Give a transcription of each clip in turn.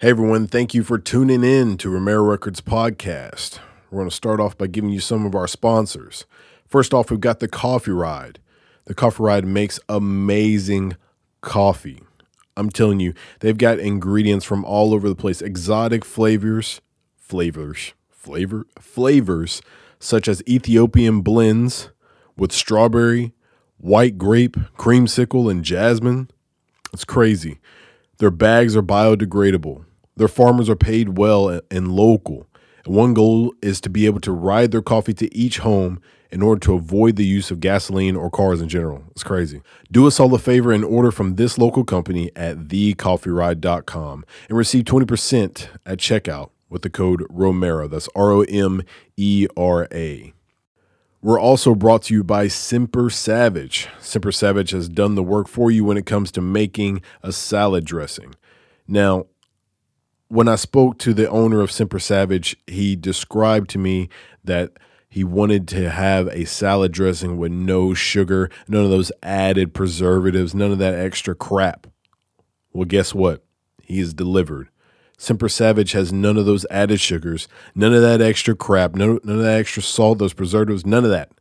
Hey everyone, thank you for tuning in to Romero Records podcast. We're going to start off by giving you some of our sponsors. First off, we've got the Coffee Ride. The Coffee Ride makes amazing coffee. I'm telling you, they've got ingredients from all over the place, exotic flavors, flavors, flavor, flavors such as Ethiopian blends with strawberry, white grape, creamsicle, and jasmine. It's crazy. Their bags are biodegradable. Their farmers are paid well and local. And one goal is to be able to ride their coffee to each home in order to avoid the use of gasoline or cars in general. It's crazy. Do us all a favor and order from this local company at thecoffeeride.com and receive 20% at checkout with the code Romero. That's R O M E R A. We're also brought to you by Semper Savage. Semper Savage has done the work for you when it comes to making a salad dressing. Now, when I spoke to the owner of Semper Savage, he described to me that he wanted to have a salad dressing with no sugar, none of those added preservatives, none of that extra crap. Well, guess what? He is delivered. Semper Savage has none of those added sugars, none of that extra crap, none, none of that extra salt, those preservatives, none of that.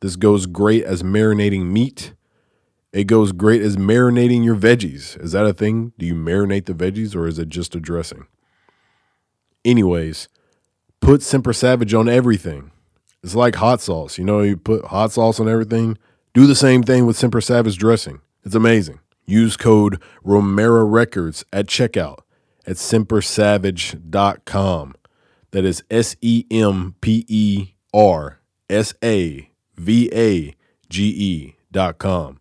This goes great as marinating meat. It goes great as marinating your veggies. Is that a thing? Do you marinate the veggies or is it just a dressing? Anyways, put Semper Savage on everything. It's like hot sauce. You know, you put hot sauce on everything. Do the same thing with Semper Savage dressing. It's amazing. Use code Romero Records at checkout at sempersavage.com. That is S E M P E R S A V A G E dot com.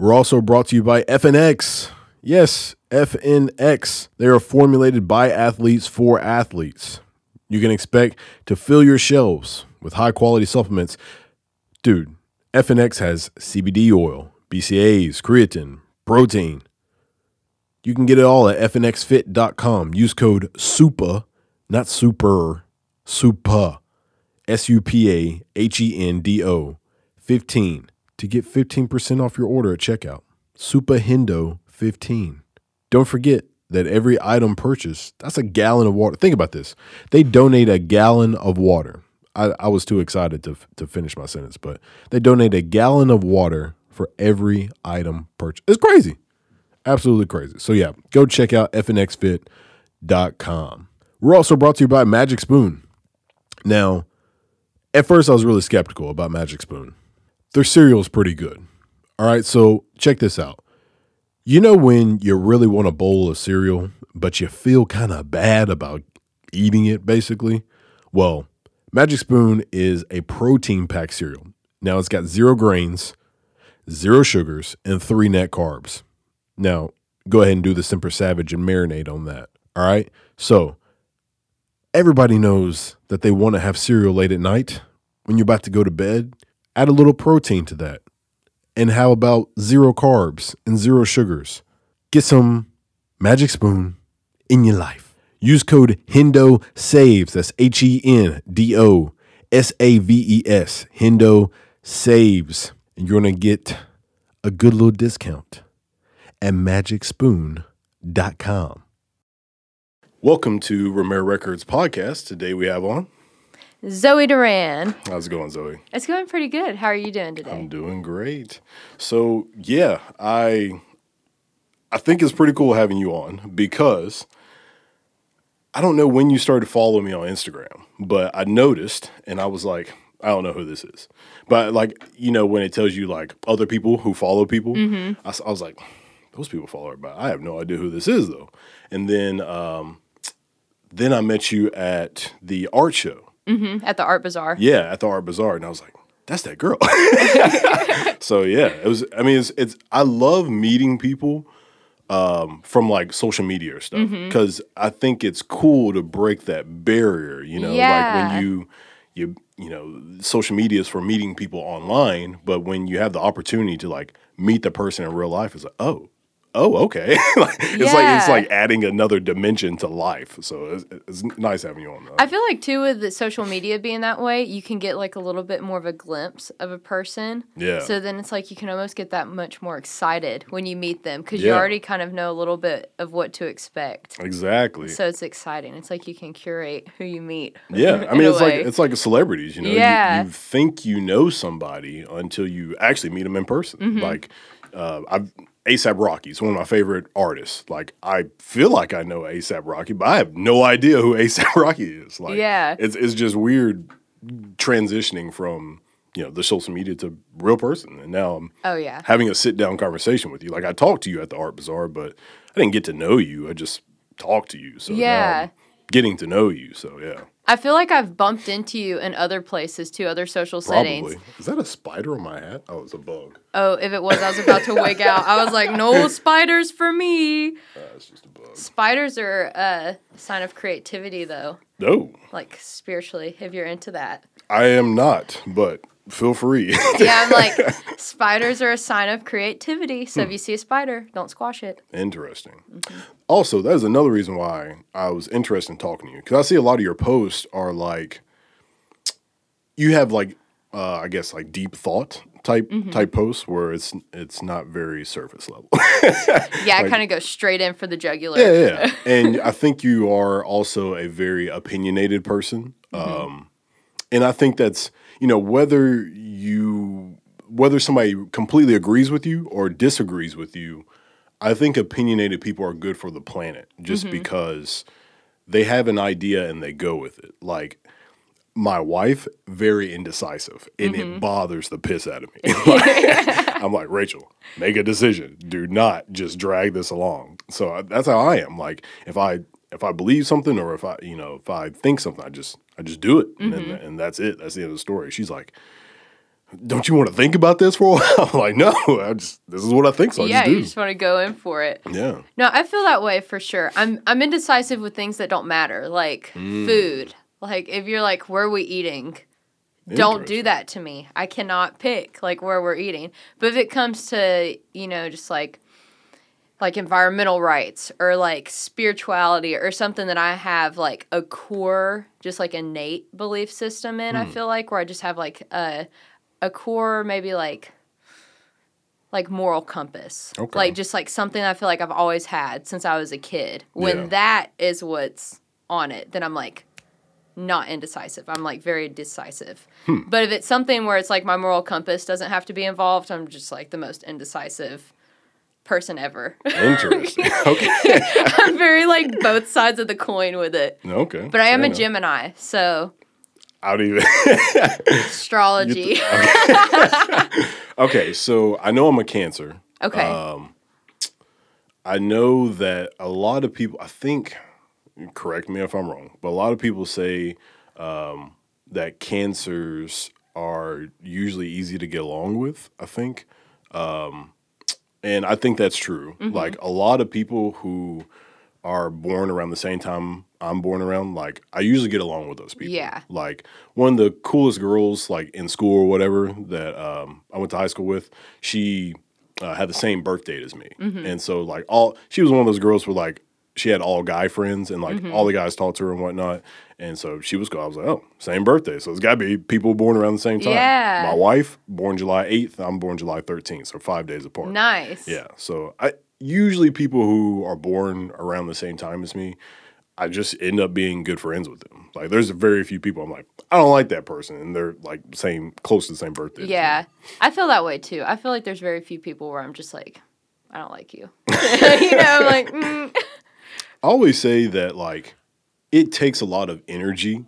We're also brought to you by FNX. Yes, FNX. They are formulated by athletes for athletes. You can expect to fill your shelves with high quality supplements. Dude, FNX has CBD oil, BCAAs, creatine, protein, you can get it all at fnxfit.com. Use code SUPA, not super, SUPA, S U P A H E N D O, 15 to get 15% off your order at checkout. Supa Hendo 15. Don't forget that every item purchased, that's a gallon of water. Think about this. They donate a gallon of water. I, I was too excited to, to finish my sentence, but they donate a gallon of water for every item purchased. It's crazy. Absolutely crazy. So yeah, go check out fnxfit.com. We're also brought to you by Magic Spoon. Now, at first I was really skeptical about Magic Spoon. Their cereal is pretty good. All right, so check this out. You know when you really want a bowl of cereal, but you feel kind of bad about eating it, basically? Well, Magic Spoon is a protein packed cereal. Now it's got zero grains, zero sugars, and three net carbs. Now, go ahead and do the Semper Savage and marinate on that. All right. So, everybody knows that they want to have cereal late at night when you're about to go to bed. Add a little protein to that. And how about zero carbs and zero sugars? Get some Magic Spoon in your life. Use code HENDO SAVES. That's H E N D O S A V E S. HENDO SAVES. And you're going to get a good little discount and magicspoon.com. Welcome to Romero Records podcast. Today we have on Zoe Duran. How's it going, Zoe? It's going pretty good. How are you doing today? I'm doing great. So yeah, I I think it's pretty cool having you on because I don't know when you started following me on Instagram, but I noticed and I was like, I don't know who this is. But like, you know, when it tells you like other people who follow people, mm-hmm. I, I was like, those people follow everybody. I have no idea who this is though. And then um, then I met you at the art show. Mm-hmm. At the art bazaar. Yeah, at the art bazaar, and I was like, that's that girl. so yeah, it was. I mean, it's it's. I love meeting people um, from like social media or stuff because mm-hmm. I think it's cool to break that barrier. You know, yeah. like when you you you know social media is for meeting people online, but when you have the opportunity to like meet the person in real life, it's like oh oh, okay. It's like it's like adding another dimension to life. So it's, it's nice having you on. That. I feel like too with the social media being that way, you can get like a little bit more of a glimpse of a person. Yeah. So then it's like you can almost get that much more excited when you meet them because you already kind of know a little bit of what to expect. exactly. So it's exciting. It's like you can curate who you meet. Yeah, I mean it's like it's like celebrities, you know. You- Yeah. You, think you know somebody until you actually meet them in person. Mm-hmm. Like, uh, I've ASAP Rocky is one of my favorite artists. Like, I feel like I know ASAP Rocky, but I have no idea who ASAP Rocky is. Like, Yeah. it's it's just weird transitioning from you know the social media to real person, and now I'm Oh yeah. having a sit down conversation with you. Like, I talked to you at the art bazaar, but I didn't get to know you. I just talked to you. So Yeah. Getting to know you. So yeah. I feel like I've bumped into you in other places too, other social settings. Probably. Is that a spider on my hat? Oh, it's a bug. Oh, if it was, I was about to wig out. I was like, no spiders for me. Uh, it's just a bug. Spiders are a sign of creativity, though, No, like spiritually, if you're into that. I am not, but feel free. Yeah, I'm like, spiders are a sign of creativity. So Hmm. if you see a spider, don't squash it. Interesting. Mm-hmm. Also, that is another reason why I was interested in talking to you because I see a lot of your posts are like, you have like, uh, I guess like deep thought type Mm-hmm. type posts where it's it's not very surface level. Yeah, I kind of go straight in for the jugular. Yeah, yeah. and I think you are also a very opinionated person. Um, and I think that's, you know, whether you, whether somebody completely agrees with you or disagrees with you, I think opinionated people are good for the planet just mm-hmm. because they have an idea and they go with it. Like, my wife, very indecisive, and it mm-hmm. bothers the piss out of me. Like, I'm like, Rachel, make a decision. Do not just drag this along. So I- that's how I am. Like, if I if I believe something or if I you know if I think something, I just I just do it, and, mm-hmm. and that's it. That's the end of the story. She's like, don't you want to think about this for a while? I'm like, no, I just this is what I think, so I yeah, just you just want to go in for it. yeah, No, I feel that way for sure. I'm I'm indecisive with things that don't matter, like Mm. food. Like if you're like, where are we eating? Don't do that to me. I cannot pick like where we're eating. But if it comes to, you know, just like like environmental rights or like spirituality or something that I have like a core, just like innate belief system in, I Hmm. feel like where I just have like a a core maybe like like moral compass. Okay. Like just like something I feel like I've always had since I was a kid. When Yeah. that is what's on it, then I'm like not indecisive. I'm like very decisive. Hmm. But if it's something where it's like my moral compass doesn't have to be involved, I'm just like the most indecisive person ever. interesting. okay, I'm very like both sides of the coin with it. okay. But I am Fair a enough. Gemini, so I don't even. astrology. okay, so I know I'm a Cancer. okay. Um, I know that a lot of people, I think, correct me if I'm wrong, but a lot of people say um, that cancers are usually easy to get along with, I think. Um, and I think that's true. Like a lot of people who are born around the same time I'm born around, like I usually get along with those people. Yeah. Like one of the coolest girls, like in school or whatever, that um, I went to high school with, she uh, had the same birth date as me, and so like all she was one of those girls where like she had all guy friends and like all the guys talked to her and whatnot, and so she was cool. I was like, oh, same birthday, so it's got to be people born around the same time. Yeah. My wife born July eighth, I'm born July thirteenth, so five days apart. nice. Yeah. So I usually people who are born around the same time as me, I just end up being good friends with them. Like there's very few people I'm like, I don't like that person and they're like same close to the same birthday. Yeah. I feel that way too. I feel like there's very few people where I'm just like, I don't like you. you know, like, mm. I always say that like it takes a lot of energy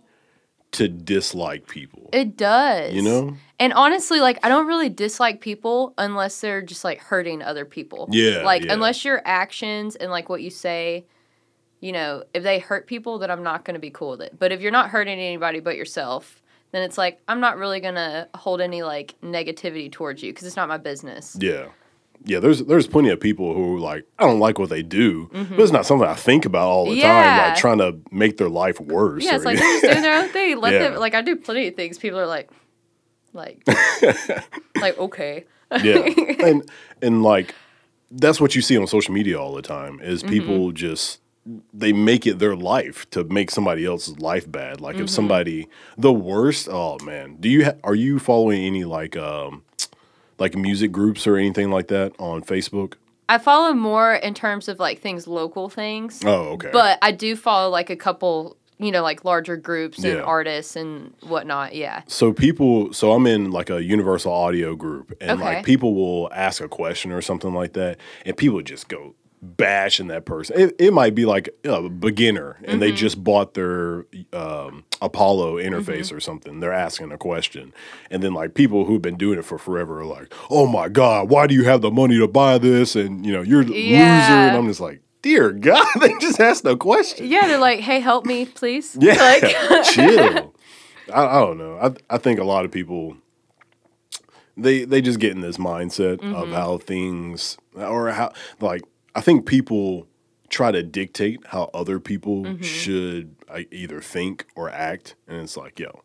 to dislike people. it does. you know? And honestly, like I don't really dislike people unless they're just like hurting other people. Yeah, Like yeah. unless your actions and like what you say, you know, if they hurt people, then I'm not gonna be cool with it. But if you're not hurting anybody but yourself, then it's like I'm not really gonna hold any like negativity towards you because it's not my business. Yeah. Yeah, there's there's plenty of people who like I don't like what they do, but it's not something I think about all the time, Mm-hmm. Yeah. like trying to make their life worse. Yeah, it's like they're just doing their own thing. Let Yeah. them like I do plenty of things. People are like, like, like okay. yeah and and like that's what you see on social media all the time is Mm-hmm. people just they make it their life to make somebody else's life bad. Like Mm-hmm. if somebody the worst, oh man, do you ha- are you following any like um like music groups or anything like that on Facebook? I follow more in terms of like things, local things. Oh, okay. But I do follow like a couple, you know, like larger groups and Yeah. artists and whatnot. Yeah. So people, so I'm in like a Universal Audio group, and Okay. like people will ask a question or something like that, and people just go bashing that person. It, it might be like a beginner, and they mm-hmm. just bought their um, Apollo interface mm-hmm. or something. They're asking a question, and then like people who've been doing it for forever are like, "Oh my god, why do you have the money to buy this?" And you know, you're a loser, and I'm just like, "Dear God, they just asked a question." Yeah. They're like, hey, help me, please. Yeah, Like, chill. I, I don't know. I I think a lot of people they they just get in this mindset of mm-hmm. how things or how like I think people try to dictate how other people should uh, either think or act, and it's like, yo,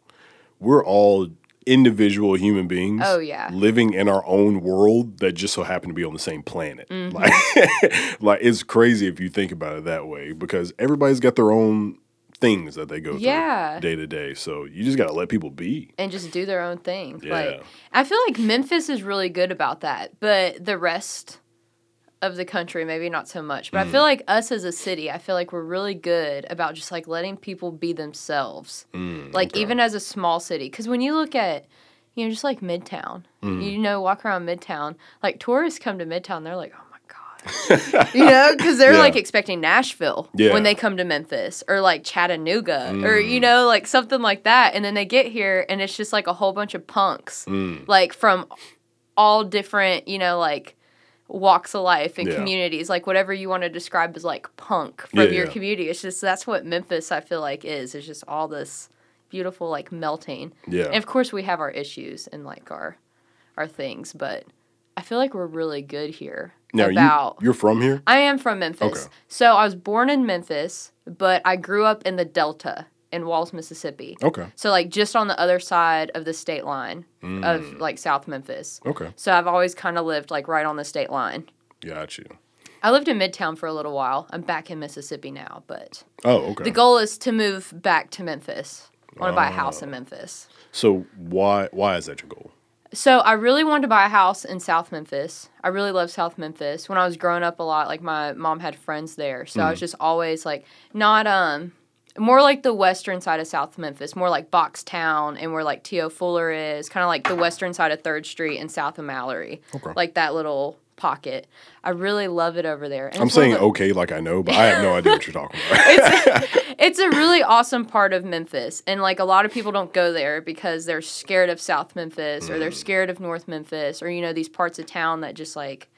we're all individual human beings. Oh, yeah. living in our own world that just so happen to be on the same planet. Like, like it's crazy if you think about it that way because everybody's got their own things that they go Yeah. through day to day. So you just got to let people be. and just do their own thing. Yeah. Like I feel like Memphis is really good about that, but the rest of the country maybe not so much. But I Mm. feel like us as a city, I feel like we're really good about just like letting people be themselves. Mm, like okay. even as a small city cuz when you look at you know just like Midtown. Mm. You know walk around Midtown, like tourists come to Midtown, they're like, "Oh my god." you know, because they're Yeah. like expecting Nashville Yeah. when they come to Memphis or like Chattanooga or, Mm. you know, like something like that. And then they get here and it's just like a whole bunch of punks, Mm. like from all different, you know, like walks of life and Yeah. communities, like whatever you want to describe as like punk from Yeah, your yeah. community. It's just that's what Memphis, I feel like, is. It's just all this beautiful, like melting. Yeah. And of course, we have our issues and like our our things, but I feel like we're really good here now about. you you're from here. I am from Memphis. Okay. So I was born in Memphis, but I grew up in the Delta in Walls, Mississippi. Okay. So like just on the other side of the state line Mm. of like South Memphis. Okay. So I've always kind of lived like right on the state line. Got you. I lived in Midtown for a little while. I'm back in Mississippi now, but Oh, okay. the goal is to move back to Memphis. I want to buy a house in Memphis. so why why is that your goal? So I really wanted to buy a house in South Memphis. I really love South Memphis. When I was growing up a lot, like my mom had friends there. So I was just always like not um more like the western side of South Memphis, more like Boxtown and where like T.O. Fuller is, kind of like the western side of 3rd Street and south of Mallory. Okay. Like that little pocket. I really love it over there. And I'm it's saying the- okay, like I know, but I have no idea what you're talking about. it's a really awesome part of Memphis. And like a lot of people don't go there because they're scared of South Memphis or they're mm. scared of North Memphis or, you know, these parts of town that just like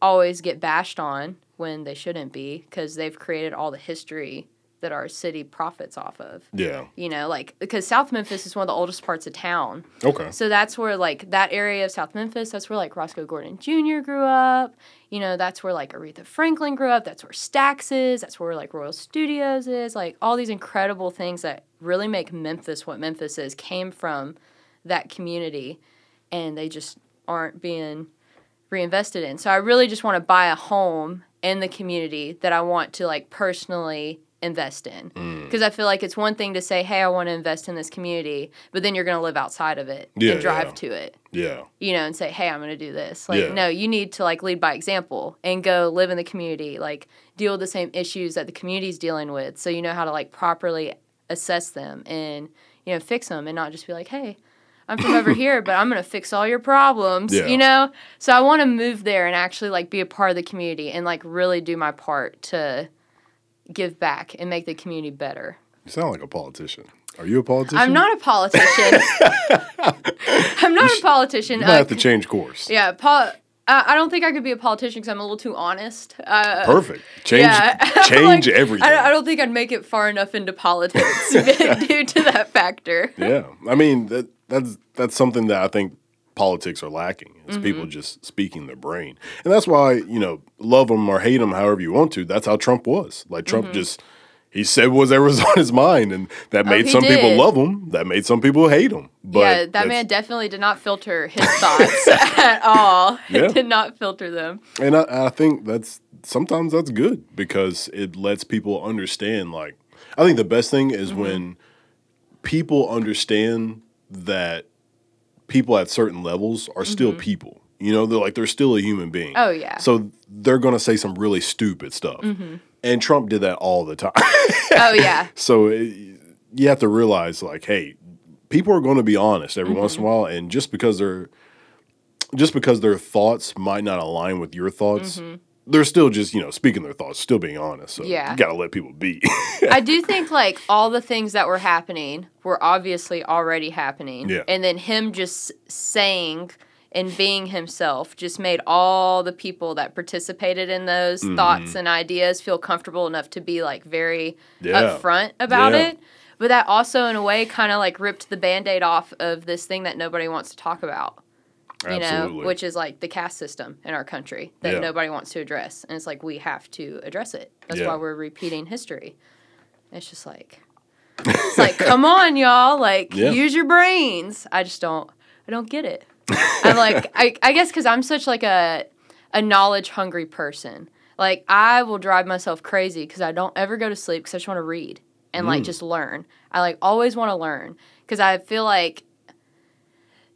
always get bashed on when they shouldn't be because they've created all the history that our city profits off of. yeah. You know, like because South Memphis is one of the oldest parts of town. Okay. So that's where like that area of South Memphis, that's where like Rosco Gordon Jr. grew up. You know, that's where like Aretha Franklin grew up. That's where Stax is. That's where like Royal Studios is. Like all these incredible things that really make Memphis what Memphis is came from that community and they just aren't being reinvested in. So I really just want to buy a home in the community that I want to like personally invest in. Mm. Because I feel like it's one thing to say, hey, I want to invest in this community, but then you're going to live outside of it Yeah, and drive yeah. to it, Yeah. you know, and say, hey, I'm going to do this. Like, Yeah. no, you need to like lead by example and go live in the community, like deal with the same issues that the community's dealing with. So you know how to like properly assess them and, you know, fix them and not just be like, hey, I'm from over here, but I'm gonna fix all your problems. Yeah. You know? So I wanna move there and actually like be a part of the community and like really do my part to give back and make the community better. You sound like a politician. Are you a politician? I'm not a politician. I'm not a politician. You might Uh, have to change course. yeah, uh, I don't think I could be a politician because I'm a little too honest. Uh, Perfect. Change yeah. change Like, everything. I don't, I don't think I'd make it far enough into politics due to that factor. yeah. I mean that that's that's something that I think politics are lacking is Mm-hmm. people just speaking their brain. And that's why, you know, love them or hate them however you want to. That's how Trump was. Like Trump Mm-hmm. just he said whatever was on his mind, and that made Oh, some people love him. That made some people hate him. But yeah, that man definitely did not filter his thoughts at all. Yeah. did not filter them. And I, I think that's sometimes that's good because it lets people understand. Like, I think the best thing is Mm-hmm. when people understand that people at certain levels are still people. You know, they're like they're still a human being. Mm-hmm. Oh, yeah. Mm-hmm. So they're gonna say some really stupid stuff, and Trump did that all the time. Oh yeah. so it, you have to realize, like, hey, people are going to be honest every once in Mm-hmm. a while, and just because they're just because their thoughts might not align with your thoughts, they're still just you know speaking their thoughts, still being honest. So. Yeah. you got to let people be. I do think like all the things that were happening were obviously already happening. Yeah. And then him just saying and being himself just made all the people that participated in those Mm-hmm. thoughts and ideas feel comfortable enough to be like very Yeah. upfront about Yeah. it. But that also in a way kind of like ripped the band-aid off of this thing that nobody wants to talk about. You Absolutely. know, which is like the caste system in our country that Yeah. nobody wants to address. And it's like we have to address it. That's Yeah. why we're repeating history. It's just like it's like come on y'all like Yeah. use your brains i just don't i don't get it i'm like i, I guess because i'm such like a a knowledge hungry person like i will drive myself crazy because i don't ever go to sleep because i just want to read and like mm. just learn i like always want to learn because i feel like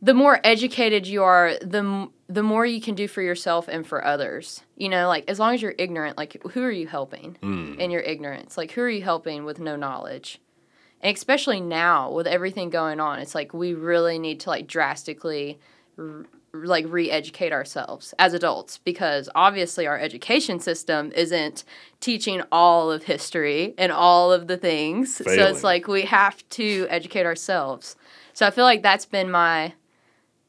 the more educated you are the m- the more you can do for yourself and for others. You know like as long as you're ignorant like who are you helping mm. in your ignorance? Like who are you helping with no knowledge? And especially now with everything going on it's like we really need to like drastically r- like re-educate ourselves as adults because obviously our education system isn't teaching all of history and all of the things. So it's like we have to educate ourselves. So i feel like that's been my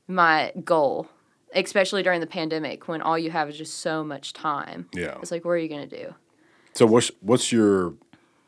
my goal especially during the pandemic when all you have is just so much time yeah. it's like what are you going to do So what's what's your?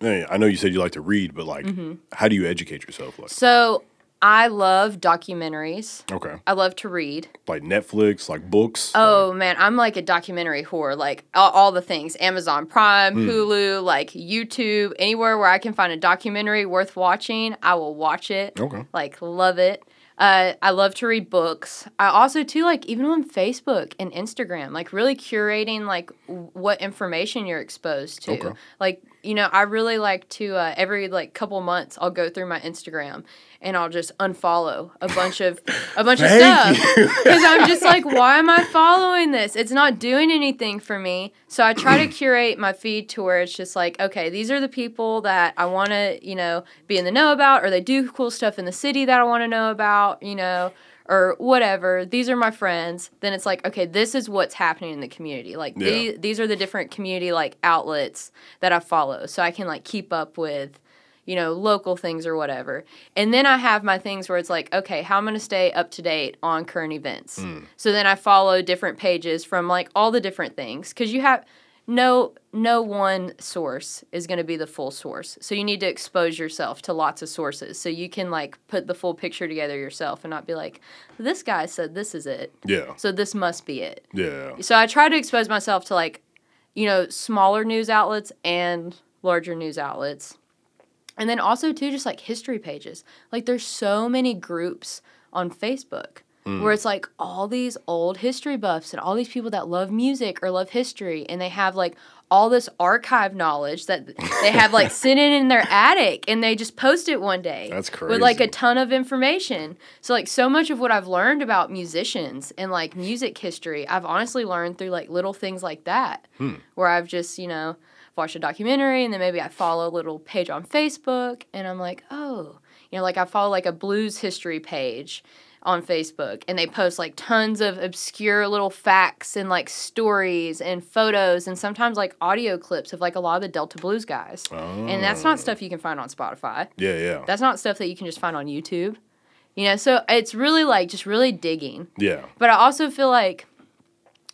I know you said you like to read, but like, Mm-hmm. how do you educate yourself? Like, so i love documentaries okay, i love to read like Netflix, like books. Oh man, I'm like a documentary whore. Like all, all the things Amazon Prime, Hulu, like YouTube, anywhere where I can find a documentary worth watching, I will watch it. Okay. Like, love it. Uh, I love to read books. I also, too, like, even on Facebook and Instagram, like, really curating, like, w- what information you're exposed to. Okay. Like, you know, I really like to, uh, every, like, couple months, I'll go through my Instagram and I'll just unfollow a bunch of, a bunch of stuff. Because I'm just like, why am I following this? It's not doing anything for me. So I try to curate my feed to where it's just like, okay, these are the people that I want to, you know, be in the know about, or they do cool stuff in the city that I want to know about, you know, or whatever. These are my friends. Then it's like, okay, this is what's happening in the community. Like Yeah. these, these are the different community like outlets that I follow, so I can like keep up with you know, local things or whatever. And then I have my things where it's like, okay, how I'm going to stay up to date on current events. Hmm. So then I follow different pages from like all the different things cuz you have no no one source is going to be the full source. So you need to expose yourself to lots of sources so you can like put the full picture together yourself and not be like this guy said this is it. yeah, So this must be it. yeah, So I try to expose myself to like, you know, smaller news outlets and larger news outlets. And then also too just like history pages. Like there's so many groups on Facebook mm. where it's like all these old history buffs and all these people that love music or love history and they have like all this archive knowledge that they have like sitting in their attic and they just post it one day. That's With like a ton of information. So like so much of what I've learned about musicians and like music history, I've honestly learned through like little things like that. Hmm. Where I've just, you know, watched a documentary and then maybe I follow a little page on Facebook and I'm like, "Oh, you know, like I follow like a blues history page on Facebook and they post like tons of obscure little facts and like stories and photos and sometimes like audio clips of like a lot of the Delta Blues guys. And that's not oh. stuff you can find on Spotify. yeah, yeah, That's not stuff that you can just find on YouTube. You know, so it's really like just really digging. yeah, But I also feel like,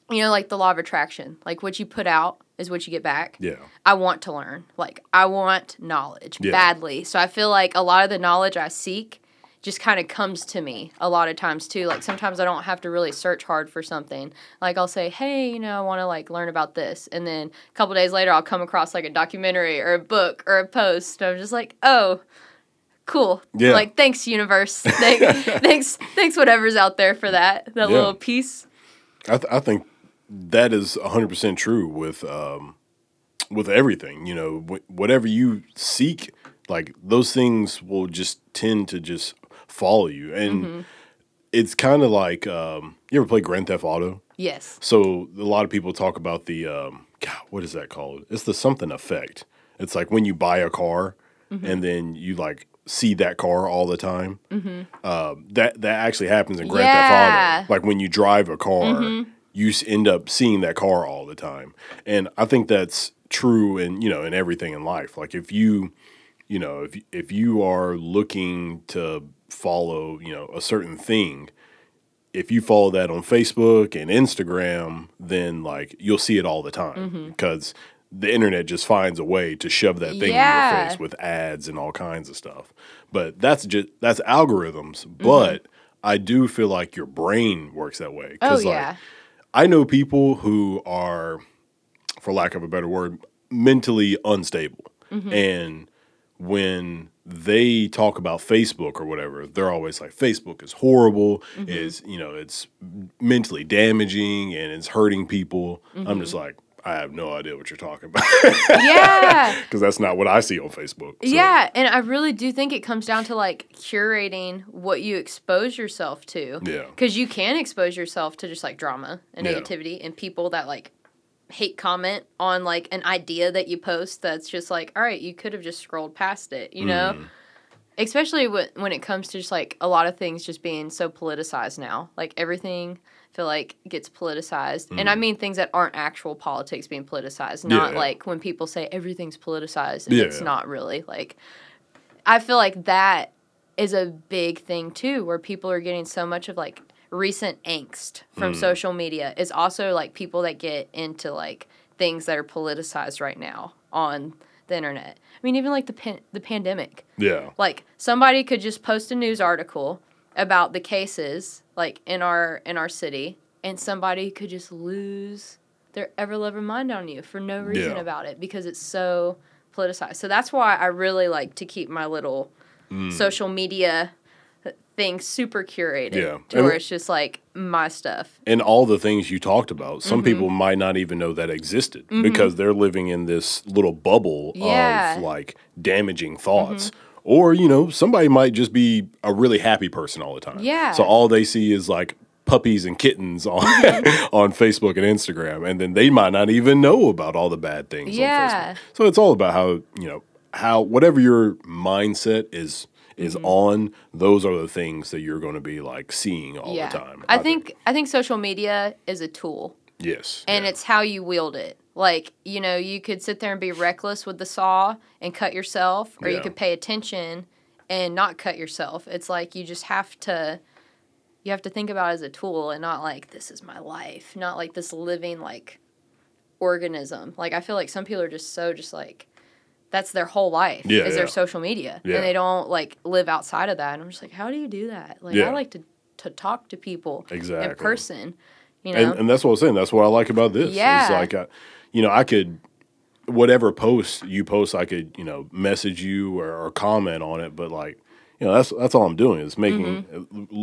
you know, like the law of attraction, like what you put out is what you get back. yeah, I want to learn. Like I want knowledge Yeah. badly. So I feel like a lot of the knowledge I seek just kind of comes to me a lot of times too. Like sometimes I don't have to really search hard for something. Like I'll say, "Hey, you know, I want to like learn about this," and then a couple days later, I'll come across like a documentary or a book or a post. And I'm just like, "Oh." Cool. Yeah. Like, thanks, universe. Thanks, thanks, thanks, whatever's out there for that. That Yeah. little piece. I, th- I think that is 100% true with um, with everything you know wh- whatever you seek like those things will just tend to just follow you. And it's kind of like um, you ever play grand theft auto? Yes. so a lot of people talk about the um, God, what is that called? It's the something effect. It's like when you buy a car and then you like see that car all the time. Uh, that that actually happens in grand Yeah. theft auto. Like when you drive a car you end up seeing that car all the time and i think that's true in you know in everything in life like if you you know if if you are looking to follow you know a certain thing if you follow that on Facebook and Instagram, then like you'll see it all the time because the internet just finds a way to shove that thing in your face with ads and all kinds of stuff. But that's just that's algorithms. Mm-hmm. But I do feel like your brain works that way. Oh, like, yeah. I know people who are, for lack of a better word, mentally unstable. Mm-hmm. And when they talk about Facebook or whatever, they're always like, Facebook is horrible, Mm-hmm. is, you know, it's mentally damaging and it's hurting people. Mm-hmm. I'm just like, I have no idea what you're talking about Yeah. because that's not what I see on Facebook. So, Yeah, and I really do think it comes down to like curating what you expose yourself to. Yeah. Because you can expose yourself to just like drama and Yeah. negativity and people that like hate comment on like an idea that you post that's just like, all right, you could have just scrolled past it, you know? Mm-hmm. Especially when, when it comes to just like a lot of things just being so politicized now. Like everything feel like gets politicized. And I mean things that aren't actual politics being politicized, not Mm. Yeah. like when people say everything's politicized and Yeah. it's not really. Like I feel like that is a big thing too, where people are getting so much of like recent angst from Mm. social media is also like people that get into like things that are politicized right now on the internet. I mean, even like the pan- the pandemic. Yeah. Like somebody could just post a news article about the cases like in our in our city, and somebody could just lose their ever loving mind on you for no reason Yeah. about it because it's so politicized. So that's why I really like to keep my little social media thing super curated Yeah. to where it's just like my stuff. and all the things you talked about some Mm-hmm. people might not even know that existed because they're living in this little bubble Yeah. Mm-hmm. of like damaging thoughts or you know somebody might just be a really happy person all the time Yeah. so all they see is like puppies and kittens on on Facebook and Instagram and then they might not even know about all the bad things on Yeah. Facebook so it's all about how you know how whatever your mindset is is Mm-hmm. on those are the things that you're going to be like seeing all yeah. the time I think I think social media is a tool. Yes. and yeah. it's how you wield it. Like, you know, you could sit there and be reckless with the saw and cut yourself, or you could pay attention and not cut yourself. It's like you just have to you have to think about it as a tool and not like this is my life, not like this living like organism. Like I feel like some people are just so just like that's their whole life Yeah, is yeah. their social media. Yeah. And they don't like live outside of that. And I'm just like, how do you do that? Like Yeah. I like to to talk to people Exactly. in person. You know? and, and that's what I was saying. That's what I like about this. Yeah. It's like, I, you know, I could, whatever post you post, I could, you know, message you or, or comment on it. But like, you know, that's that's all I'm doing is making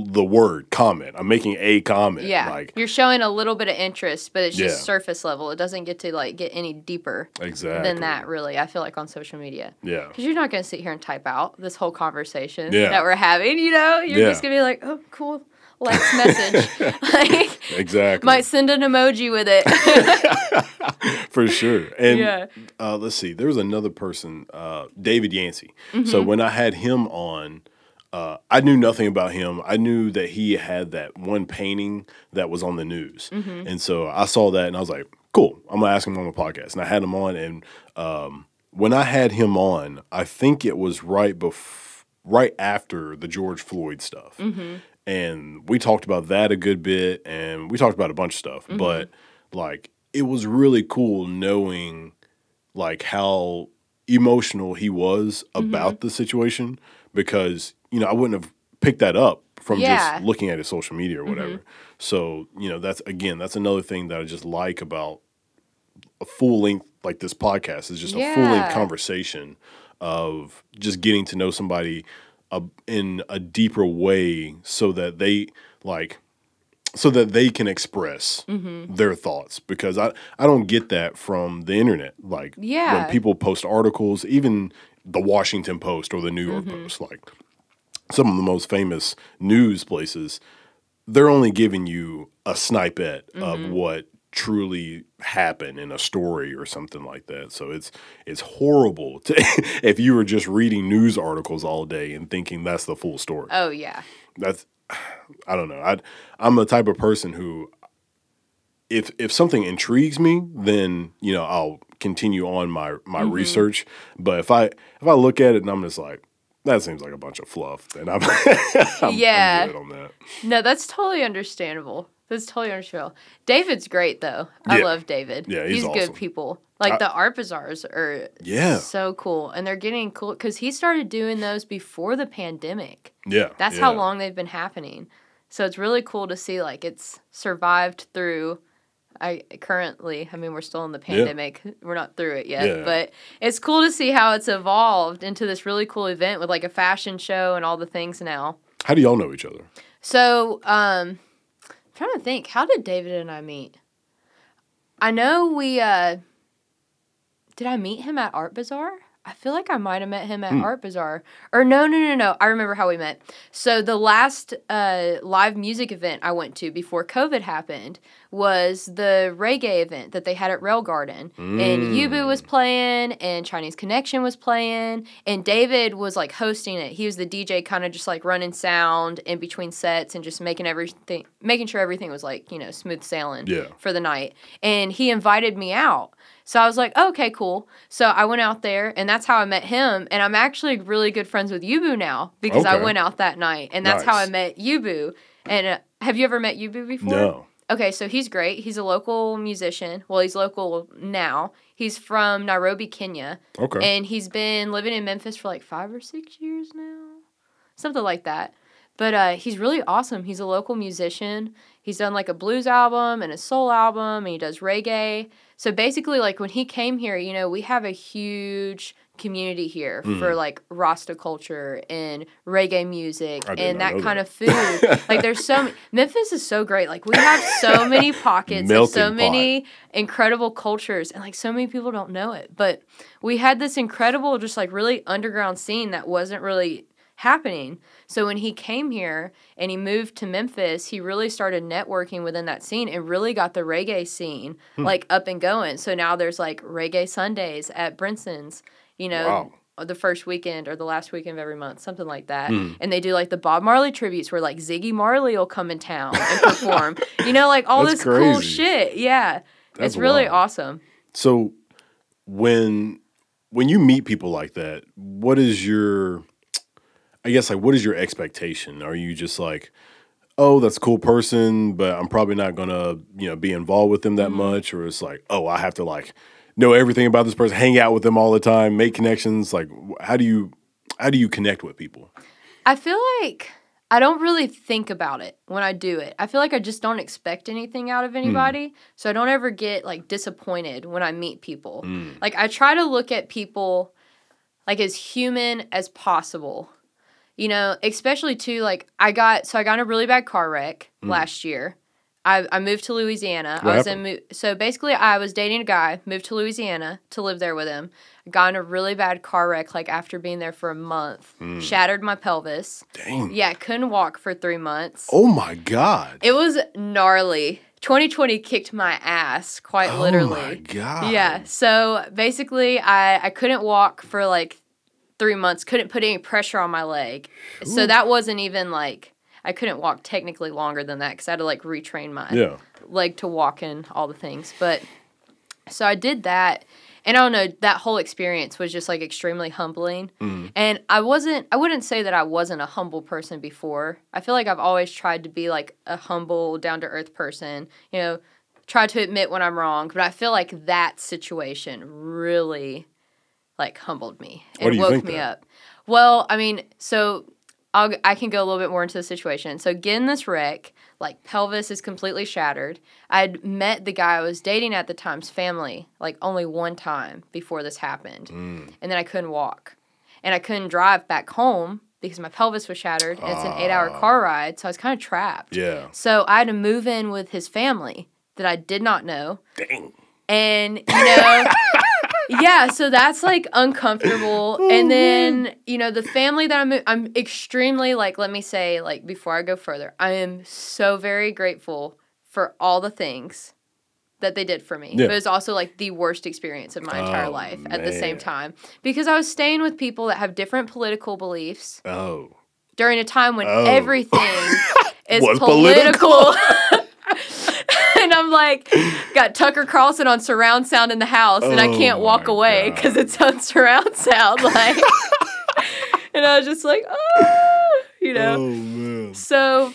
the word comment. I'm making a comment. Mm-hmm. Yeah, Like you're showing a little bit of interest, but it's just Yeah. surface level. It doesn't get to like get any deeper exactly than that. Really, I feel like on social media, Yeah. because you're not going to sit here and type out this whole conversation Yeah. that we're having. You know, you're Yeah. just going to be like, "Oh, cool, let's message." like, Exactly. might send an emoji with it. for sure. And Yeah. uh, let's see, there was another person, uh, David Yancey. So Mm-hmm. when I had him on, uh, I knew nothing about him. I knew that he had that one painting that was on the news, Mm-hmm. and so I saw that and I was like, "Cool, I'm gonna ask him on the podcast." And I had him on, and um, when I had him on, I think it was right before right after the George Floyd stuff, and we talked about that a good bit, and we talked about a bunch of stuff, but like it was really cool knowing like how emotional he was about the situation because you know I wouldn't have picked that up from Yeah. Mm-hmm. just looking at his social media or whatever. So you know that's again that's another thing that I just like about a full length like this podcast is just a full length conversation of just getting to know somebody uh, in a deeper way so that they like so that they can express Mm-hmm. their thoughts because I, I don't get that from the internet like Yeah. when people post articles even the Washington Post or the New York Mm-hmm. Post like some of the most famous news places they're only giving you a snippet of Mm-hmm. what truly happen in a story or something like that. So it's it's horrible to, if you were just reading news articles all day and thinking that's the full story. Oh yeah. That's I don't know. I I'm the type of person who if if something intrigues me, then you know I'll continue on my my Mm-hmm. research. But if I if I look at it and I'm just like that seems like a bunch of fluff, then I'm, I'm, Yeah. I'm on that. No, that's totally understandable. That's totally understandable. David's great though. I Yeah. love David. Yeah, he's good awesome. people. Like I- the art bazaars are Yeah. so cool, and they're getting cool because he started doing those before the pandemic. Yeah. That's yeah. how long they've been happening. So it's really cool to see like it's survived through. I currently, I mean, we're still in the pandemic. We're not through it yet, Yeah. but it's cool to see how it's evolved into this really cool event with like a fashion show and all the things now. How do y'all know each other? So, um, trying to think, how did David and I meet? I know we, uh, did I meet him at Art Bazaar? I feel like I might have met him at Art Bazaar. Or no, no, no, no. I remember how we met. So the last uh, live music event I went to before COVID happened was the reggae event that they had at Railgarten. And Yubu was playing and Chinese Connection was playing and David was like hosting it. He was the DJ kind of just like running sound in between sets and just making everything making sure everything was like, you know, smooth sailing Yeah. for the night. And he invited me out. So I was like, okay, cool. So I went out there, and that's how I met him. And I'm actually really good friends with Yubu now because I went out that night, and that's how I met Yubu. And uh, have you ever met Yubu before? No. Okay, so he's great. He's a local musician. Well, he's local now. He's from Nairobi, Kenya, Okay. and he's been living in Memphis for like five or six years now, something like that. But uh, he's really awesome. He's a local musician. He's done like a blues album and a soul album, and he does reggae. So basically, like when he came here, you know, we have a huge community here Mm-hmm. for like Rasta culture and reggae music and that kind that. of food. like there's so Memphis is so great. Like we have so many pockets of so pot. many incredible cultures and like so many people don't know it. But we had this incredible just like really underground scene that wasn't really happening. So when he came here and he moved to Memphis, he really started networking within that scene and really got the reggae scene Hmm. like up and going. So now there's like reggae Sundays at Brinson's, you know, Wow. the first weekend or the last weekend of every month, something like that. Hmm. And they do like the Bob Marley tributes where like Ziggy Marley will come in town and perform. you know, like all That's this cool shit. Yeah. That's it's really wild. awesome. So when when you meet people like that, what is your I guess like what is your expectation? Are you just like, oh, that's a cool person, but I'm probably not gonna, you know, be involved with them that Mm-hmm. much? Or it's like, oh, I have to like know everything about this person, hang out with them all the time, make connections. Like how do you how do you connect with people? I feel like I don't really think about it when I do it. I feel like I just don't expect anything out of anybody. So I don't ever get like disappointed when I meet people. Like I try to look at people like as human as possible. You know, especially too like I got so I got in a really bad car wreck mm. last year. I, I moved to Louisiana. What I was happened? in so basically I was dating a guy, moved to Louisiana to live there with him. Got in a really bad car wreck like after being there for a month. Mm. Shattered my pelvis. Dang. Yeah, couldn't walk for 3 months. Oh my God. It was gnarly. 2020 kicked my ass quite literally. Oh my God. Yeah. So basically, I, I couldn't walk for like three months, couldn't put any pressure on my leg. So that wasn't even like, I couldn't walk technically longer than that because I had to like retrain my Yeah. leg to walk and all the things. But so I did that. And I don't know, that whole experience was just like extremely humbling. Mm. And I wasn't, I wouldn't say that I wasn't a humble person before. I feel like I've always tried to be like a humble, down to earth person, you know, try to admit when I'm wrong. But I feel like that situation really like humbled me Why and do you woke think me that? up. Well, I mean, so I'll, I can go a little bit more into the situation. So, get in this wreck, like pelvis is completely shattered. I'd met the guy I was dating at the time's family like only one time before this happened. Mm. And then I couldn't walk. And I couldn't drive back home because my pelvis was shattered. And it's an eight hour ah. car ride. So I was kind of trapped. Yeah. So I had to move in with his family that I did not know. Dang. And, you know, yeah, so that's like uncomfortable. and then, mm-hmm. you know, the family that I'm I'm extremely like let me say like before I go further, I am so very grateful for all the things that they did for me. Yeah. But it was also like the worst experience of my entire Oh, life at the same time because I was staying with people that have different political beliefs Oh. during a time when Oh. everything is Was political. I'm like, got Tucker Carlson on surround sound in the house, and I Oh can't walk away because it's on surround sound. Like, and I was just like, oh, you know. Oh. So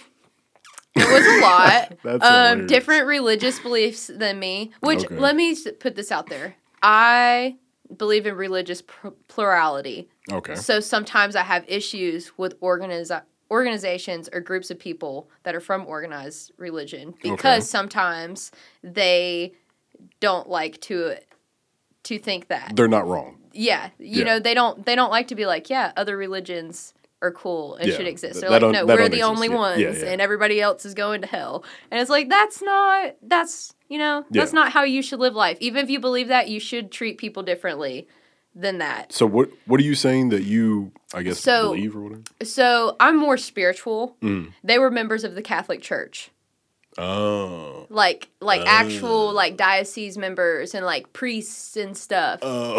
it was a lot. That's um, hilarious. different religious beliefs than me. Which Okay. let me put this out there. I believe in religious pr- plurality. Okay. So sometimes I have issues with organiz- organizations or groups of people that are from organized religion because Okay. sometimes they don't like to to think that. They're not wrong. Yeah, you Yeah. know they don't they don't like to be like yeah other religions are cool and Yeah, should exist. th- They're like no we're the exist. only Yeah, ones and everybody else is going to hell. And it's like that's not that's you know that's not how you should live life. Even if you believe that, you should treat people differently than that. So what what are you saying that you I guess So- believe or whatever? So I'm more spiritual. Mm. They were members of the Catholic Church, Oh. like like Oh. actual like diocese members and like priests and stuff. Oh.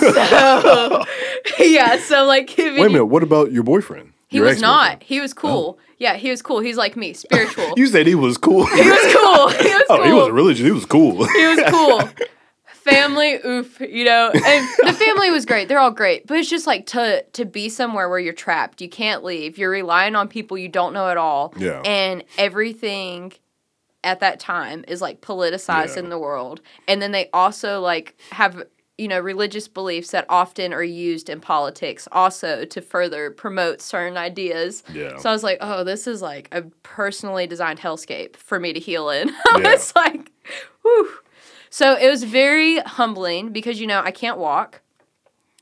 So, yeah, so like Wait a minute. What about your boyfriend? he Your was not. He was cool. Yeah, he was cool. He's like me, spiritual. You said he was cool. he was cool. He was cool. oh, he wasn't religious. He was cool. He was cool. Family, oof, you know. And the family was great. They're all great. But it's just like to to be somewhere where you're trapped. You can't leave. You're relying on people you don't know at all. Yeah. And everything at that time is like politicized Yeah. in the world. And then they also like have you know religious beliefs that often are used in politics also to further promote certain ideas. Yeah. So I was like, oh, this is like a personally designed hellscape for me to heal in. I Yeah. was like, whew. So it was very humbling because you know I can't walk.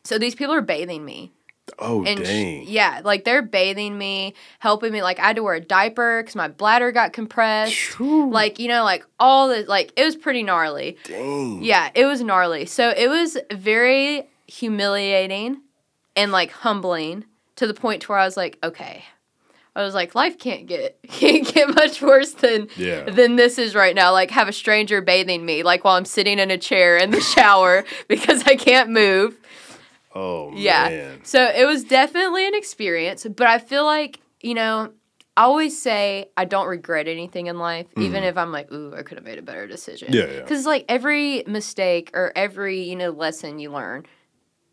So these people are bathing me. oh And sh- dang. yeah, like they're bathing me, helping me. Like I had to wear a diaper because my bladder got compressed. Phew. Like, you know, like all the, like, it was pretty gnarly. dang. Yeah, it was gnarly. So it was very humiliating and like humbling to the point to where I was like, okay. I was like, life can't get can't get much worse than Yeah. than this is right now. Like have a stranger bathing me, like while I'm sitting in a chair in the shower because I can't move. Oh Yeah. man. So it was definitely an experience, but I feel like, you know, I always say I don't regret anything in life, even if I'm like, ooh, I could have made a better decision. Mm. Yeah, yeah. Because, like, every mistake or every, you know, lesson you learn,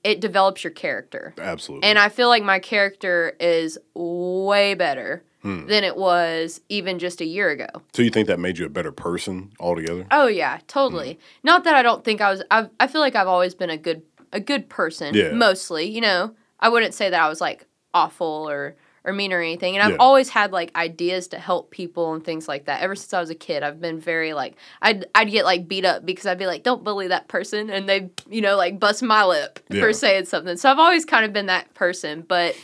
it develops your character. Absolutely. And I feel like my character is way better Hmm. than it was even just a year ago. so you think that made you a better person altogether? Oh yeah, totally. Hmm. Not that I don't think I was. I I feel like I've always been a good a good person. Yeah. Mostly, you know, I wouldn't say that I was like awful or or mean or anything. And I've Yeah. always had like ideas to help people and things like that. Ever since I was a kid, I've been very like I'd I'd get like beat up because I'd be like, don't bully that person, and they you know like bust my lip Yeah. for saying something. So I've always kind of been that person, but.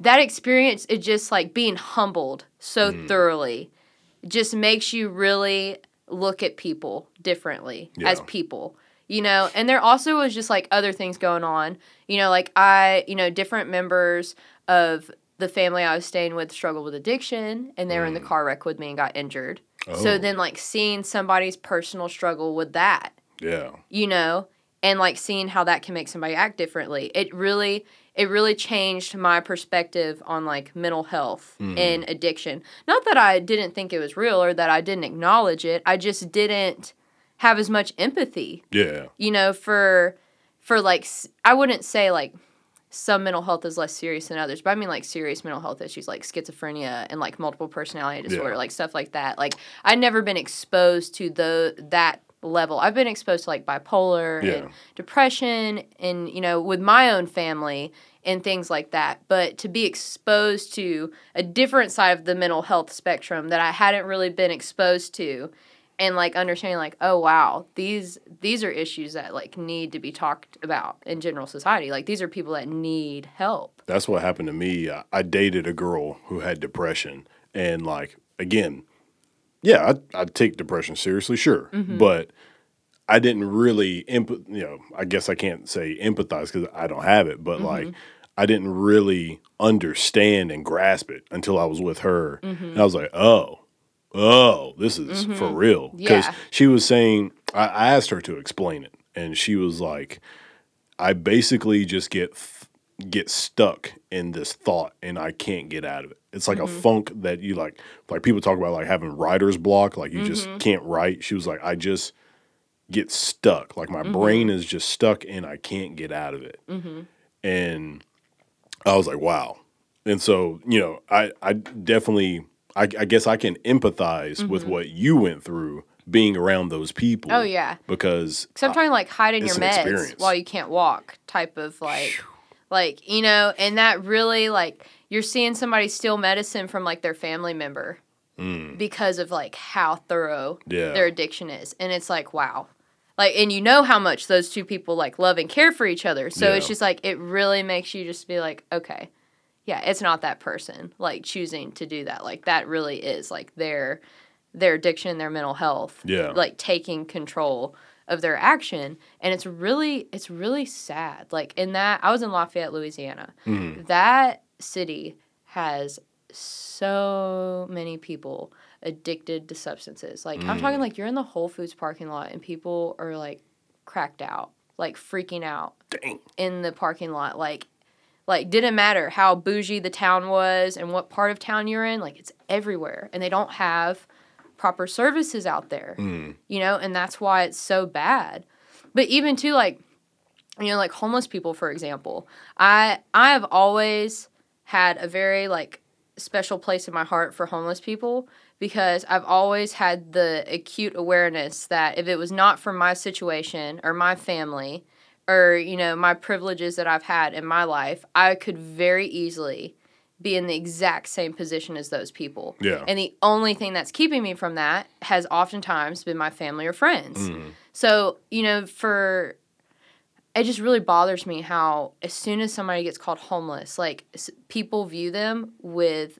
That experience, it just like being humbled so Mm. thoroughly just makes you really look at people differently as people you know and there also was just like other things going on you know like i you know different members of the family i was staying with struggled with addiction and they were in the mm. car wreck with me and got injured Oh. so then like seeing somebody's personal struggle with that Yeah. you know and like seeing how that can make somebody act differently it really it really changed my perspective on like mental health mm-hmm. and addiction not that i didn't think it was real or that i didn't acknowledge it i just didn't have as much empathy Yeah. you know for for like I wouldn't say like some mental health is less serious than others but i mean like serious mental health issues like schizophrenia and like multiple personality disorder Yeah. like stuff like that like i'd never been exposed to the that level. I've been exposed to like bipolar Yeah. and depression and you know with my own family and things like that. But to be exposed to a different side of the mental health spectrum that I hadn't really been exposed to and like understanding like oh wow these these are issues that like need to be talked about in general society like these are people that need help That's what happened to me. I, I dated a girl who had depression, and like again, yeah, I I take depression seriously, sure, mm-hmm. but I didn't really empath. You know, I guess I can't say empathize because I don't have it, but like mm-hmm. I didn't really understand and grasp it until I was with her, mm-hmm. and I was like, oh. Oh, this is mm-hmm. for real. Because Yeah. she was saying, I, I asked her to explain it, and she was like, I basically just get get stuck in this thought and I can't get out of it. It's like a mm-hmm. funk that you like like people talk about like having writer's block, like you just mm-hmm. can't write. She was like I just get stuck. Like my brain is just stuck and I can't get out of it. And I was like, wow. And so, you know, I I definitely I, I guess I can empathize with what you went through being around those people. Oh, yeah. Because i'm trying to like hide in your meds experience. while you can't walk type of like like you know and that really like you're seeing somebody steal medicine from like their family member because of like how thorough Mm. Yeah. their addiction is and it's like wow like and you know how much those two people like love and care for each other so it's just like it really makes you just be like okay yeah it's not that person like choosing to do that like that really is like their their addiction and their mental health Yeah. like taking control of their action and it's really it's really sad like in that i was in lafayette louisiana Mm-hmm. that city has so many people addicted to substances like i'm Mm. talking like you're in the whole foods parking lot and people are like cracked out like freaking out dang. in the parking lot like like didn't matter how bougie the town was and what part of town you're in like it's everywhere and they don't have proper services out there mm. you know and that's why it's so bad. But even too like you know like homeless people for example i i have always had a very like special place in my heart for homeless people because i've always had the acute awareness that if it was not for my situation or my family or you know my privileges that i've had in my life i could very easily be in the exact same position as those people. Yeah. and the only thing that's keeping me from that has oftentimes been my family or friends. Mm. So you know for it just really bothers me how as soon as somebody gets called homeless like s- people view them with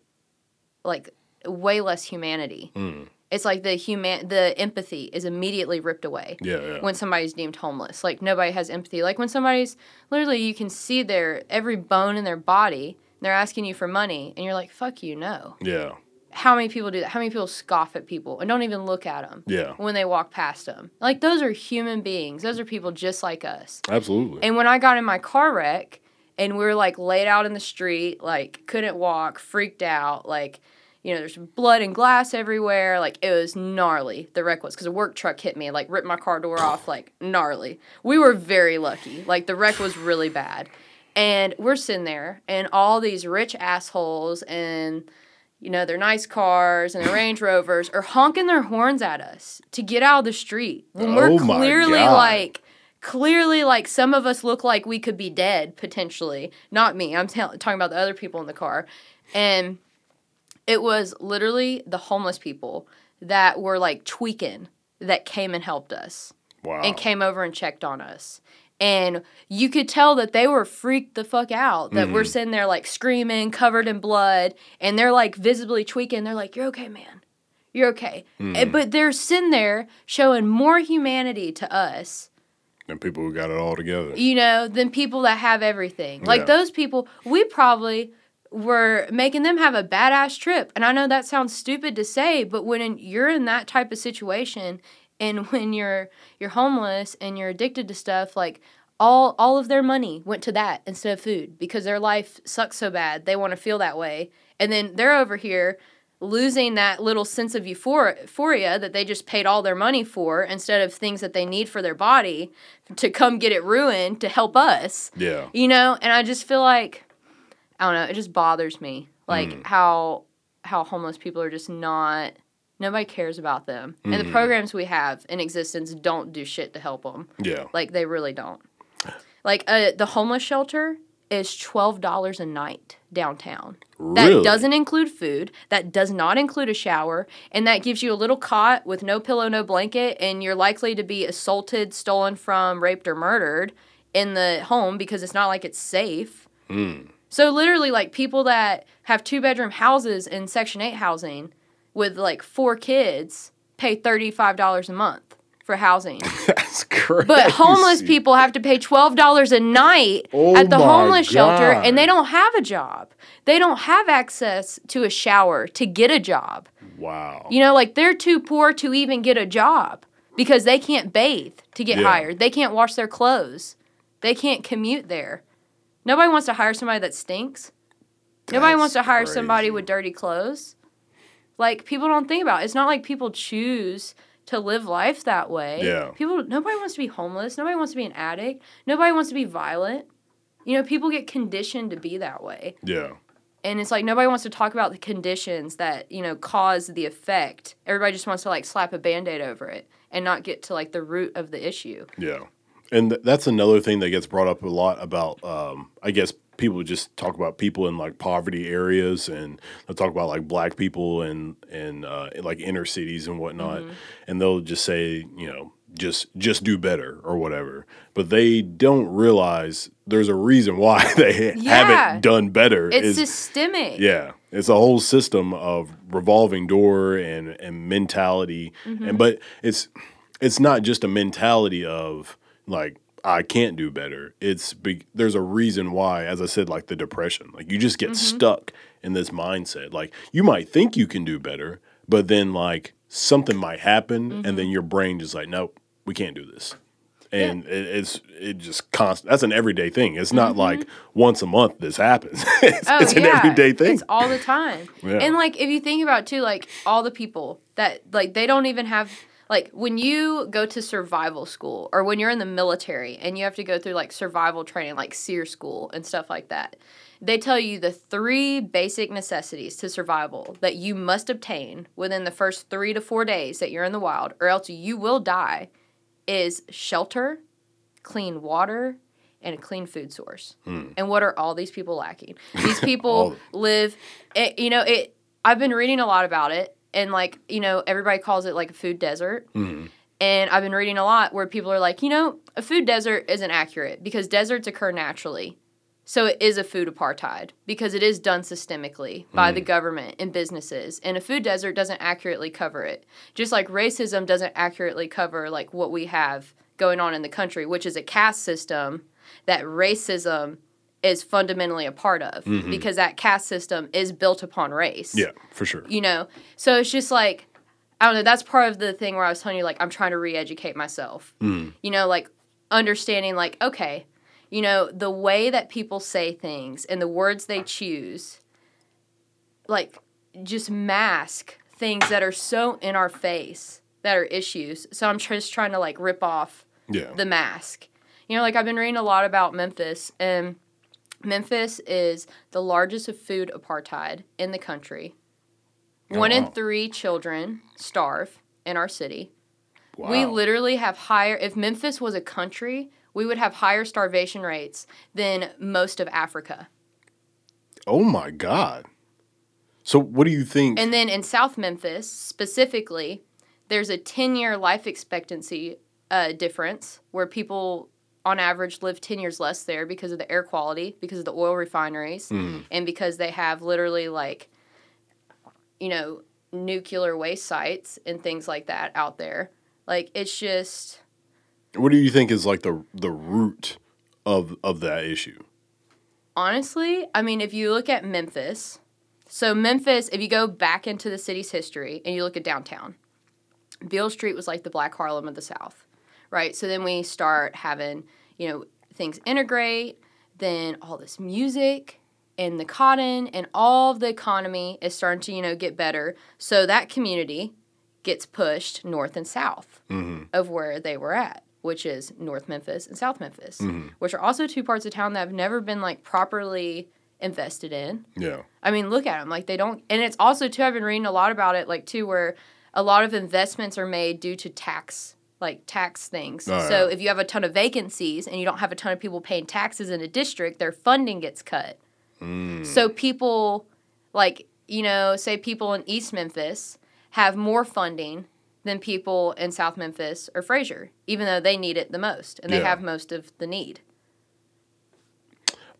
like way less humanity mm. It's like the human the empathy is immediately ripped away Yeah, yeah. when somebody's deemed homeless like nobody has empathy like when somebody's literally you can see their every bone in their body and they're asking you for money and you're like fuck you no yeah. how many people do that how many people scoff at people and don't even look at them Yeah. when they walk past them like those are human beings those are people just like us Absolutely. and when I got in my car wreck and we were like laid out in the street, like couldn't walk, freaked out, like, you know, there's blood and glass everywhere. Like it was gnarly. The wreck was because a work truck hit me, like ripped my car door off, like gnarly. We were very lucky. Like the wreck was really bad. And we're sitting there and all these rich assholes and you know, their nice cars and their Range Rovers are honking their horns at us to get out of the street when we're Oh clearly God. like clearly like some of us look like we could be dead potentially not me i'm tell talking about the other people in the car and it was literally the homeless people that were like tweaking that came and helped us wow. and came over and checked on us and you could tell that they were freaked the fuck out that we're sitting there like screaming covered in blood and they're like visibly tweaking they're like you're okay man you're okay Eh, but they're sitting there showing more humanity to us than people who got it all together. you know, than people that have everything. Like Yeah. those people, we probably were making them have a badass trip. And I know that sounds stupid to say, but when in, you're in that type of situation and when you're you're homeless and you're addicted to stuff, like all all of their money went to that instead of food because their life sucks so bad. They want to feel that way. And then they're over here losing that little sense of euphor- euphoria that they just paid all their money for instead of things that they need for their body to come get it ruined to help us Yeah. you know and i just feel like i don't know it just bothers me like Mm. how how homeless people are just not nobody cares about them. And the programs we have in existence don't do shit to help them. Yeah. Like they really don't. Like uh, the homeless shelter is twelve dollars a night downtown. Really? That doesn't include food. That does not include a shower, and that gives you a little cot with no pillow, no blanket, and you're likely to be assaulted, stolen from, raped, or murdered in the home because it's not like it's safe. So literally, like people that have two bedroom houses in Section Eight housing with like four kids pay thirty five dollars a month for housing. That's crazy. But homeless people have to pay twelve dollars a night Oh at the homeless shelter, and they don't have a job. They don't have access to a shower to get a job. Wow. You know, like they're too poor to even get a job because they can't bathe to get Yeah. hired. They can't wash their clothes. They can't commute there. Nobody wants to hire somebody that stinks. Nobody That's wants to hire somebody with dirty clothes. Like people don't think about it. It's not like people choose to live life that way. Yeah. People nobody wants to be homeless. Nobody wants to be an addict. Nobody wants to be violent. You know, people get conditioned to be that way. Yeah. And it's like nobody wants to talk about the conditions that, you know, cause the effect. Everybody just wants to like slap a band-aid over it and not get to like the root of the issue. Yeah. And th- that's another thing that gets brought up a lot about, um, I guess people just talk about people in like poverty areas and they'll talk about like black people and, and uh, like inner cities and whatnot. Mm-hmm. And they'll just say, you know, just just do better or whatever. But they don't realize there's a reason why they Yeah. haven't done better. It's is- systemic. Yeah, it's a whole system of revolving door and and mentality, Mm-hmm. and but it's it's not just a mentality of like I can't do better. It's big. There's a reason why, as I said, like the depression. Like you just get Mm-hmm. stuck in this mindset. Like you might think you can do better, but then like something might happen, Mm-hmm. and then your brain just like, nope, we can't do this. And it, it's it just constant. That's an everyday thing. It's not like once a month this happens. it's, Mm-hmm. Oh, it's an yeah. everyday thing. It's all the time. Yeah. And like if you think about too, like all the people that like they don't even have like when you go to survival school or when you're in the military and you have to go through like survival training like SERE school and stuff like that. They tell you the three basic necessities to survival that you must obtain within the first 3 to 4 days that you're in the wild or else you will die is shelter, clean water, and a clean food source. Hmm. And what are all these people lacking? These people live, it, you know, it. I've been reading a lot about it, and like, you know, everybody calls it like a food desert. Mm-hmm. And I've been reading a lot where people are like, you know, a food desert isn't accurate because deserts occur naturally. So it is a food apartheid because it is done systemically by the mm. government and businesses. And a food desert doesn't accurately cover it. Just like racism doesn't accurately cover like what we have going on in the country, which is a caste system that racism is fundamentally a part of mm-hmm. because that caste system is built upon race Yeah, for sure. you know so it's just like i don't know that's part of the thing where i was telling you like i'm trying to re-educate myself mm. you know like understanding like okay you know the way that people say things and the words they choose like just mask things that are so in our face that are issues so i'm just trying to like rip off Yeah. the mask. You know, like I've been reading a lot about Memphis, and Memphis is the largest of food apartheid in the country. Oh, One in three children starve in our city. wow. We literally have higher, if Memphis was a country, we would have higher starvation rates than most of Africa. oh my God. So what do you think? And then in South Memphis, specifically, there's a 10 year life expectancy uh, difference where people, on average, live 10 years less there because of the air quality, because of the oil refineries, mm-hmm. and because they have literally like, you know, nuclear waste sites and things like that out there. Like, it's just. what do you think is like the the root of of that issue? Honestly, I mean, if you look at Memphis, so Memphis, if you go back into the city's history and you look at downtown, Beale Street was like the Black Harlem of the South, right? So then we start having, you know, things integrate, then all this music and the cotton and all of the economy is starting to, you know, get better. So that community gets pushed north and south mm-hmm. of where they were at, which is North Memphis and South Memphis, mm-hmm. which are also two parts of town that have never been like properly invested in. Yeah. I mean, look at them. Like they don't, and it's also too. I've been reading a lot about it, like too, where a lot of investments are made due to tax like tax things. Oh, so yeah. if you have a ton of vacancies and you don't have a ton of people paying taxes in a district, their funding gets cut. Mm. So people like, you know, say people in East Memphis have more funding than people in South Memphis or Frayser, even though they need it the most and they Yeah. have most of the need.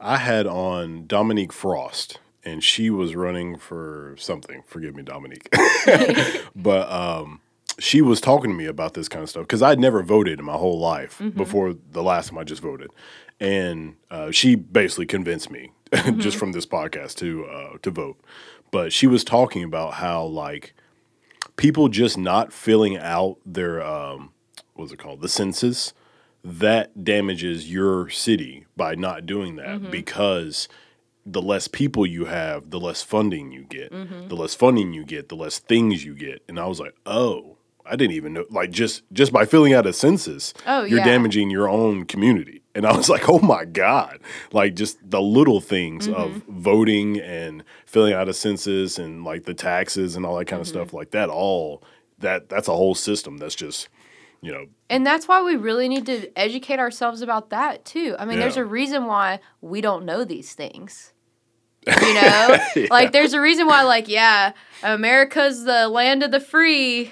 I had on Dominique Frost, and she was running for something. Forgive me, Dominique. but um, she was talking to me about this kind of stuff because I'd never voted in my whole life before the last time I just voted, and uh, she basically convinced me just from this podcast to uh, to vote. But she was talking about how like people just not filling out their um, what's it called the census that damages your city by not doing that because the less people you have, the less funding you get. The less funding you get, the less things you get. And I was like, oh, I didn't even know. Like just just by filling out a census, Oh, you're yeah. damaging your own community. And I was like, oh my god! Like just the little things Mm-hmm. of voting and filling out a census and like the taxes and all that kind Mm-hmm. of stuff like that. All that that's a whole system that's just you know And that's why we really need to educate ourselves about that too. I mean, there's a reason why we don't know these things. You know? Like there's a reason why like yeah, America's the land of the free.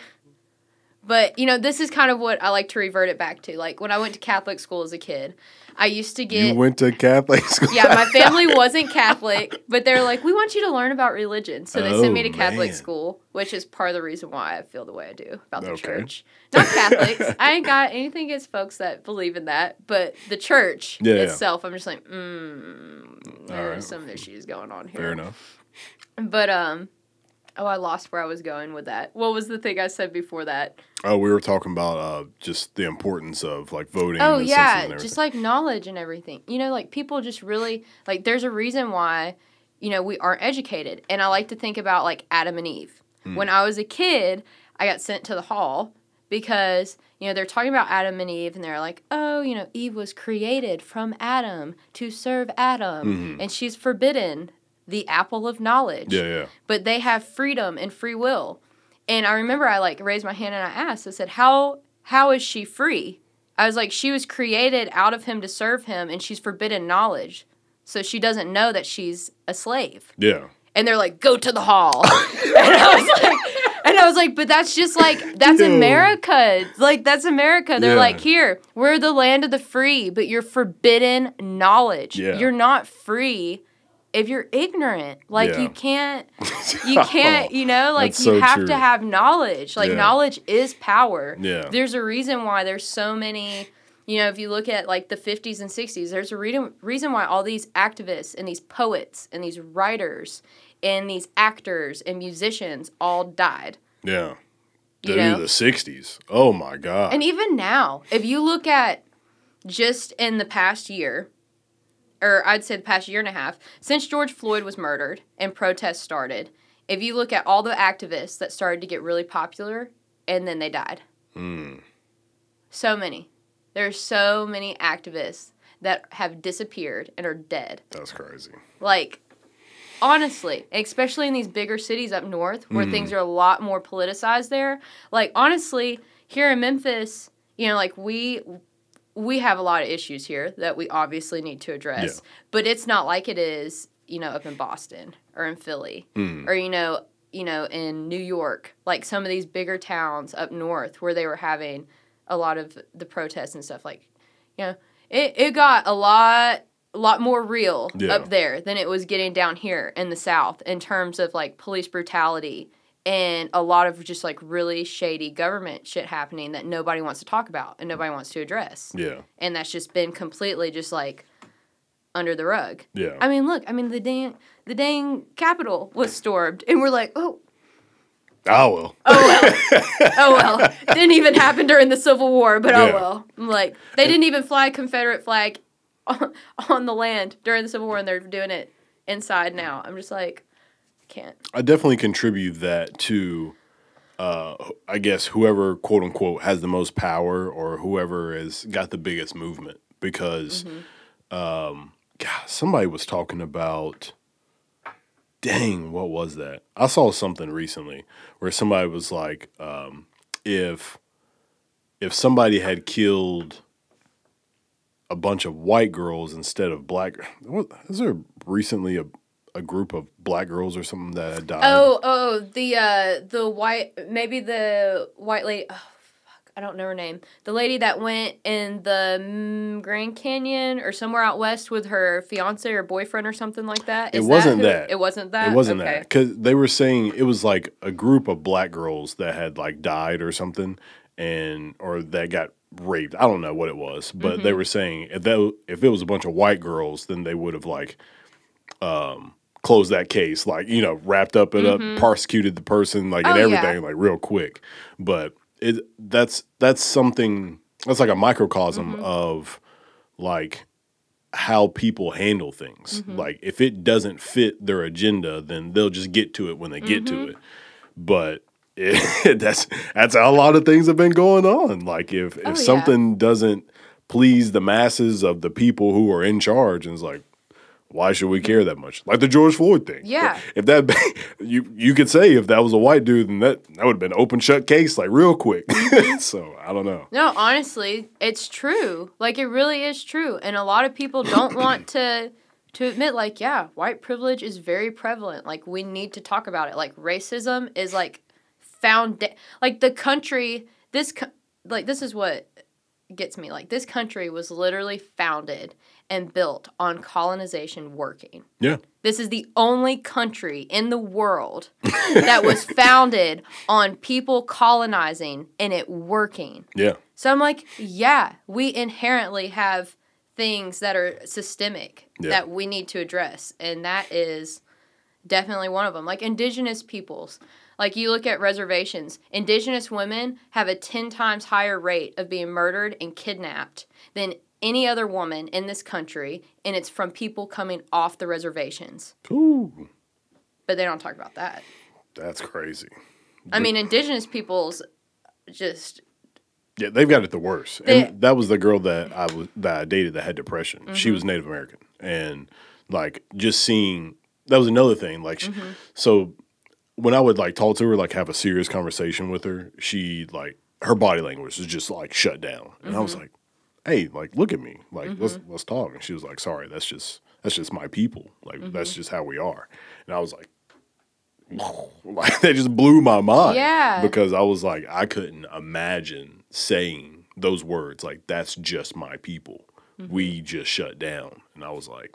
But, you know, this is kind of what I like to revert it back to. Like when I went to Catholic school as a kid, I used to get you went to Catholic school. Yeah, my family wasn't Catholic, but they're like, we want you to learn about religion. So they sent me Oh, to Catholic man. school, which is part of the reason why I feel the way I do about the Okay. church. Not Catholics. I ain't got anything against folks that believe in that, but the church Yeah, yeah. itself, I'm just like, mm, there's right. some issues going on here. Fair enough. But um, oh, I lost where I was going with that. What was the thing I said before that? Oh, we were talking about uh, just the importance of like voting. Oh and the census yeah, just like knowledge and everything. You know, like people just really like. There's a reason why, you know, we aren't educated. And I like to think about like Adam and Eve. Hmm. When I was a kid, I got sent to the hall because you know they're talking about Adam and Eve, and they're like, oh, you know, Eve was created from Adam to serve Adam, and she's forbidden the apple of knowledge yeah, yeah. but they have freedom and free will. And I remember I like raised my hand and I asked, I said, How how is she free? I was like, She was created out of him to serve him and she's forbidden knowledge. So she doesn't know that she's a slave. Yeah. And they're like, Go to the hall. and I was like and I was like, but that's just like that's Yo. America. Like that's America. They're Yeah. like, here, we're the land of the free, but you're forbidden knowledge. Yeah. You're not free if you're ignorant. Like Yeah. you can't you can't, you know, like That's you so have true. to have knowledge. Like Yeah. knowledge is power. Yeah. There's a reason why there's so many, you know, if you look at like the 50s and 60s, there's a reason reason why all these activists and these poets and these writers and these actors and musicians all died. Yeah. You know? the '60s. Oh my god. And even now, if you look at just in the past year, or I'd say the past year and a half, since George Floyd was murdered and protests started, if you look at all the activists that started to get really popular and then they died. Mm. So many. There's so many activists that have disappeared and are dead. That's crazy. Like, honestly, especially in these bigger cities up north where things are a lot more politicized there. Like, honestly, here in Memphis, you know, like we we have a lot of issues here that we obviously need to address. Yeah. But it's not like it is, you know, up in Boston or in Philly mm. or you know, you know, in New York, like some of these bigger towns up north where they were having a lot of the protests and stuff like, you know, it, it got a lot a lot more real Yeah. up there than it was getting down here in the south in terms of like police brutality and a lot of just like really shady government shit happening that nobody wants to talk about and nobody wants to address Yeah. and that's just been completely just like under the rug Yeah. i mean look i mean the dang the dang capitol was stormed and we're like oh oh well. oh well oh well didn't even happen during the civil war but oh, Yeah. oh well I'm like they didn't even fly a confederate flag on, on the land during the civil war and they're doing it inside now i'm just like can't I definitely contribute that to, uh, I guess whoever quote unquote has the most power or whoever has got the biggest movement because, Mm-hmm. um, God, somebody was talking about dang, what was that? I saw something recently where somebody was like, um, if if somebody had killed a bunch of white girls instead of black, Was there recently a a group of black girls or something that died? Oh, oh, the uh, the white, maybe the white lady. Oh, fuck, I don't know her name. The lady that went in the mm, Grand Canyon or somewhere out west with her fiance or boyfriend or something like that. It Is wasn't who- that. It wasn't that. It wasn't okay. that because they were saying it was like a group of black girls that had like died or something, and or that got raped. I don't know what it was, but Mm-hmm. they were saying if that if it was a bunch of white girls, then they would have like um closed that case, like you know, wrapped up it up, prosecuted the person, like and Mm-hmm. Oh, yeah. everything, like real quick. But it that's that's something that's like a microcosm Mm-hmm. of like how people handle things. Mm-hmm. Like if it doesn't fit their agenda, then they'll just get to it when they get Mm-hmm. to it. But it, that's that's how a lot of things have been going on. Like if if Oh, yeah. something doesn't please the masses of the people who are in charge, and it's like. Why should we care that much? Like the George Floyd thing. Yeah. If that you you could say if that was a white dude, then that that would have been open shut case like real quick. Mm-hmm. so I don't know. No, honestly, it's true. Like it really is true, and a lot of people don't want to to admit like, yeah, white privilege is very prevalent. Like we need to talk about it. Like racism is like found like the country this like this is what gets me. Like this country was literally founded and built on colonization working. Yeah. This is the only country in the world that was founded on people colonizing and it working. Yeah. So I'm like, yeah, we inherently have things that are systemic Yeah. that we need to address. And that is definitely one of them. Like indigenous peoples. Like you look at reservations, indigenous women have a 10 times higher rate of being murdered and kidnapped than any other woman in this country. And it's from people coming off the reservations. Ooh, But they don't talk about that. that's crazy. I mean, indigenous peoples just Yeah, they've got it the worst. They- and that was the girl that I was that I dated that had depression. Mm-hmm. She was Native American, and like just seeing that was another thing. Like, Mm-hmm. so when I would like talk to her, like have a serious conversation with her, she like her body language was just like shut down, and I was Mm-hmm. like, "Hey, like look at me, like let's let's talk." And she was like, "Sorry, that's just that's just my people. Like Mm-hmm. that's just how we are." And I was like. Like that just blew my mind. Yeah. Because I was like, I couldn't imagine saying those words. Like, that's just my people. Mm-hmm. We just shut down. And I was like,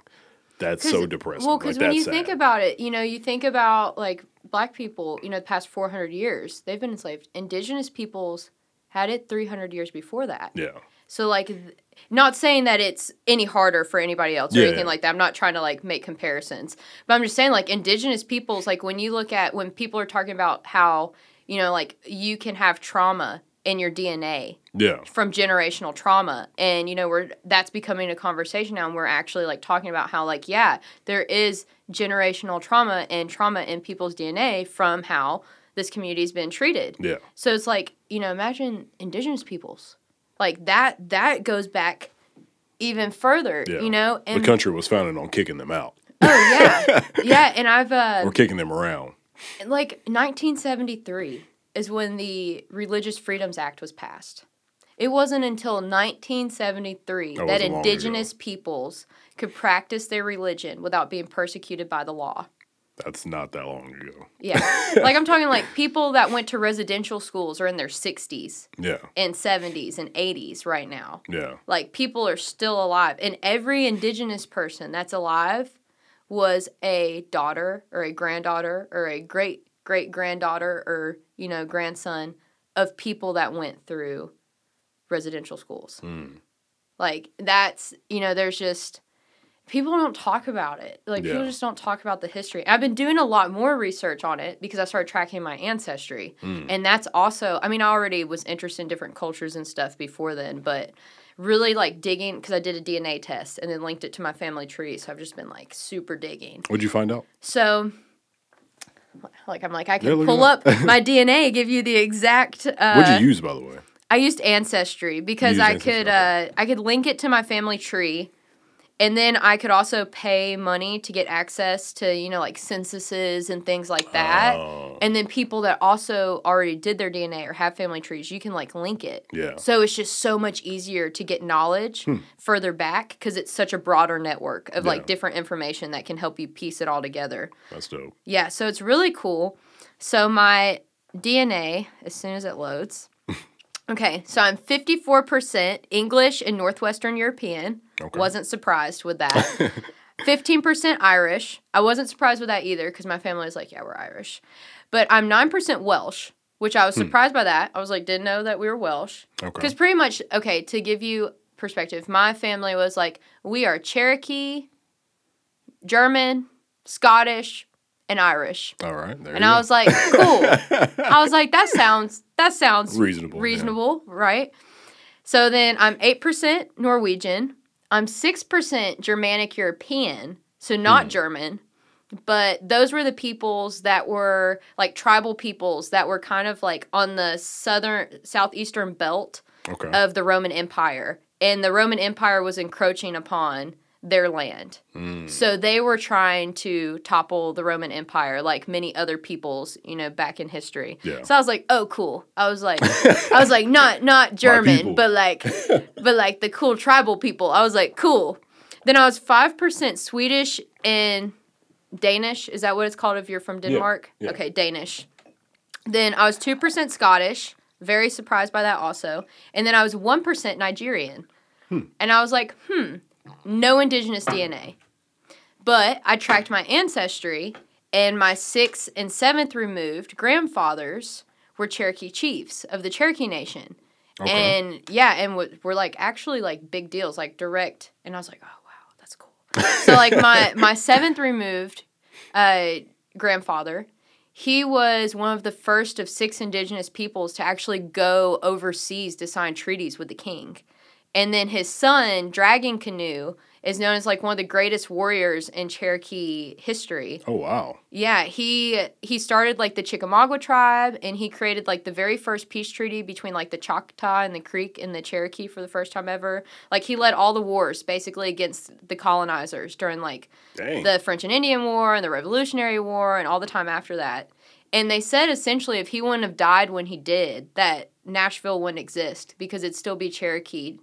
that's so depressing. Well, like, because when you sad. think about it, you know, you think about like black people, you know, the past 400 years, they've been enslaved. Indigenous peoples had it 300 years before that. Yeah. So, like, th- not saying that it's any harder for anybody else or Yeah. anything like that. I'm not trying to like make comparisons, but I'm just saying, like, indigenous peoples, like, when you look at when people are talking about how, you know, like, you can have trauma in your DNA Yeah. from generational trauma and you know we're that's becoming a conversation now and we're actually like talking about how like yeah there is generational trauma and trauma in people's dna from how this community's been treated Yeah. so it's like you know imagine indigenous peoples like that that goes back even further Yeah. you know the country was founded on kicking them out oh yeah yeah and i've uh or kicking them around. like 1973 is when the Religious Freedoms Act was passed. It wasn't until 1973 That that long indigenous peoples could practice their religion without being persecuted by the law. That's not that long ago. Yeah. like I'm talking like people that went to residential schools are in their 60s Yeah. and 70s and 80s right now. Yeah. Like people are still alive and every indigenous person that's alive was a daughter or a granddaughter or a great great granddaughter or you know grandson of people that went through residential schools. Hmm. Like that's you know there's just people don't talk about it. Like people just don't talk about the history. I've been doing a lot more research on it because I started tracking my ancestry. Hmm. And that's also I mean I already was interested in different cultures and stuff before then, but really like digging because I did a DNA test and then linked it to my family tree. So I've just been like super digging. What'd you find out? So like I'm like I Yeah, can look pull up up. my DNA, give you the exact uh What'd you use, by the way? I used Ancestry because used I Ancestry, could okay. uh, I could link it to my family tree, and then I could also pay money to get access to, you know, like censuses and things like that. Oh. And then people that also already did their DNA or have family trees, you can like link it. Yeah. So it's just so much easier to get knowledge hmm. further back because it's such a broader network of Yeah. like different information that can help you piece it all together. That's dope. Yeah, so it's really cool. So my DNA, as soon as it loads, okay, so I'm 54% English and Northwestern European. Okay. Wasn't surprised with that. 15% Irish. I wasn't surprised with that either because my family was like, yeah, we're Irish. But I'm 9% Welsh, which I was hmm. surprised by that. I was like, didn't know that we were Welsh. Okay. Because pretty much, okay, to give you perspective, my family was like, we are Cherokee, German, Scottish, and Irish. All right. There And I go. was like, cool. I was like, that sounds that sounds Reasonable, yeah. reasonable, right? So then I'm eight percent Norwegian. I'm six percent Germanic European, so not Hmm. German. But those were the peoples that were like tribal peoples that were kind of like on the southern southeastern belt okay. of the Roman Empire, and the Roman Empire was encroaching upon their land. Mm. So they were trying to topple the Roman Empire, like many other peoples, you know, back in history. Yeah. So I was like, oh, cool. I was like, I was like, not not. German, but like, but like the cool tribal people. I was like, cool. Then I was five percent Swedish and Danish. Is that what it's called if you're from Denmark? yeah. Okay, Danish. Then I was two percent Scottish. Very surprised by that also. And then I was one percent Nigerian. Hmm. And I was like, hmm, no indigenous DNA. But I tracked my ancestry, and my sixth and seventh removed grandfathers were Cherokee chiefs of the Cherokee Nation. Okay. And yeah, and w- were like actually like big deals, like direct. And I was like, oh wow, that's cool. so like my my seventh removed uh, grandfather, he was one of the first of six indigenous peoples to actually go overseas to sign treaties with the king. And then his son, Dragging Canoe, is known as like one of the greatest warriors in Cherokee history. oh wow. Yeah, he he started like the Chickamauga tribe and he created like the very first peace treaty between like the Choctaw and the Creek and the Cherokee for the first time ever. Like he led all the wars basically against the colonizers during like Dang. the French and Indian War and the Revolutionary War and all the time after that. And they said essentially if he wouldn't have died when he did, that Nashville wouldn't exist because it'd still be Cherokee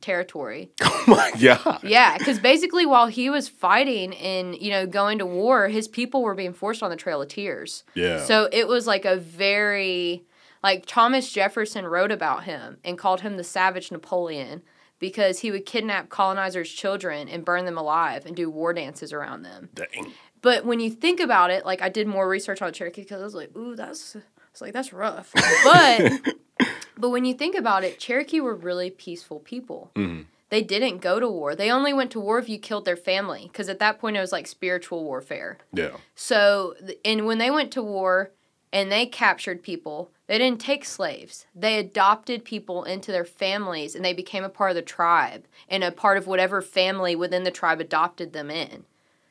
territory. oh my god. Yeah, because basically while he was fighting and you know going to war, his people were being forced on the Trail of Tears. Yeah. So it was like a very like Thomas Jefferson wrote about him and called him the savage Napoleon because he would kidnap colonizers' children and burn them alive and do war dances around them. Dang. But when you think about it, like I did more research on Cherokee because I was like, ooh, that's it's like that's rough. But but when you think about it, Cherokee were really peaceful people. Mhm. They didn't go to war. They only went to war if you killed their family because at that point it was like spiritual warfare. Yeah. So and when they went to war and they captured people, they didn't take slaves. They adopted people into their families and they became a part of the tribe and a part of whatever family within the tribe adopted them in.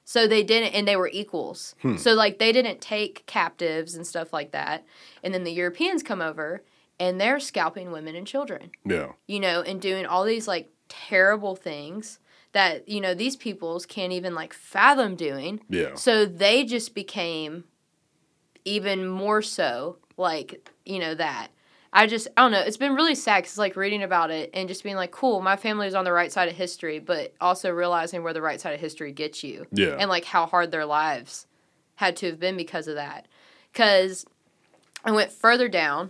So they didn't, and they were equals. Hmm. So like they didn't take captives and stuff like that. And then the Europeans come over and they're scalping women and children, Yeah. you know, and doing all these like terrible things that you know these peoples can't even like fathom doing. Yeah. So they just became even more so like, you know, that. I just, I don't know. It's been really sad because, like, reading about it and just being like, cool, my family is on the right side of history, but also realizing where the right side of history gets you Yeah. and, like, how hard their lives had to have been because of that. Because I went further down,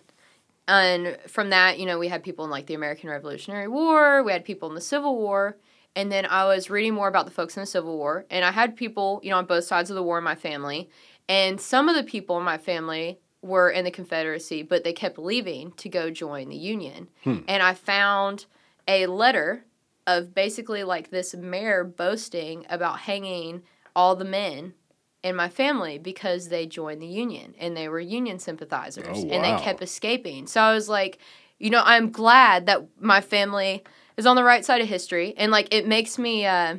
and from that, you know, we had people in, like, the American Revolutionary War, we had people in the Civil War, and then I was reading more about the folks in the Civil War, and I had people, you know, on both sides of the war in my family, and some of the people in my family were in the Confederacy, but they kept leaving to go join the Union. And I found a letter of basically like this mayor boasting about hanging all the men in my family because they joined the Union and they were Union sympathizers Oh, and they kept escaping. So I was like, you know, I'm glad that my family is on the right side of history and like it makes me uh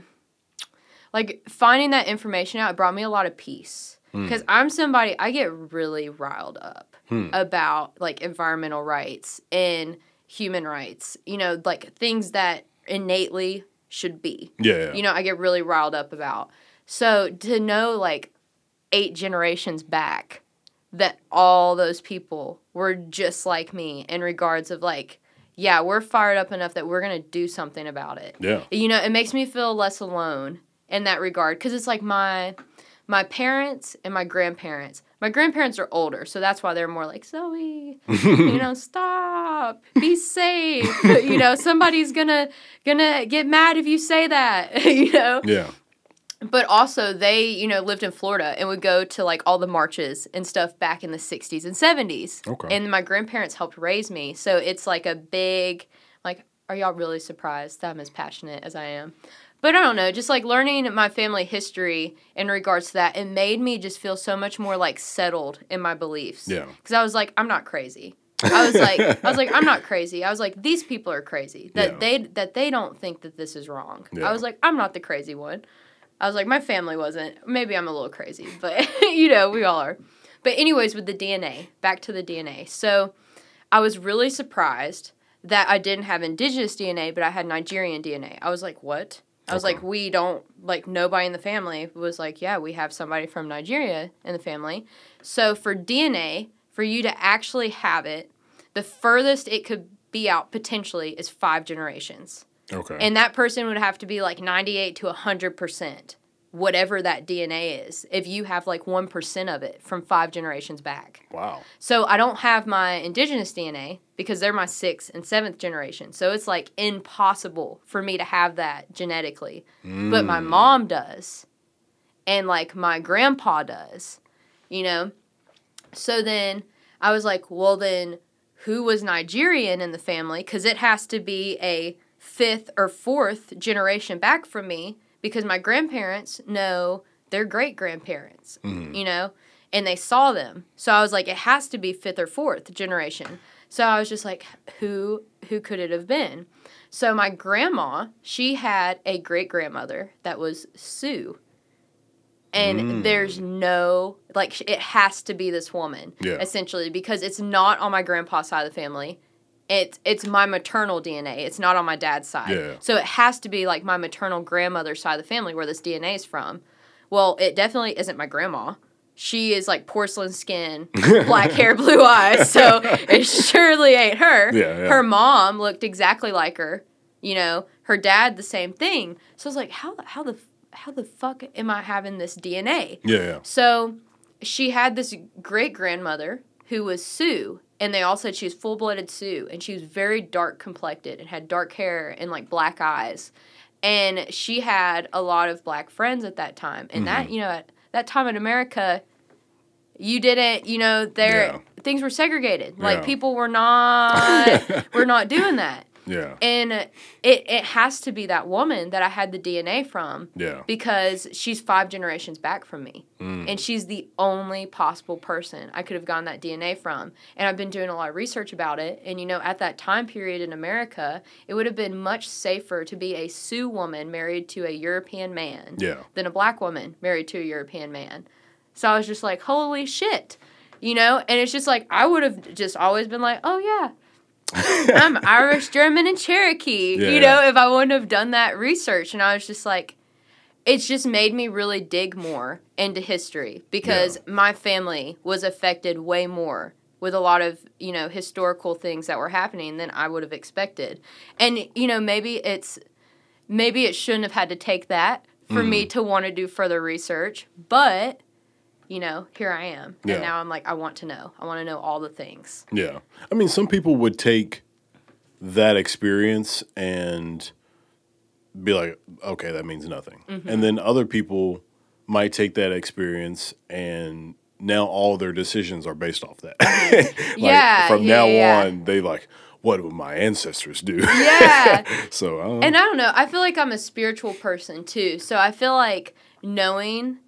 like finding that information out it brought me a lot of peace Mm. because i'm somebody i get really riled up hmm. about like environmental rights and human rights you know like things that innately should be. Yeah. You know, I get really riled up about. So to know like eight generations back that all those people were just like me in regards of like, yeah, we're fired up enough that we're going to do something about it. Yeah. You know, it makes me feel less alone in that regard because it's like my my parents and my grandparents. My grandparents are older, so that's why they're more like Zoe. you know, stop, be safe. you know, somebody's gonna gonna get mad if you say that. you know, Yeah. but also they you know lived in florida and would go to like all the marches and stuff back in the 60s and 70s Okay. and my grandparents helped raise me so it's like a big like are y'all really surprised that i'm as passionate as i am but i don't know just like learning my family history in regards to that it made me just feel so much more like settled in my beliefs Yeah. because i was like i'm not crazy I was like, I was like, I'm not crazy. I was like, these people are crazy that Yeah. they that they don't think that this is wrong. Yeah. I was like, I'm not the crazy one. I was like, my family wasn't. Maybe I'm a little crazy, but you know, we all are. But anyways, with the DNA, back to the DNA. So I was really surprised that I didn't have indigenous DNA, but I had Nigerian DNA. I was like, what? I was Okay. like, we don't like nobody in the family was like, yeah, we have somebody from Nigeria in the family. So for DNA, for you to actually have it, the furthest it could be out potentially is five generations. Okay. And that person would have to be like 98 to 100%, whatever that DNA is, if you have like 1% of it from five generations back. wow. So I don't have my indigenous DNA because they're my sixth and seventh generation. So it's like impossible for me to have that genetically. But my mm. mom does. And like my grandpa does, you know? So then I was like, well, then who was Nigerian in the family? Because it has to be a fifth or fourth generation back from me because my grandparents know their great grandparents, mm-hmm. you know, and they saw them. So I was like, it has to be fifth or fourth generation. So I was just like, who who could it have been? So my grandma, she had a great grandmother that was Sioux. And mm. there's no like it has to be this woman Yeah. essentially because it's not on my grandpa's side of the family. It's it's my maternal DNA. It's not on my dad's side. Yeah. So it has to be like my maternal grandmother's side of the family where this DNA is from. Well, it definitely isn't my grandma. She is like porcelain skin, black hair, blue eyes. So it surely ain't her. Yeah, yeah. Her mom looked exactly like her. You know, her dad the same thing. So I was like, how how the how the fuck am I having this DNA? Yeah, yeah. So she had this great grandmother who was Sioux, and they all said she was full blooded Sioux, and she was very dark complected and had dark hair and like black eyes. And she had a lot of black friends at that time. And that, mm-hmm. you know, at that time in America, you didn't, you know, there Yeah. things were segregated. Like Yeah. people were not were not doing that. Yeah. And it it has to be that woman that I had the DNA from Yeah. because she's five generations back from me. Mm. And she's the only possible person I could have gotten that DNA from. And I've been doing a lot of research about it. And, you know, at that time period in America, it would have been much safer to be a Sioux woman married to a European man Yeah. than a black woman married to a European man. So I was just like, holy shit. You know? And it's just like, I would have just always been like, oh, yeah. I'm Irish, German, and Cherokee. Yeah. You know, if I wouldn't have done that research. And I was just like, it's just made me really dig more into history because my family was affected way more with a lot of you know historical things that were happening than I would have expected. And you know maybe it's maybe it shouldn't have had to take that for me mm. to want to do further research, but you know, here I am. Yeah. And now I'm like I want to know. I want to know all the things. Yeah. I mean, some people would take that experience and be like, okay, that means nothing. Mm-hmm. And then other people might take that experience and now all their decisions are based off that. like, Yeah, From yeah, now yeah. on, they like, what would my ancestors do? Yeah. so, I don't know. And I don't know. I feel like I'm a spiritual person too. So I feel like knowing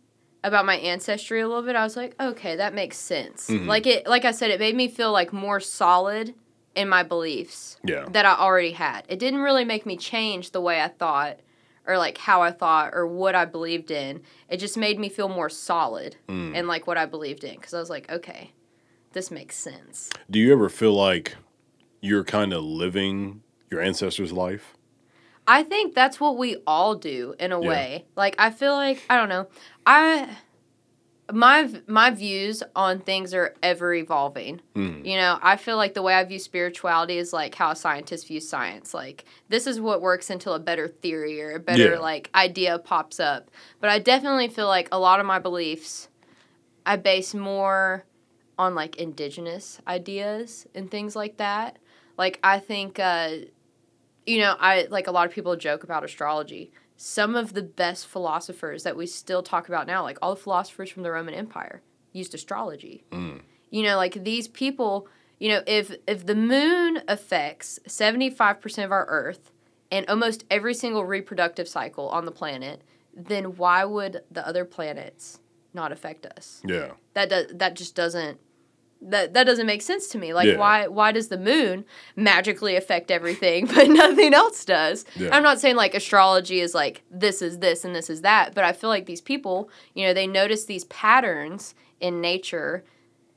about my ancestry a little bit, I was like, okay, that makes sense. Mm-hmm. Like it like I said, it made me feel like more solid in my beliefs Yeah. that I already had. It didn't really make me change the way I thought or like how I thought or what I believed in. It just made me feel more solid Mm. in like what I believed in cuz I was like, okay, this makes sense. do you ever feel like you're kind of living your ancestors' life? I think that's what we all do in a Yeah. way. Like I feel like I don't know. I my my views on things are ever evolving. Mm. You know, I feel like the way I view spirituality is like how a scientist views science. Like this is what works until a better theory or a better Yeah. like idea pops up. But I definitely feel like a lot of my beliefs I base more on like indigenous ideas and things like that. Like I think uh you know, I like a lot of people joke about astrology. Some of the best philosophers that we still talk about now, like all the philosophers from the Roman Empire, used astrology. Mm. You know, like these people, you know, if if the moon affects 75% of our earth and almost every single reproductive cycle on the planet, then why would the other planets not affect us? Yeah. that does that just doesn't that that doesn't make sense to me. Like Yeah. why why does the moon magically affect everything but nothing else does? Yeah. I'm not saying like astrology is like this is this and this is that, but I feel like these people, you know, they notice these patterns in nature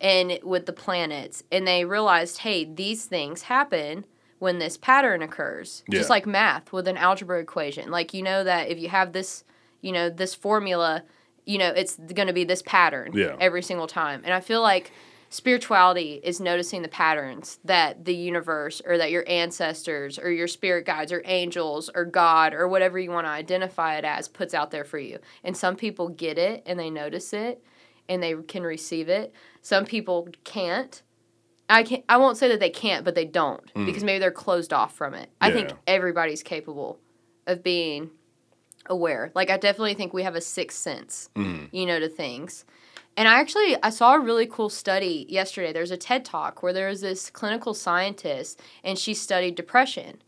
and with the planets and they realized, hey, these things happen when this pattern occurs. Just like math with an algebra equation. Like you know that if you have this, you know, this formula, you know, it's going to be this pattern Yeah. every single time. And I feel like spirituality is noticing the patterns that the universe or that your ancestors or your spirit guides or angels or God or whatever you want to identify it as puts out there for you. And some people get it and they notice it and they can receive it. Some people can't. I can't I won't say that they can't, but they don't because maybe they're closed off from it. I think everybody's capable of being aware. Like I definitely think we have a sixth sense, Mm. you know, to things. And I actually I saw a really cool study yesterday. There's a TED Talk where there was this clinical scientist and she studied depression.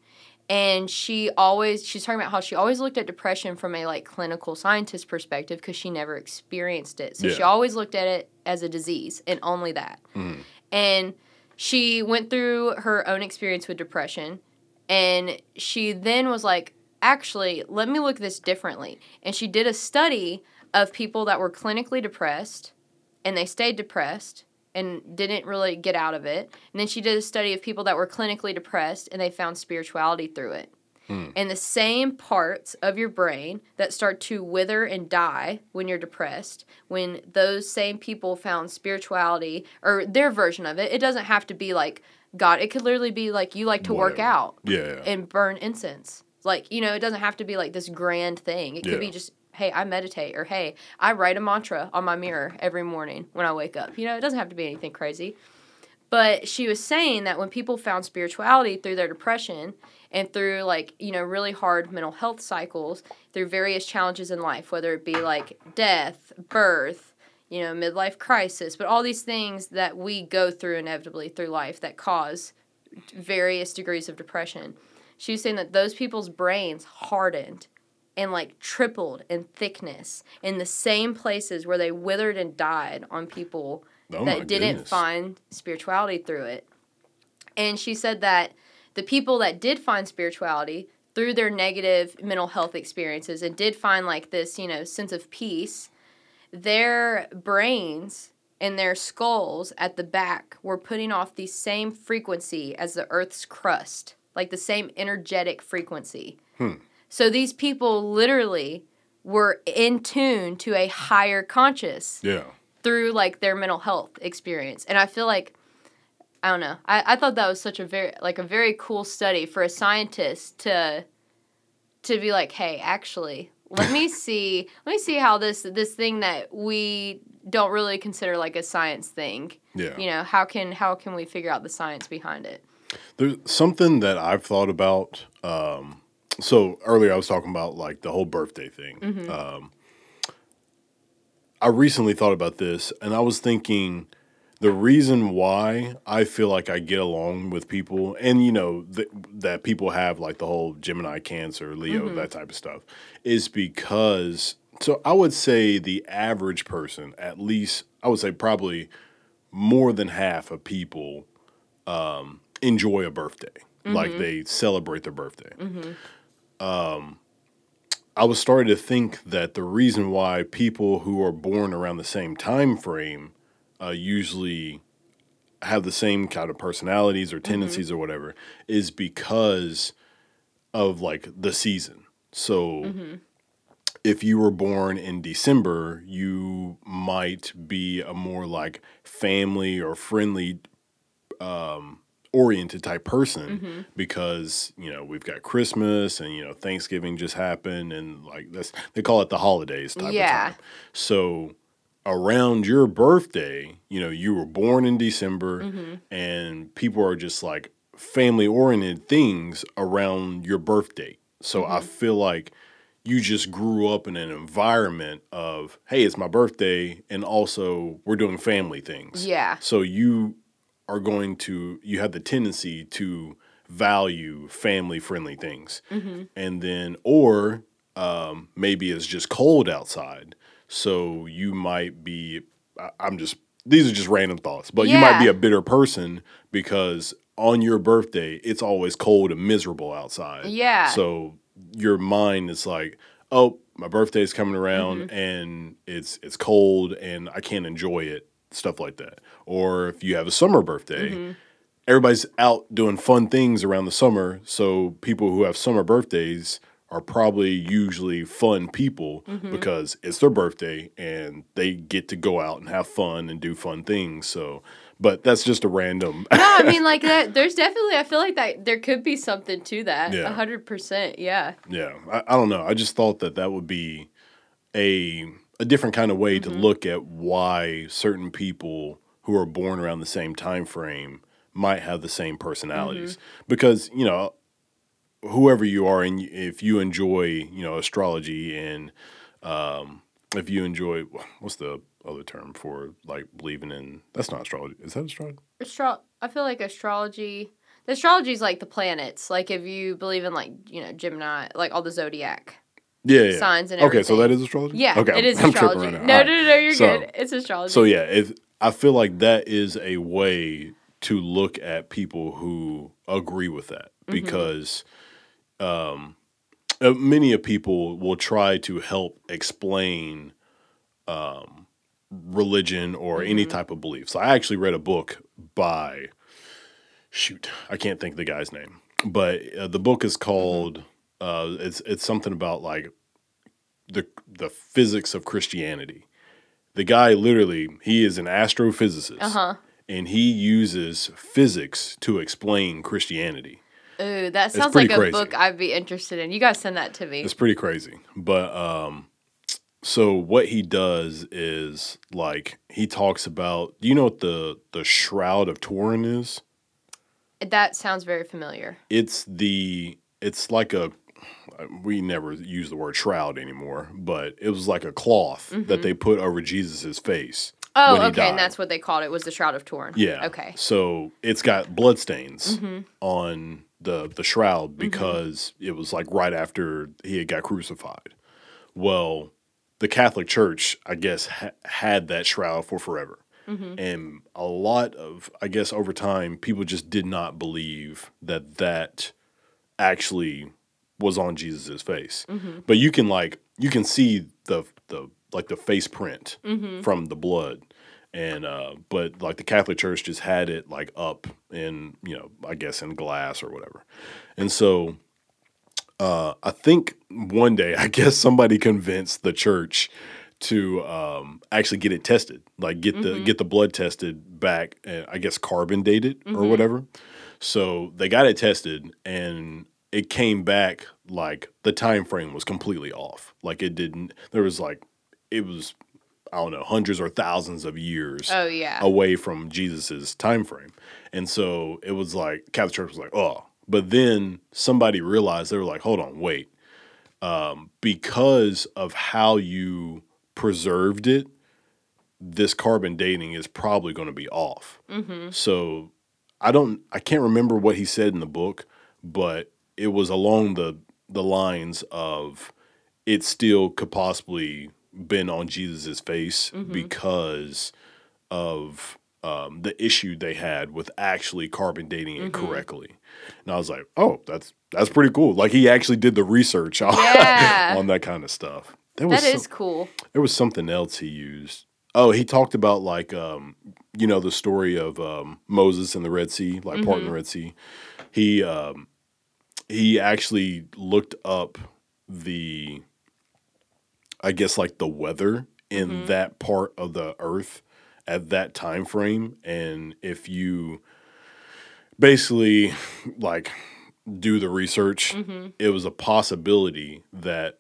And she always she's talking about how she always looked at depression from a like clinical scientist perspective because she never experienced it. So she always looked at it as a disease and only that. Mm-hmm. And she went through her own experience with depression and she then was like actually let me look at this differently and she did a study of people that were clinically depressed and they stayed depressed and didn't really get out of it and then she did a study of people that were clinically depressed and they found spirituality through it hmm. and the same parts of your brain that start to wither and die when you're depressed, when those same people found spirituality or their version of it, it doesn't have to be like God. It could literally be like you like to work out Yeah. yeah. and burn incense. Like, you know, it doesn't have to be like this grand thing. It could be just, hey, I meditate or hey, I write a mantra on my mirror every morning when I wake up. You know, it doesn't have to be anything crazy. But she was saying that when people found spirituality through their depression and through like, you know, really hard mental health cycles, through various challenges in life, whether it be like death, birth, you know, midlife crisis, but all these things that we go through inevitably through life that cause various degrees of depression. She was saying that those people's brains hardened and like tripled in thickness in the same places where they withered and died on people Oh that didn't goodness. find spirituality through it. And she said that the people that did find spirituality through their negative mental health experiences and did find like this, you know, sense of peace, their brains and their skulls at the back were putting off the same frequency as the Earth's crust, like the same energetic frequency. Hmm. So these people literally were in tune to a higher conscious Yeah. through like their mental health experience. And I feel like I don't know. I, I thought that was such a very like a very cool study for a scientist to to be like, hey, actually, let me see let me see how this this thing that we don't really consider like a science thing. Yeah. You know, how can how can we figure out the science behind it? There's something that I've thought about. Um, so earlier I was talking about like the whole birthday thing. Um, I recently thought about this, and I was thinking the reason why I feel like I get along with people, and you know th- that people have like the whole Gemini, Cancer, Leo, that type of stuff, is because. So I would say the average person, at least, I would say probably more than half of people um, enjoy a birthday. Like they celebrate their birthday. Um, I was starting to think that the reason why people who are born around the same time frame uh, usually have the same kind of personalities or tendencies or whatever is because of like the season. So if you were born in December, you might be a more like family or friendly um, oriented type person mm-hmm. because you know we've got Christmas and you know Thanksgiving just happened and like that's they call it the holidays type Yeah. of time. So around your birthday, you know, you were born in December mm-hmm. and people are just like family oriented things around your birthday. So I mm-hmm. feel like you just grew up in an environment of, hey, it's my birthday, and also we're doing family things. Yeah. So you are going to, you have the tendency to value family friendly things. And then, or um, maybe it's just cold outside. So you might be, I- I'm just, these are just random thoughts, but you might be a bitter person because on your birthday, it's always cold and miserable outside. Yeah. So your mind is like, oh, my birthday's coming around Mm-hmm. and it's it's cold and I can't enjoy it, stuff like that. Or if you have a summer birthday, Mm-hmm. everybody's out doing fun things around the summer. So people who have summer birthdays are probably usually fun people Mm-hmm. because it's their birthday and they get to go out and have fun and do fun things. So, but that's just a random. no, I mean like that. There's definitely. I feel like that there could be something to that. Yeah. A hundred percent. Yeah. Yeah, I, I don't know. I just thought that that would be a a different kind of way to look at why certain people who are born around the same time frame might have the same personalities. Because you know, whoever you are, and if you enjoy you know astrology and um, if you enjoy what's the other term for like believing in that's not astrology is that astrology Astro- I feel like astrology. The astrology is like the planets. Like if you believe in like you know Gemini, like all the zodiac. Yeah, yeah. Signs and everything. okay so that is astrology Yeah, okay it is I'm astrology. right no, now. no, no, no, you're So- good. It's astrology. So yeah, if I feel like that is a way to look at people who agree with that because um, uh, many of people will try to help explain um, religion or any type of belief. So I actually read a book by shoot, I can't think of the guy's name, but uh, the book is called uh, it's it's something about like the the physics of Christianity the guy literally he is an astrophysicist Uh huh. and he uses physics to explain christianity Ooh, that sounds like a crazy. book I'd be interested in. You guys send that to me. it's pretty crazy but um so what he does is like he talks about do you know what the the shroud of turin is That sounds very familiar. it's the it's like a we never use the word shroud anymore but it was like a cloth that they put over jesus's face Oh, okay, died. and that's what they called it was the Shroud of Turin. Yeah. Okay. So it's got blood stains Mm-hmm. on the the shroud because it was like right after he had got crucified. Well, the Catholic Church, I guess, ha- had that shroud for forever. Mm-hmm. And a lot of, I guess, over time, people just did not believe that that actually was on Jesus's face. Mm-hmm. But you can like you can see the the like the face print Mm-hmm. from the blood. And uh but like the Catholic Church just had it like up in, you know, I guess in glass or whatever. And so uh I think one day I guess somebody convinced the church to um actually get it tested. Like get the get the blood tested back and I guess carbon dated or whatever. So they got it tested and it came back like the time frame was completely off. Like it didn't there was like it was I don't know, hundreds or thousands of years Oh yeah. away from Jesus's time frame. And so it was like Catholic Church was like, oh. But then somebody realized they were like, hold on, wait. Um, because of how you preserved it, this carbon dating is probably going to be off. So I don't, I can't remember what he said in the book, but it was along the the lines of it still could possibly been on Jesus's face because of um, the issue they had with actually carbon dating it correctly. And I was like, oh, that's that's pretty cool. Like he actually did the research on, Yeah. on that kind of stuff. There was That some- cool. there was something else he used. Oh, he talked about like um, you know the story of um, Moses and the Red Sea, like part parting the Red Sea. He um, he actually looked up the I guess like the weather in Mm-hmm. that part of the earth at that time frame and if you basically like do the research Mm-hmm. it was a possibility that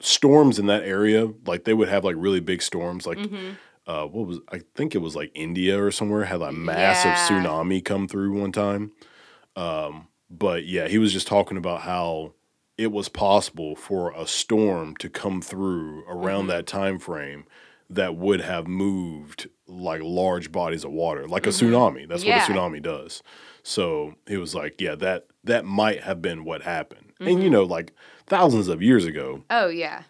storms in that area like they would have like really big storms like Mm-hmm. uh what was i think it was like india or somewhere had a massive Yeah. tsunami come through one time um but yeah he was just talking about how it was possible for a storm to come through around Mm-hmm. that time frame that would have moved like large bodies of water like a tsunami that's Mm-hmm. Yeah. what a tsunami does so it was like yeah that that might have been what happened and Mm-hmm. you know like thousands of years ago Oh yeah.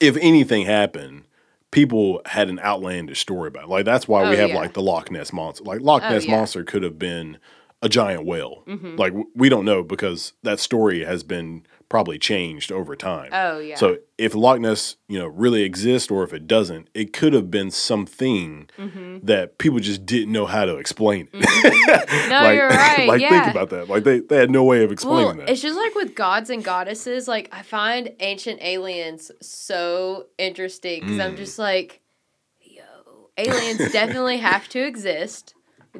if anything happened, people had an outlandish story about it. Like that's why we Oh, have yeah. like the Loch Ness monster. Like Loch Oh, Ness yeah. Mm-hmm. monster could have been a giant whale. Like we don't know because that story has been probably changed over time. Oh yeah. So if Loch Ness, you know, really exists or if it doesn't, it could have been something Mm-hmm. that people just didn't know how to explain it. no, like, you're right. like yeah. think about that. Like they, they had no way of explaining Well, that. it's just like with gods and goddesses. Like I find ancient aliens so interesting because Mm. I'm just like, yo, aliens definitely have to exist,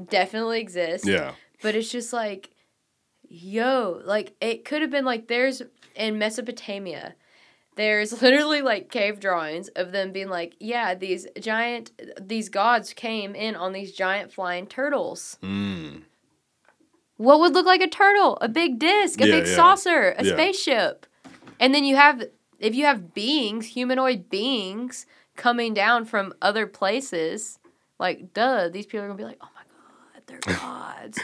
definitely exist. yeah. But it's just like, yo, like it could have been like there's in Mesopotamia. There's literally like cave drawings of them being like, yeah, these giant, these gods came in on these giant flying turtles. Mm. What would look like a turtle? A big disc, a Yeah, big yeah. saucer, a Yeah. spaceship. And then you have if you have beings, humanoid beings coming down from other places, like duh, these people are gonna be like, Oh my god, they're gods.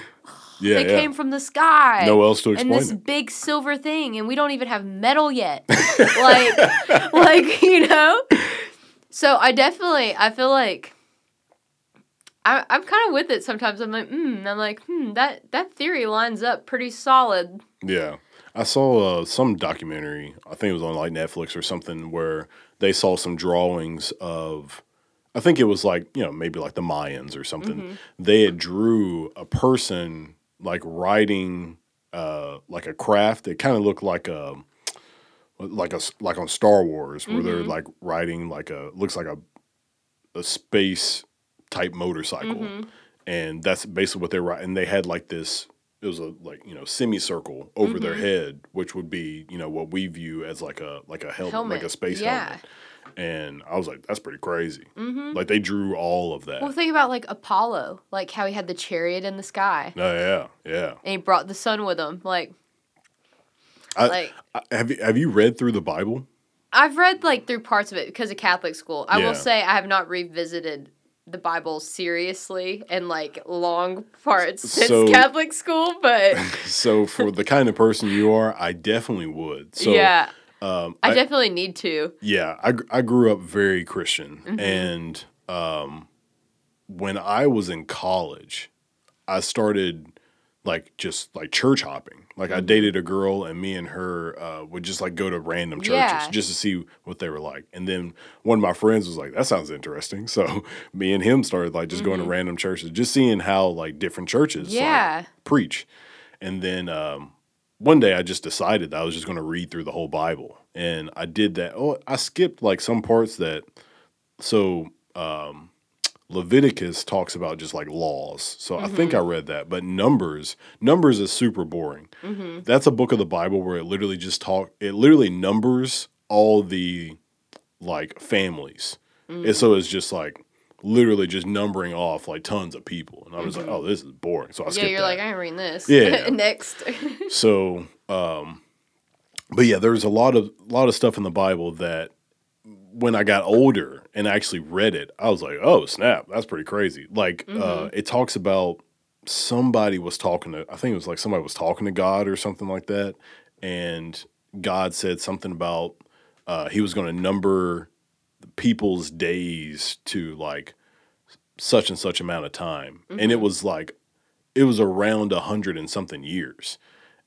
Yeah. they yeah. came from the sky. no else to explain. and this it. big silver thing, and we don't even have metal yet. like like, you know? So I definitely I feel like I, I'm kind of with it sometimes. I'm like, hmm. I'm like, hmm. That that theory lines up pretty solid. Yeah. I saw uh, some documentary, I think it was on like Netflix or something, where they saw some drawings of, I think it was like, you know, maybe like the Mayans or something. They had drew a person like riding uh, like a craft. It kind of looked um, like a, like a, like on Star Wars where they're mm-hmm. like riding like a, looks like a, a space type motorcycle. Mm-hmm. And that's basically what they were, and they had like this, it was a like you know semicircle over their mm-hmm. head, which would be you know what we view as like a like a helmet, like a space yeah. helmet. And I was like, that's pretty crazy. Mm-hmm. Like they drew all of that. Well, think about like Apollo, like how he had the chariot in the sky, oh yeah, yeah. and he brought the sun with him. Like, I, like I- have you have you read through the Bible? I've read like through parts of it because of Catholic school. I Yeah. will say I have not revisited the Bible seriously in like long parts since So- Catholic school, but So for the kind of person you are, I definitely would. So yeah, um, I, I, definitely need to. yeah, I I grew up very Christian, Mm-hmm. and um, when I was in college, I started like just like church hopping. Like Mm-hmm. I dated a girl, and me and her uh, would just like go to random churches Yeah. just to see what they were like. And then one of my friends was like, "That sounds interesting." So me and him started like just going to random churches, just seeing how like different churches like, Mm-hmm. Yeah. preach. And then um, one day I just decided that I was just going to read through the whole Bible, and I did that. Oh, I skipped like some parts that. So um, Leviticus talks about just like laws. So I think I mm-hmm. read that, but Numbers, Numbers is super boring. Mm-hmm. That's a book of the Bible where it literally just talk. It literally numbers all the like families, and mm. so it's just like literally just numbering off like tons of people, and I was like, oh, this is boring. So I Yeah, you're that. like I ain't reading this. Yeah. Next. So, um, but yeah, there's a lot of a lot of stuff in the Bible that when I got older and actually read it, I was like, oh snap, that's pretty crazy. Like, uh, it talks about somebody was talking to, I think it was like somebody was talking to God or something like that, and God said something about uh, he was going to number people's days to like such and such amount of time, and it mm-hmm. was like it was around a hundred and something years.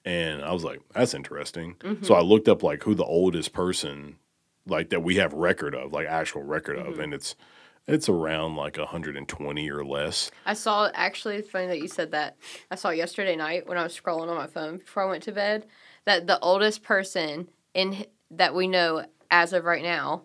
And I was like, that's interesting. So I mm-hmm. looked up like who the oldest person like that we have record of, like actual record of, mm-hmm. and it's it's around like 120 or less. I saw actually it's funny that you said that. I saw yesterday night when I was scrolling on my phone before I went to bed that the oldest person in that we know as of right now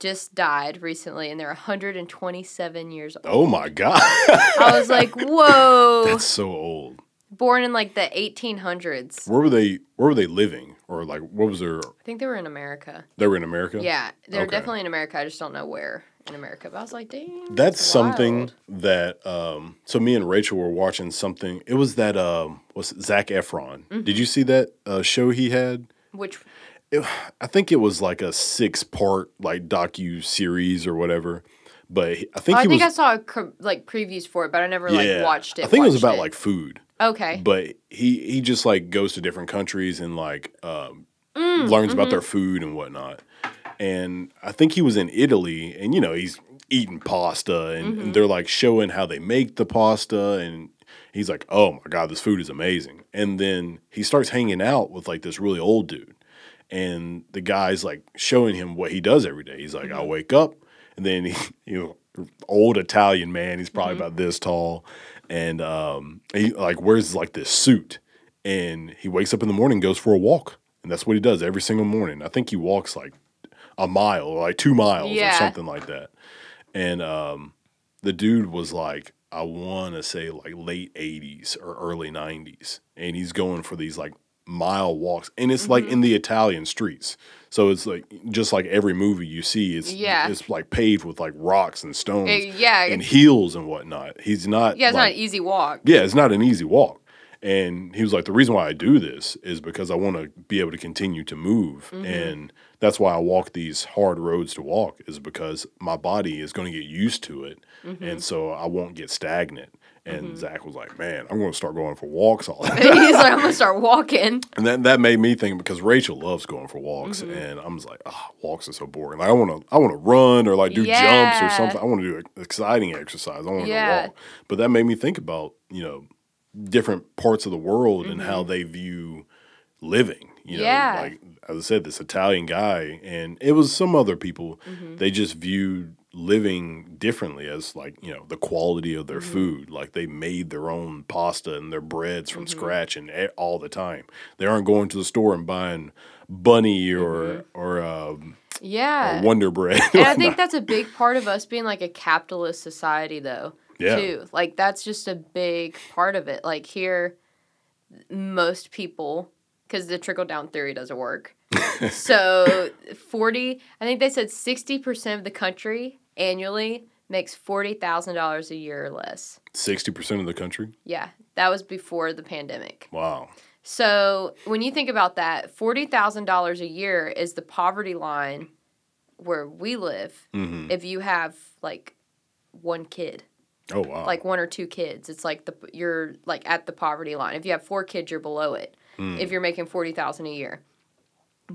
just died recently, and they're 127 years old. Oh my god, I was like, whoa! that's so old. Born in like the 1800s. Where were they? Where were they living? Or like, what was their? I think they were in America. They were in America. Yeah, they're Okay. definitely in America. I just don't know where in America. But I was like, dang. That's something wild. that um so me and Rachel were watching something. It was that um was Zac Efron. Mm-hmm. Did you see that uh, show he had? Which It, I think it was like a six part like docu series or whatever. But I think I think was I saw like previews for it, but I never like watched it. I think it was about like food. okay, But he he just like goes to different countries and like um, Mm, learns about mm-hmm. their food and whatnot. And I think he was in Italy, and you know he's eating pasta, and, Mm-hmm. and they're like showing how they make the pasta, and he's like, "Oh my god, this food is amazing!" And then he starts hanging out with like this really old dude, and the guy's like showing him what he does every day. He's like, "I wake up," and then he, you know, old Italian man, he's probably about this tall, and um, he like wears like this suit, and he wakes up in the morning, goes for a walk, and that's what he does every single morning. I think he walks like a mile or like two miles or something like that. And um, the dude was like, I want to say like late 80s or early 90s. And he's going for these like mile walks. And it's like Mm-hmm. in the Italian streets. So it's like just like every movie you see, it's Yeah. it's like paved with like rocks and stones Uh, yeah, and heels and whatnot. He's not yeah, it's like, not an easy walk. yeah, it's not an easy walk. And he was like, the reason why I do this is because I want to be able to continue to move. Mm-hmm. And that's why I walk these hard roads to walk, is because my body is going to get used to it. Mm-hmm. And so I won't get stagnant. And Zac was like, man, I'm going to start going for walks all the time. He's like, I'm gonna start walking. And that, that made me think because Rachel loves going for walks, Mm-hmm. and I'm just like, oh, walks are so boring. Like I want to, I want to run or like do jumps or something. I want to do exciting exercise. I want to Yeah. walk. But that made me think about you know different parts of the world and how Mm-hmm. they view living. You know, Yeah. like as I said, this Italian guy, and it was some other people. Mm-hmm. They just viewed living differently as like you know the quality of their Mm-hmm. food. Like they made their own pasta and their breads from Mm-hmm. scratch and all the time. They aren't going to the store and buying bunny or or um, Yeah. Wonder Bread. and I think that's a big part of us being like a capitalist society, though. Yeah. Too. Like that's just a big part of it. Like here, most people, because the trickle down theory doesn't work. So forty, I think they said sixty percent of the country annually makes forty thousand dollars a year or less. sixty percent of the country. Yeah, that was before the pandemic. Wow. So when you think about that, forty thousand dollars a year is the poverty line where we live. hmm If you have like one kid, Oh wow. like one or two kids, it's like the you're like at the poverty line. If you have four kids, you're below it. Mm. If you're making forty thousand a year,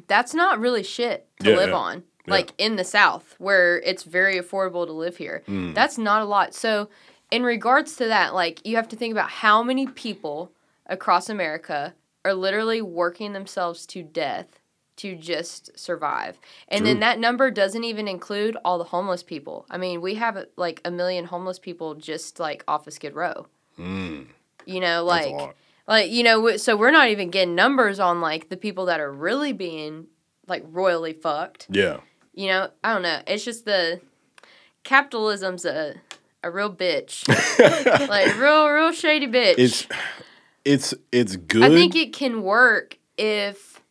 that's not really shit to Yeah, live yeah. on. Like in the South, where it's very affordable to live here, Mm. that's not a lot. So, in regards to that, like you have to think about how many people across America are literally working themselves to death to just survive. And True. then that number doesn't even include all the homeless people. I mean, we have like a million homeless people just like off of Skid Row. Mm. You know, like. Like you know, so we're not even getting numbers on like the people that are really being like royally fucked. Yeah. You know, I don't know. It's just the capitalism's a a real bitch. like real real shady bitch. It's it's it's good. I think it can work if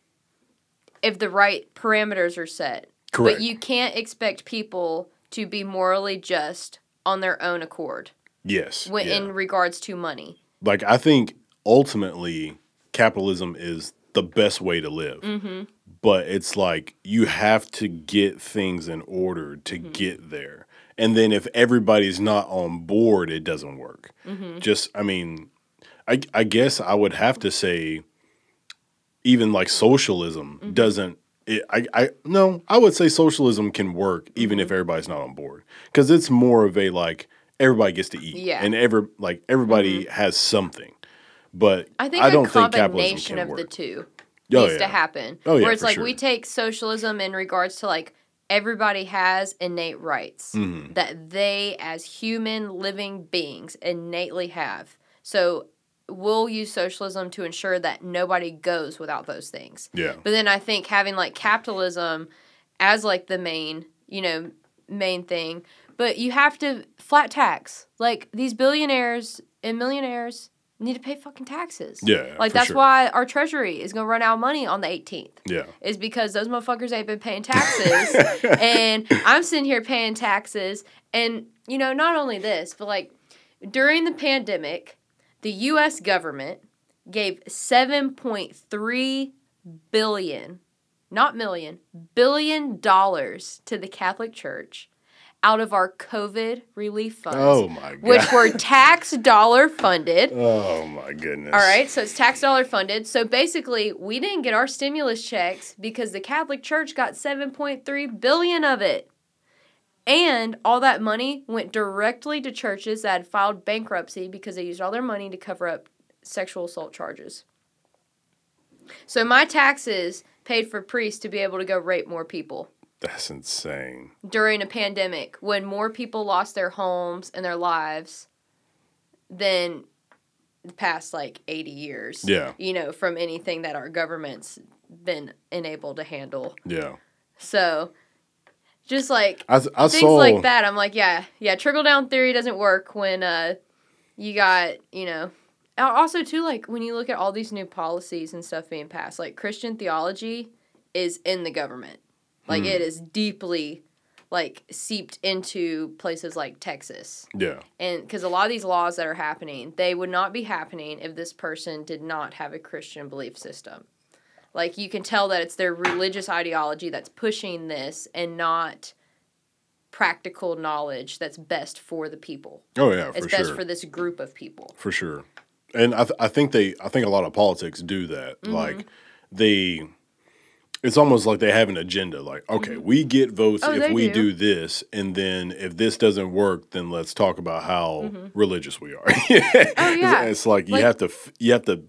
if the right parameters are set. Correct. But you can't expect people to be morally just on their own accord yes. when, yeah. in regards to money. like I think ultimately capitalism is the best way to live. Mm-hmm. But it's like you have to get things in order to Mm-hmm. get there. And then if everybody's not on board, it doesn't work. Mm-hmm. Just I mean, I I guess I would have to say even like socialism Mm-hmm. doesn't it, I, I no, I would say socialism can work even Mm-hmm. if everybody's not on board because it's more of a like everybody gets to eat, Yeah. Mm-hmm. and every like everybody has something. But I think I a don't think capitalism combination of the work. two Oh, needs yeah. to happen. Oh, yeah, Where it's like sure. we take socialism in regards to like everybody has innate rights Mhm. that they as human living beings innately have. So we'll use socialism to ensure that nobody goes without those things. Yeah. But then I think having like capitalism as like the main, you know, main thing, but you have to flat tax. Like these billionaires and millionaires need to pay fucking taxes. Yeah, Like that's sure. why our treasury is going to run out of money on the 18th. Yeah. Is because those motherfuckers ain't been paying taxes and I'm sitting here paying taxes and you know, not only this, but like during the pandemic, the US government gave 7.3 billion, not million, billion dollars to the Catholic Church out of our COVID relief funds, Oh my god. which were tax dollar funded. oh my goodness. All right, so it's tax dollar funded. So basically, we didn't get our stimulus checks because the Catholic Church got 7.3 billion of it. And all that money went directly to churches that had filed bankruptcy because they used all their money to cover up sexual assault charges. So my taxes paid for priests to be able to go rape more people That's insane. during a pandemic when more people lost their homes and their lives than the past like 80 years. Yeah. You know, from anything that our government's been enabled to handle. Yeah. So just like I, I things saw like that, I'm like, yeah, yeah, trickle down theory doesn't work when uh you got, you know, also too like when you look at all these new policies and stuff being passed, like Christian theology is in the government. Like Hmm. it is deeply like seeped into places like Texas. Yeah. And because a lot of these laws that are happening, they would not be happening if this person did not have a Christian belief system. Like you can tell that it's their religious ideology that's pushing this and not practical knowledge that's best for the people. Oh yeah, for It's best sure. for this group of people. for sure. And I, th- I think they, I think a lot of politics do that. Mm-hmm. Like they, it's almost like they have an agenda. Like, okay, we get votes Oh, if we do. do. this, and then if this doesn't work, then let's talk about how religious we are. Mm-hmm. Oh, yeah. it's like you have to, you have to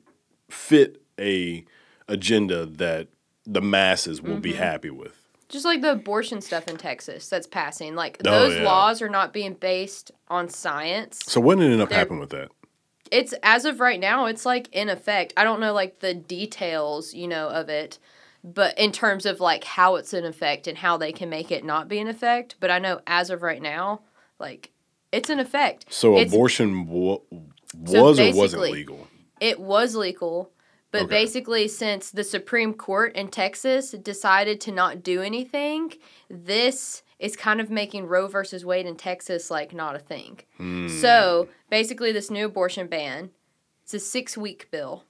fit a agenda that the masses will Mm-hmm. be happy with. Just like the abortion stuff in Texas that's passing. Like Oh, those yeah. laws are not being based on science. So what ended up They're- happening with that? it's as of right now it's like in effect i don't know like the details you know of it but in terms of like how it's an effect and how they can make it not be an effect but i know as of right now like it's an effect So It's- abortion wa- was So or wasn't legal? it was legal but Okay. basically since the supreme court in texas decided to not do anything this is kind of making roe versus wade in texas like not a thing Hmm. so basically this new abortion ban it's a six week bill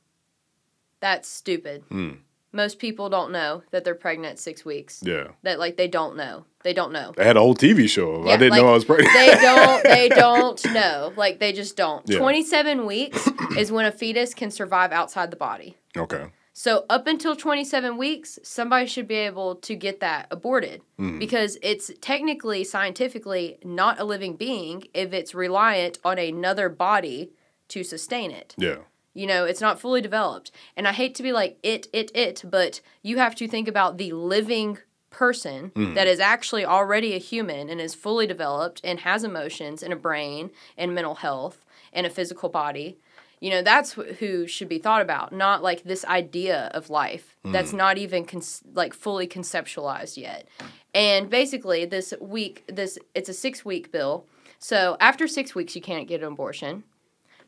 that's stupid Hmm. Most people don't know that they're pregnant six weeks Yeah. that like they don't know they don't know They had a whole TV show. of I didn't know I was pregnant. they don't they don't know like they just don't Yeah. 27 weeks is when a fetus can survive outside the body okay. so up until 27 weeks somebody should be able to get that aborted Hmm. because it's technically scientifically not a living being if it's reliant on another body to sustain it Yeah. You know, it's not fully developed. And I hate to be like it, it, it, but you have to think about the living person hmm. that is actually already a human and is fully developed and has emotions and a brain and mental health and a physical body. You know, that's who should be thought about, not like this idea of life hmm. that's not even con- like fully conceptualized yet. And basically, this week, this it's a six week bill. So after six weeks, you can't get an abortion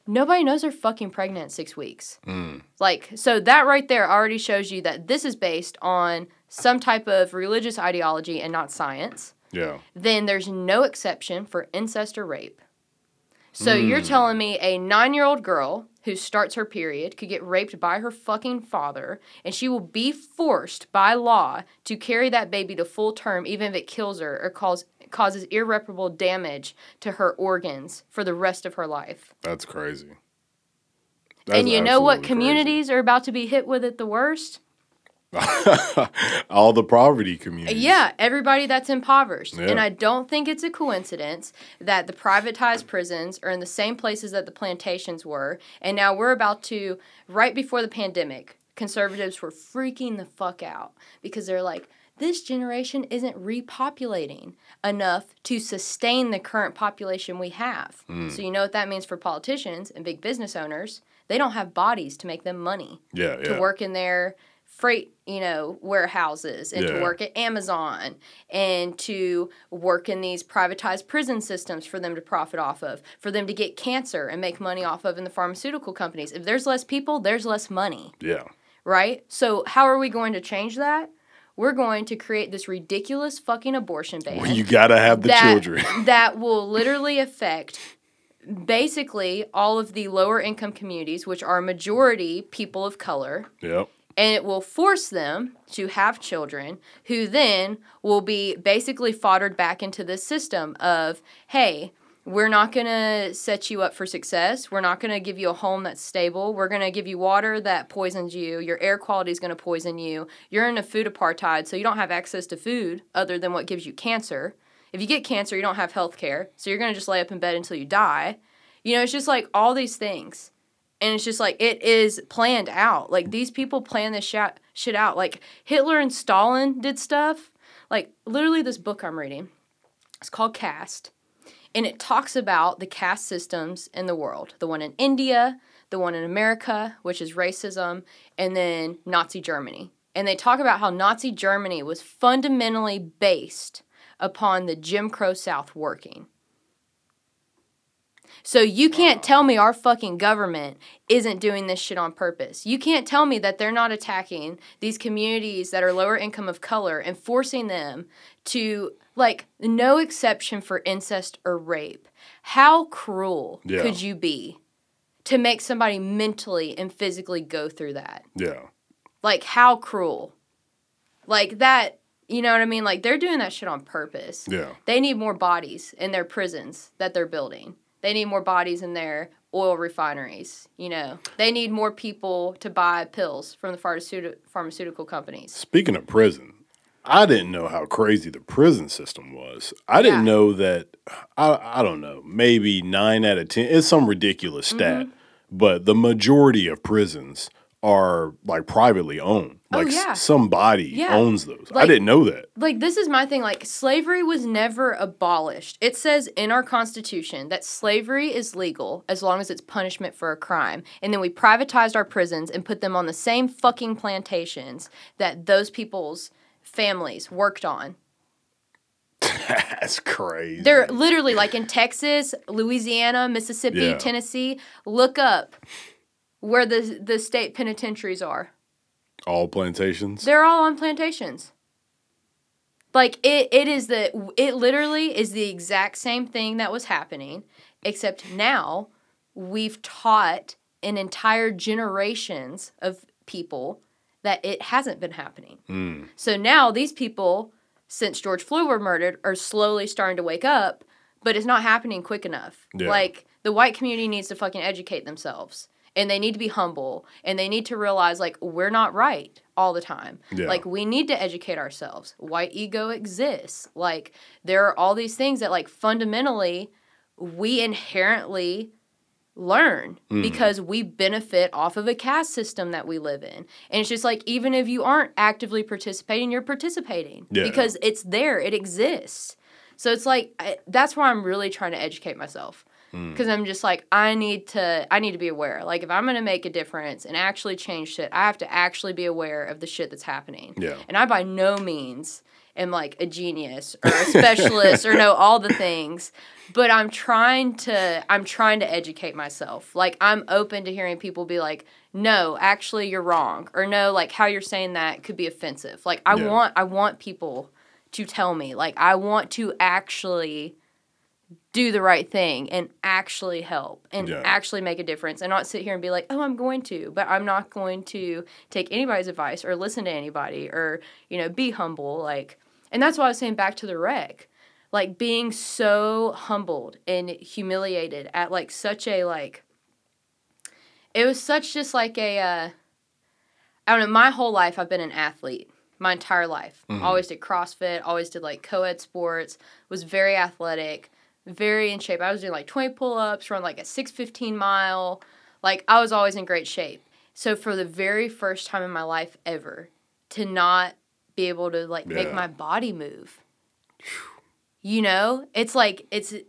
nobody knows they're fucking pregnant six weeks. Mm. Like, so that right there already shows you that this is based on some type of religious ideology and not science. Yeah. Then there's no exception for incest or rape. So hmm. you're telling me a nine year old girl who starts her period could get raped by her fucking father, and she will be forced by law to carry that baby to full term, even if it kills her or cause, causes irreparable damage to her organs for the rest of her life That's crazy. and you know what communities are about to be hit with it the worst? All the poverty communities. Yeah, everybody that's impoverished. And I don't think it's a coincidence that the privatized prisons are in the same places that the plantations were. And now we're about to, right before the pandemic, conservatives were freaking the fuck out because they're like, this generation isn't repopulating enough to sustain the current population we have. Hmm. So you know what that means for politicians and big business owners? They don't have bodies to make them money Yeah, to yeah. work in their freight, you know, warehouses and Yeah. to work at Amazon and to work in these privatized prison systems for them to profit off of, for them to get cancer and make money off of in the pharmaceutical companies. If there's less people, there's less money Yeah. right? So how are we going to change that? We're going to create this ridiculous fucking abortion ban Well, you gotta have the that, children. that will literally affect basically all of the lower income communities, which are majority people of color, yep. and it will force them to have children who then will be basically foddered back into this system of, hey, we're not going to set you up for success. We're not going to give you a home that's stable. We're going to give you water that poisons you. Your air quality is going to poison you. You're in a food apartheid, so you don't have access to food other than what gives you cancer. If you get cancer, you don't have health care, so you're going to just lay up in bed until you die. You know, it's just like all these things and it's just like it is planned out. Like these people plan this shit shit out. Like Hitler and Stalin did stuff. Like literally, this book I'm reading, it's called Caste, and it talks about the caste systems in the world. The one in India, the one in America, which is racism, and then Nazi Germany. And they talk about how Nazi Germany was fundamentally based upon the Jim Crow South working. So you can't tell me our fucking government isn't doing this shit on purpose. You can't tell me that they're not attacking these communities that are lower income of color and forcing them to like no exception for incest or rape. How cruel Yeah. could you be to make somebody mentally and physically go through that? Yeah. Like how cruel. Like that, you know what I mean? Like they're doing that shit on purpose. Yeah. They need more bodies in their prisons that they're building. They need more bodies in their oil refineries. You know, they need more people to buy pills from the pharmaceutical pharmaceutical companies. Speaking of prison, I didn't know how crazy the prison system was. I didn't Yeah. know that. I I don't know. Maybe nine out of ten. It's some ridiculous stat, Mm-hmm. but the majority of prisons are like privately owned. Oh, Like s- yeah. somebody Yeah. owns those. I didn't know that. Like this is my thing. Like slavery was never abolished. It says in our constitution that slavery is legal as long as it's punishment for a crime. And then we privatized our prisons and put them on the same fucking plantations that those people's families worked on. That's crazy. They're literally like in Texas, Louisiana, Mississippi, Yeah. Tennessee. Look up where the the state penitentiaries are. all plantations. They're all on plantations. Like it, it is the it literally is the exact same thing that was happening, except now we've taught an entire generations of people that it hasn't been happening. Mm. So now these people, since George Floyd were murdered, are slowly starting to wake up, but it's not happening quick enough. Yeah. Like the white community needs to fucking educate themselves. And they need to be humble and they need to realize like we're not right all the time. Yeah. Like we need to educate ourselves. White ego exists. Like there are all these things that like fundamentally we inherently learn Mm. because we benefit off of a caste system that we live in. And it's just like even if you aren't actively participating, you're participating Yeah. because it's there, it exists. So it's like I, that's where I'm really trying to educate myself Mm. because I'm just like I need to I need to be aware. Like if I'm going to make a difference and actually change shit, I have to actually be aware of the shit that's happening. Yeah. And I by no means am like a genius or a specialist or know all the things, but I'm trying to I'm trying to educate myself. Like I'm open to hearing people be like, "No, actually you're wrong." Or no, like how you're saying that could be offensive. Like I Yeah. want I want people to tell me. Like I want to actually do the right thing and actually help and Yeah. actually make a difference and not sit here and be like, oh, I'm going to, but I'm not going to take anybody's advice or listen to anybody or, you know, be humble. Like, and that's why I was saying back to the wreck, like being so humbled and humiliated at like such a, like, it was such just like a, uh, I don't know, my whole life I've been an athlete. My entire life. Always did CrossFit, always did like co ed sports, was very athletic, very in shape. I was doing like 20 pull ups, run like a 615 mile. Like I was always in great shape. So for the very first time in my life ever, to not be able to like make my body move. You know, it's like it's it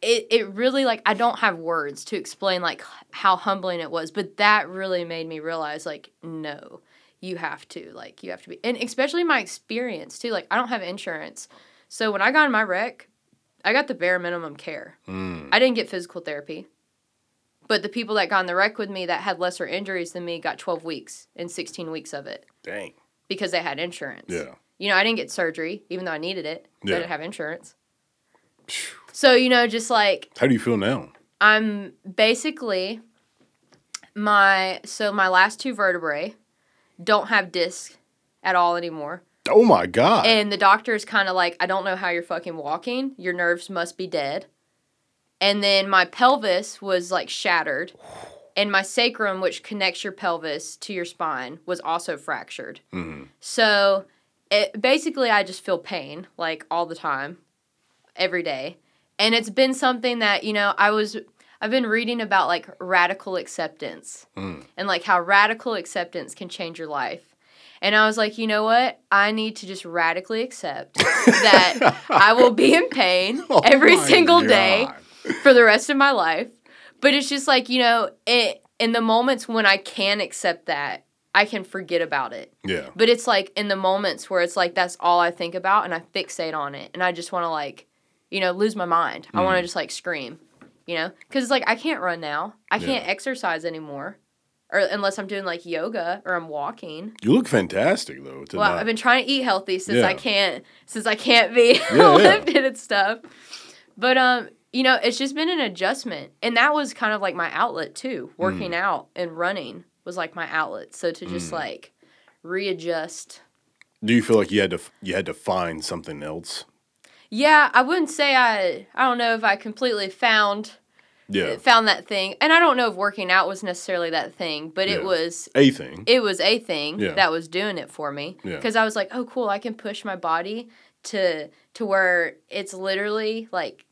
it really like I don't have words to explain like how humbling it was, but that really made me realize like no, you have to like you have to be and especially my experience too. Like I don't have insurance. So when I got in my wreck, I got the bare minimum care. Mm. I didn't get physical therapy. But the people that got in the wreck with me that had lesser injuries than me got 12 weeks and 16 weeks of it Dang. Because they had insurance. Yeah. You know, I didn't get surgery, even though I needed it. Yeah. I didn't have insurance. So, you know, just like How do you feel now? I'm basically my so my last two vertebrae don't have disc at all anymore. Oh my god. And the doctor is kind of like, I don't know how you're fucking walking. Your nerves must be dead. And then my pelvis was like shattered. And my sacrum, which connects your pelvis to your spine, was also fractured. Mhm. So it, basically, I just feel pain like all the time, every day. And it's been something that, you know, I was, I've been reading about like radical acceptance Mm. and like how radical acceptance can change your life. And I was like, you know what? I need to just radically accept that I will be in pain Oh every single day for the rest of my life. But it's just like, you know, it in the moments when I can accept that, I can forget about it. Yeah. But it's like in the moments where it's like that's all I think about and I fixate on it and I just want to like, you know, lose my mind. I want to just like scream, you know? Cuz it's like I can't run now. I can't exercise anymore. Or unless I'm doing like yoga or I'm walking. You look fantastic though. Well, not- I've been trying to eat healthy since Yeah. I can't since I can't be yeah. lifted and stuff. But um, you know, it's just been an adjustment, and that was kind of like my outlet too. Working Mm. out and running was like my outlet. So to just like readjust. do you feel like you had to you had to find something else? Yeah, I wouldn't say I. I don't know if I completely found Yeah. found that thing, and I don't know if working out was necessarily that thing, but Yeah. it was A thing. it was a thing Yeah. that was doing it for me because I was like, oh, cool, I can push my body to to where it's literally like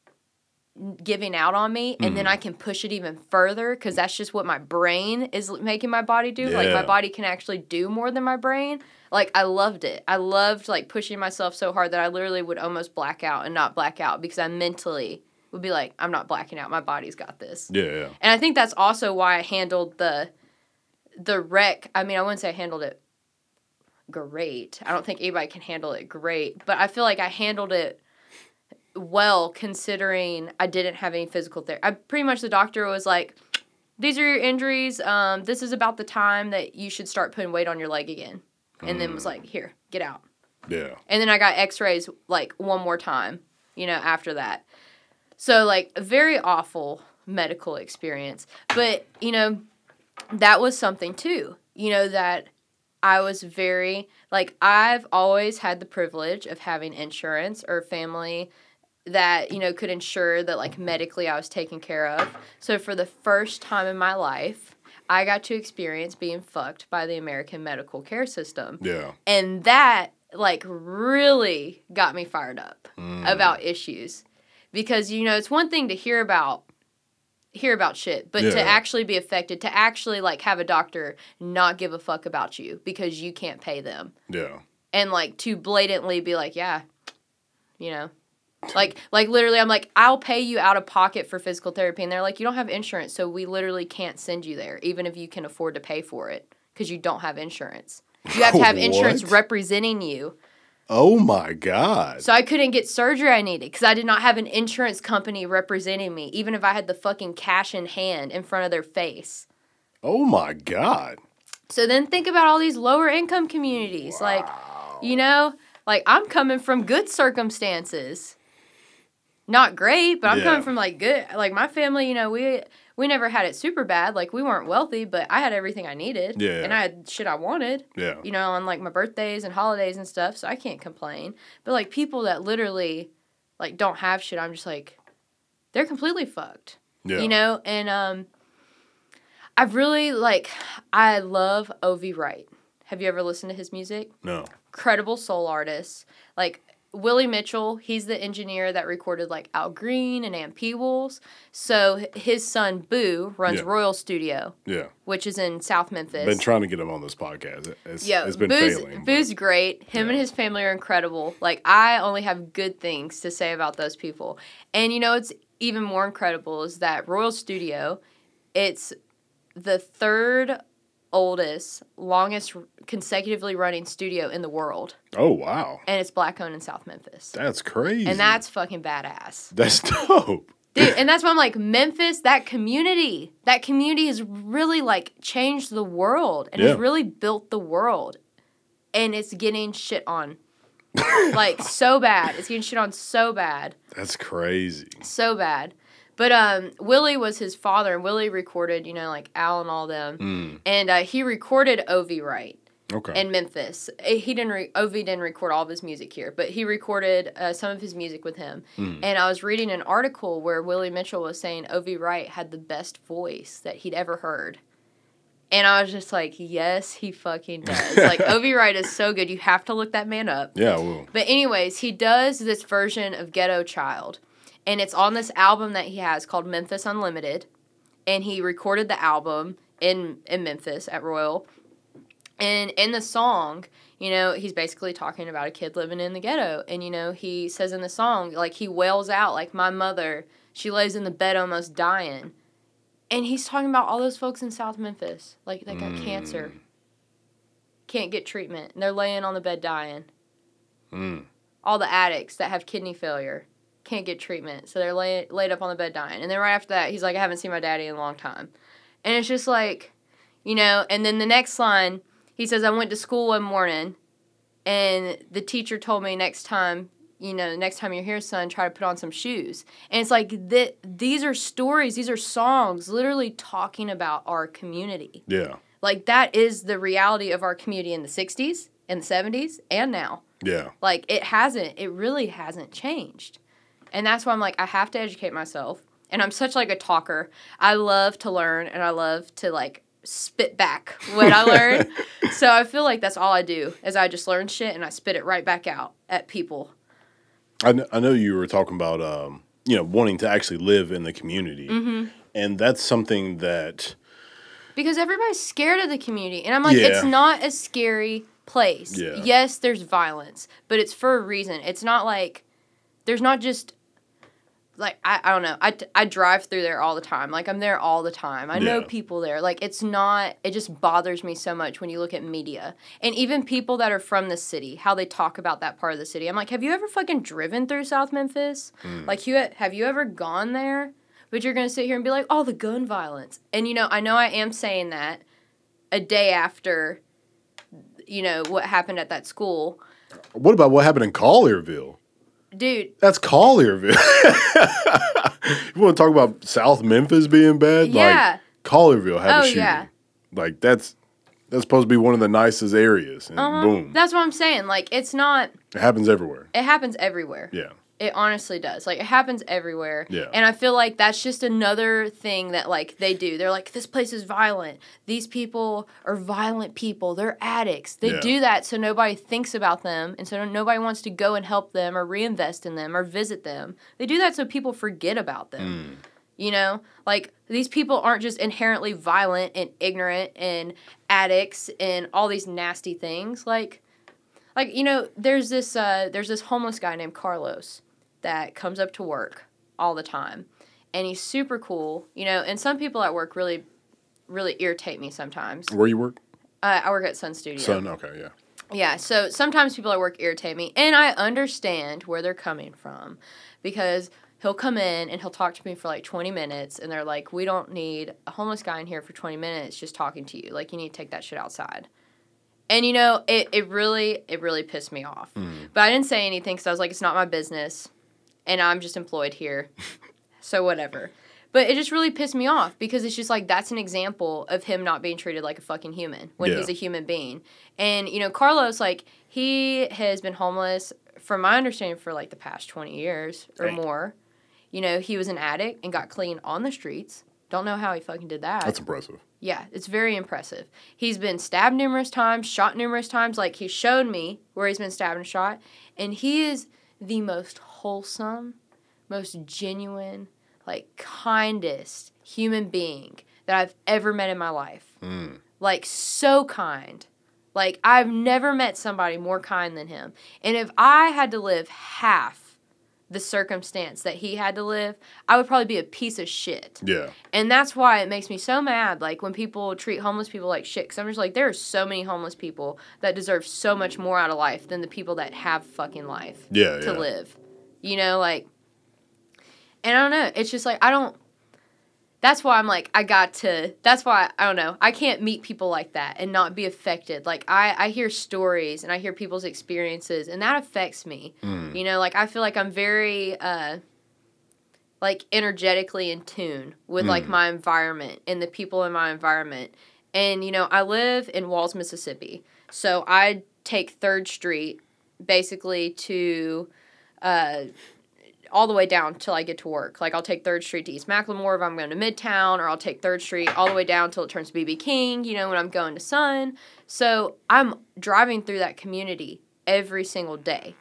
giving out on me and Mm-hmm. then I can push it even further because that's just what my brain is making my body do. Like my body can actually do more than my brain. Like I loved it. I loved like pushing myself so hard that I literally would almost black out and not black out because I mentally would be like, I'm not blacking out. My body's got this. Yeah, yeah. And I think that's also why I handled the the wreck. I mean, I wouldn't say I handled it great. I don't think anybody can handle it great, but I feel like I handled it well considering I didn't have any physical therapy. I pretty much the doctor was like, "These are your injuries. Um, this is about the time that you should start putting weight on your leg again." And then was like, "Here, get out." Yeah. And then I got x-rays like one more time, you know, after that. So like a very awful medical experience. But, you know, that was something too. You know that I was very like I've always had the privilege of having insurance or family that, you know, could ensure that like medically I was taken care of. So for the first time in my life, I got to experience being fucked by the American medical care system Yeah. and that like really got me fired up mm. about issues because you know it's one thing to hear about hear about shit but Yeah. to actually be affected to actually like have a doctor not give a fuck about you because you can't pay them Yeah. and like to blatantly be like yeah you know like like literally i'm like i'll pay you out of pocket for physical therapy and they're like you don't have insurance so we literally can't send you there even if you can afford to pay for it because you don't have insurance you have to have insurance representing you Oh my god. so i couldn't get surgery i needed because i did not have an insurance company representing me even if i had the fucking cash in hand in front of their face Oh my god. So then think about all these lower income communities. Like, you know, like I'm coming from good circumstances. Not great, but I'm Yeah. coming from like good like my family, you know, we we never had it super bad. Like we weren't wealthy, but I had everything I needed. Yeah. And I had shit I wanted, Yeah. you know, on like my birthdays and holidays and stuff, so I can't complain. But like people that literally like don't have shit, I'm just like they're completely fucked Yeah. you know and um i've really like i love O.V. Wright have you ever listened to his music No. credible soul artist like Willie Mitchell, he's the engineer that recorded like Al Green and Ann Peebles. So his son Boo runs Yeah. Royal Studio, Yeah. which is in South Memphis. Been trying to get him on this podcast. It- It's, Yeah, it's been Boo's, failing. but- Boo's great. Him and his family are incredible. Like I only have good things to say about those people. And you know what's even more incredible is that Royal Studio, it's the third oldest, longest consecutively running studio in the world, Oh wow, and it's black owned in South Memphis. that's crazy. And that's fucking badass. that's dope. Dude, and that's why I'm like Memphis, that community, that community has really like changed the world and Yeah. has really built the world. And it's getting shit on. like so bad. It's getting shit on so bad. That's crazy. So bad. But um Willie was his father and Willie recorded, you know, like Al and all them. Mm, And uh, he recorded O.V. Wright okay. in Memphis. Uh, He didn't re- O.V. didn't record all of his music here, but he recorded uh, some of his music with him. Mm. And I was reading an article where Willie Mitchell was saying O.V. Wright had the best voice that he'd ever heard. And I was just like, yes, he fucking does. like O.V. Wright is so good. You have to look that man up. yeah, well, But anyways, he does this version of Ghetto Child, and it's on this album that he has called Memphis Unlimited, and he recorded the album in in Memphis at Royal. And in the song, you know, he's basically talking about a kid living in the ghetto, and you know, he says in the song like he wails out like my mother, she lays in the bed almost dying. And he's talking about all those folks in South Memphis, like they got cancer, can't get treatment, and they're laying on the bed dying. Mm, all the addicts that have kidney failure can't get treatment, so they're lay, laid up on the bed dying. And then right after that, he's like, I haven't seen my daddy in a long time. And it's just like, you know, and then the next line, he says, I went to school one morning and the teacher told me next time, you know, next time you're here, son, try to put on some shoes. And it's like, th- these are stories, these are songs literally talking about our community. yeah, Like, that is the reality of our community in the 60s, and the 70s, and now. yeah, Like it hasn't. It really hasn't changed. And that's why I'm like I have to educate myself. And I'm such like a talker. I love to learn and I love to like spit back what I learn. so I feel like that's all I do is I just learn shit and I spit it right back out at people. I, kn- I know you were talking about um, you know wanting to actually live in the community, Mm-hmm. and that's something that Because everybody's scared of the community. And I'm like, Yeah. it's not a scary place. Yeah. Yes, there's violence, but it's for a reason. It's not like there's not just like I, I don't know. I, I drive through there all the time. Like I'm there all the time. I know people there. Like it's not it just bothers me so much when you look at media. And even people that are from the city, how they talk about that part of the city. I'm like, "Have you ever fucking driven through South Memphis? Mm. Like you have you ever gone there?" But you're going to sit here and be like, "Oh, the gun violence." And you know, I know I am saying that a day after you know what happened at that school. what about what happened in Collierville? Dude, That's Collierville. you want to talk about South Memphis being bad? Yeah. Like Collierville had Oh, a shooting. yeah. Like that's that's supposed to be one of the nicest areas, and uh-huh. boom, That's what I'm saying. Like it's not it happens everywhere. it happens everywhere. Yeah, It honestly does. Like it happens everywhere. Yeah. And I feel like that's just another thing that like they do. They're like this place is violent. These people are violent people. They're addicts. They Yeah. do that so nobody thinks about them and so nobody wants to go and help them or reinvest in them or visit them. They do that so people forget about them. You know, like these people aren't just inherently violent and ignorant and addicts and all these nasty things. Like like you know there's this uh, there's this homeless guy named carlos that comes up to work all the time. And he's super cool you know and some people at work really really irritate me sometimes. Where you work? uh, i work at sun studio. Sun. Okay, yeah. yeah so sometimes people at work irritate me and i understand where they're coming from because he'll come in and he'll talk to me for like 20 minutes and they're like we don't need a homeless guy in here for 20 minutes just talking to you. Like you need to take that shit outside. And you know it, it really it really pissed me off. But i didn't say anything because i was like it's not my business and i'm just employed here so whatever but it just really pissed me off because it's just like that's an example of him not being treated like a fucking human when Yeah. he's a human being and you know carlos like he has been homeless from my understanding for like the past 20 years or Dang. more you know he was an addict and got clean on the streets don't know how he fucking did that That's impressive. yeah, it's very impressive. He's been stabbed numerous times, shot numerous times. Like he showed me where he's been stabbed and shot, and he is the most wholesome, most genuine, like kindest human being that I've ever met in my life. Mm. Like so kind. Like I've never met somebody more kind than him. And if I had to live half the circumstance that he had to live, I would probably be a piece of shit. Yeah. And that's why it makes me so mad, like when people treat homeless people like shit. Because I'm just like, there are so many homeless people that deserve so much more out of life than the people that have fucking life Yeah. to yeah. live. You know, like, and I don't know. It's just like I don't. That's why I'm like I got to. That's why I don't know. I can't meet people like that and not be affected. Like I I hear stories and I hear people's experiences and that affects me. Mm. You know, like I feel like I'm very uh like energetically in tune with like my environment and the people in my environment. And you know, I live in Walls, Mississippi. So I take 3rd Street basically to uh all the way down till I get to work. Like I'll take Third Street to East McLemore if I'm going to Midtown, or I'll take Third Street all the way down till it turns to BB King. You know when I'm going to Sun. So I'm driving through that community every single day,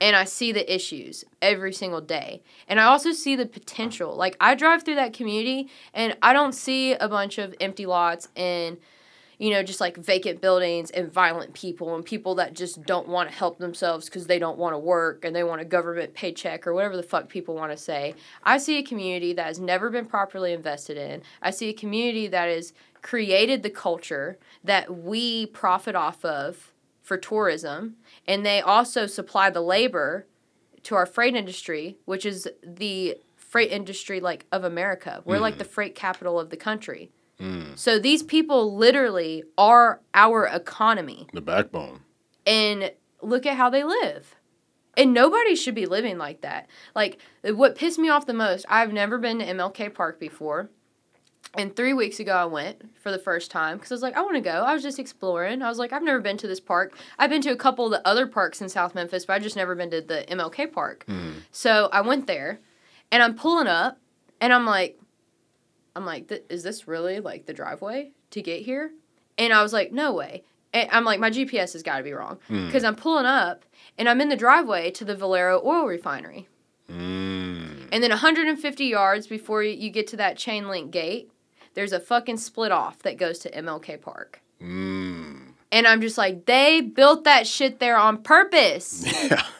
and I see the issues every single day, and I also see the potential. Like I drive through that community, and I don't see a bunch of empty lots and you know, just like vacant buildings and violent people and people that just don't want to help themselves because they don't want to work and they want a government paycheck or whatever the fuck people want to say. I see a community that has never been properly invested in. I see a community that has created the culture that we profit off of for tourism and they also supply the labor to our freight industry, which is the freight industry like of America. We're like mm. the freight capital of the country. Mm. So these people literally are our economy. The backbone. And look at how they live. And nobody should be living like that. Like, what pissed me off the most, I've never been to MLK Park before. And three weeks ago, I went for the first time because I was like, I want to go. I was just exploring. I was like, I've never been to this park. I've been to a couple of the other parks in South Memphis, but I just never been to the MLK Park. Mm. So I went there, and I'm pulling up, and I'm like, I'm like, is this really like the driveway to get here? And I was like, no way. And I'm like, my GPS has got to be wrong because I'm pulling up and I'm in the driveway to the Valero oil refinery. Mm. And then 150 yards before you- you get to that chain link gate, there's a fucking split off that goes to MLK Park. Mm. And I'm just like, they built that shit there on purpose.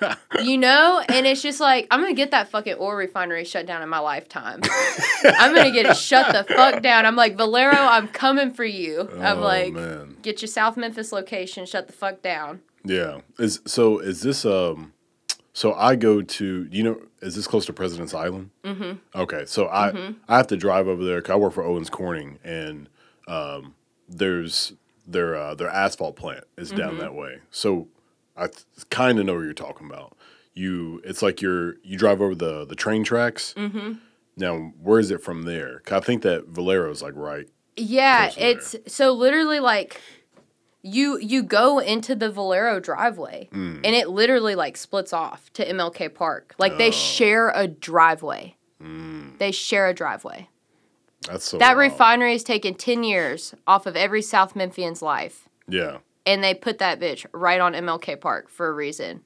you know? And it's just like, I'm gonna get that fucking oil refinery shut down in my lifetime. I'm gonna get it shut the fuck down. I'm like, Valero, I'm coming for you. I'm Oh, like, man. get your South Memphis location, shut the fuck down. Yeah. Is so is this um so I go to you know is this close to President's Island? Mm-hmm. Okay, so I I have to drive over there 'cause I work for Owens Corning and um there's their uh, their asphalt plant is down that way. So I th- kind of know what you're talking about. You it's like you're you drive over the the train tracks. Mm-hmm. Now where is it from there? I think that Valero's like right. Yeah, to there. it's so literally like you you go into the Valero driveway Mm. and it literally like splits off to MLK Park. Like Oh. they share a driveway. Mm. They share a driveway. That's so That wild. refinery has taken 10 years off of every South Memphian's life. Yeah. And they put that bitch right on MLK Park for a reason.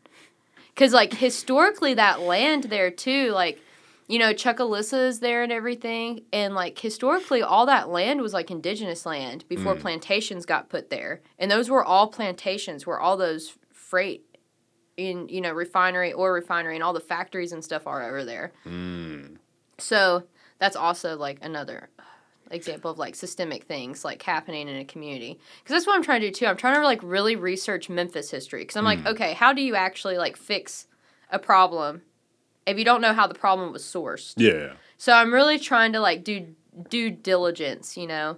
Because, like, historically, that land there, too, like, you know, Chucalissa is there and everything. And, like, historically, all that land was, like, indigenous land before mm. plantations got put there. And those were all plantations where all those freight in, you know, refinery, or refinery, and all the factories and stuff are over there. Mm. So that's also like another uh, example of like systemic things like happening in a community. Because that's what i'm trying to do too. I'm trying to like really research memphis history. Because i'm like mm. okay how do you actually like fix a problem if you don't know how the problem was sourced? Yeah. so i'm really trying to like do due diligence you know?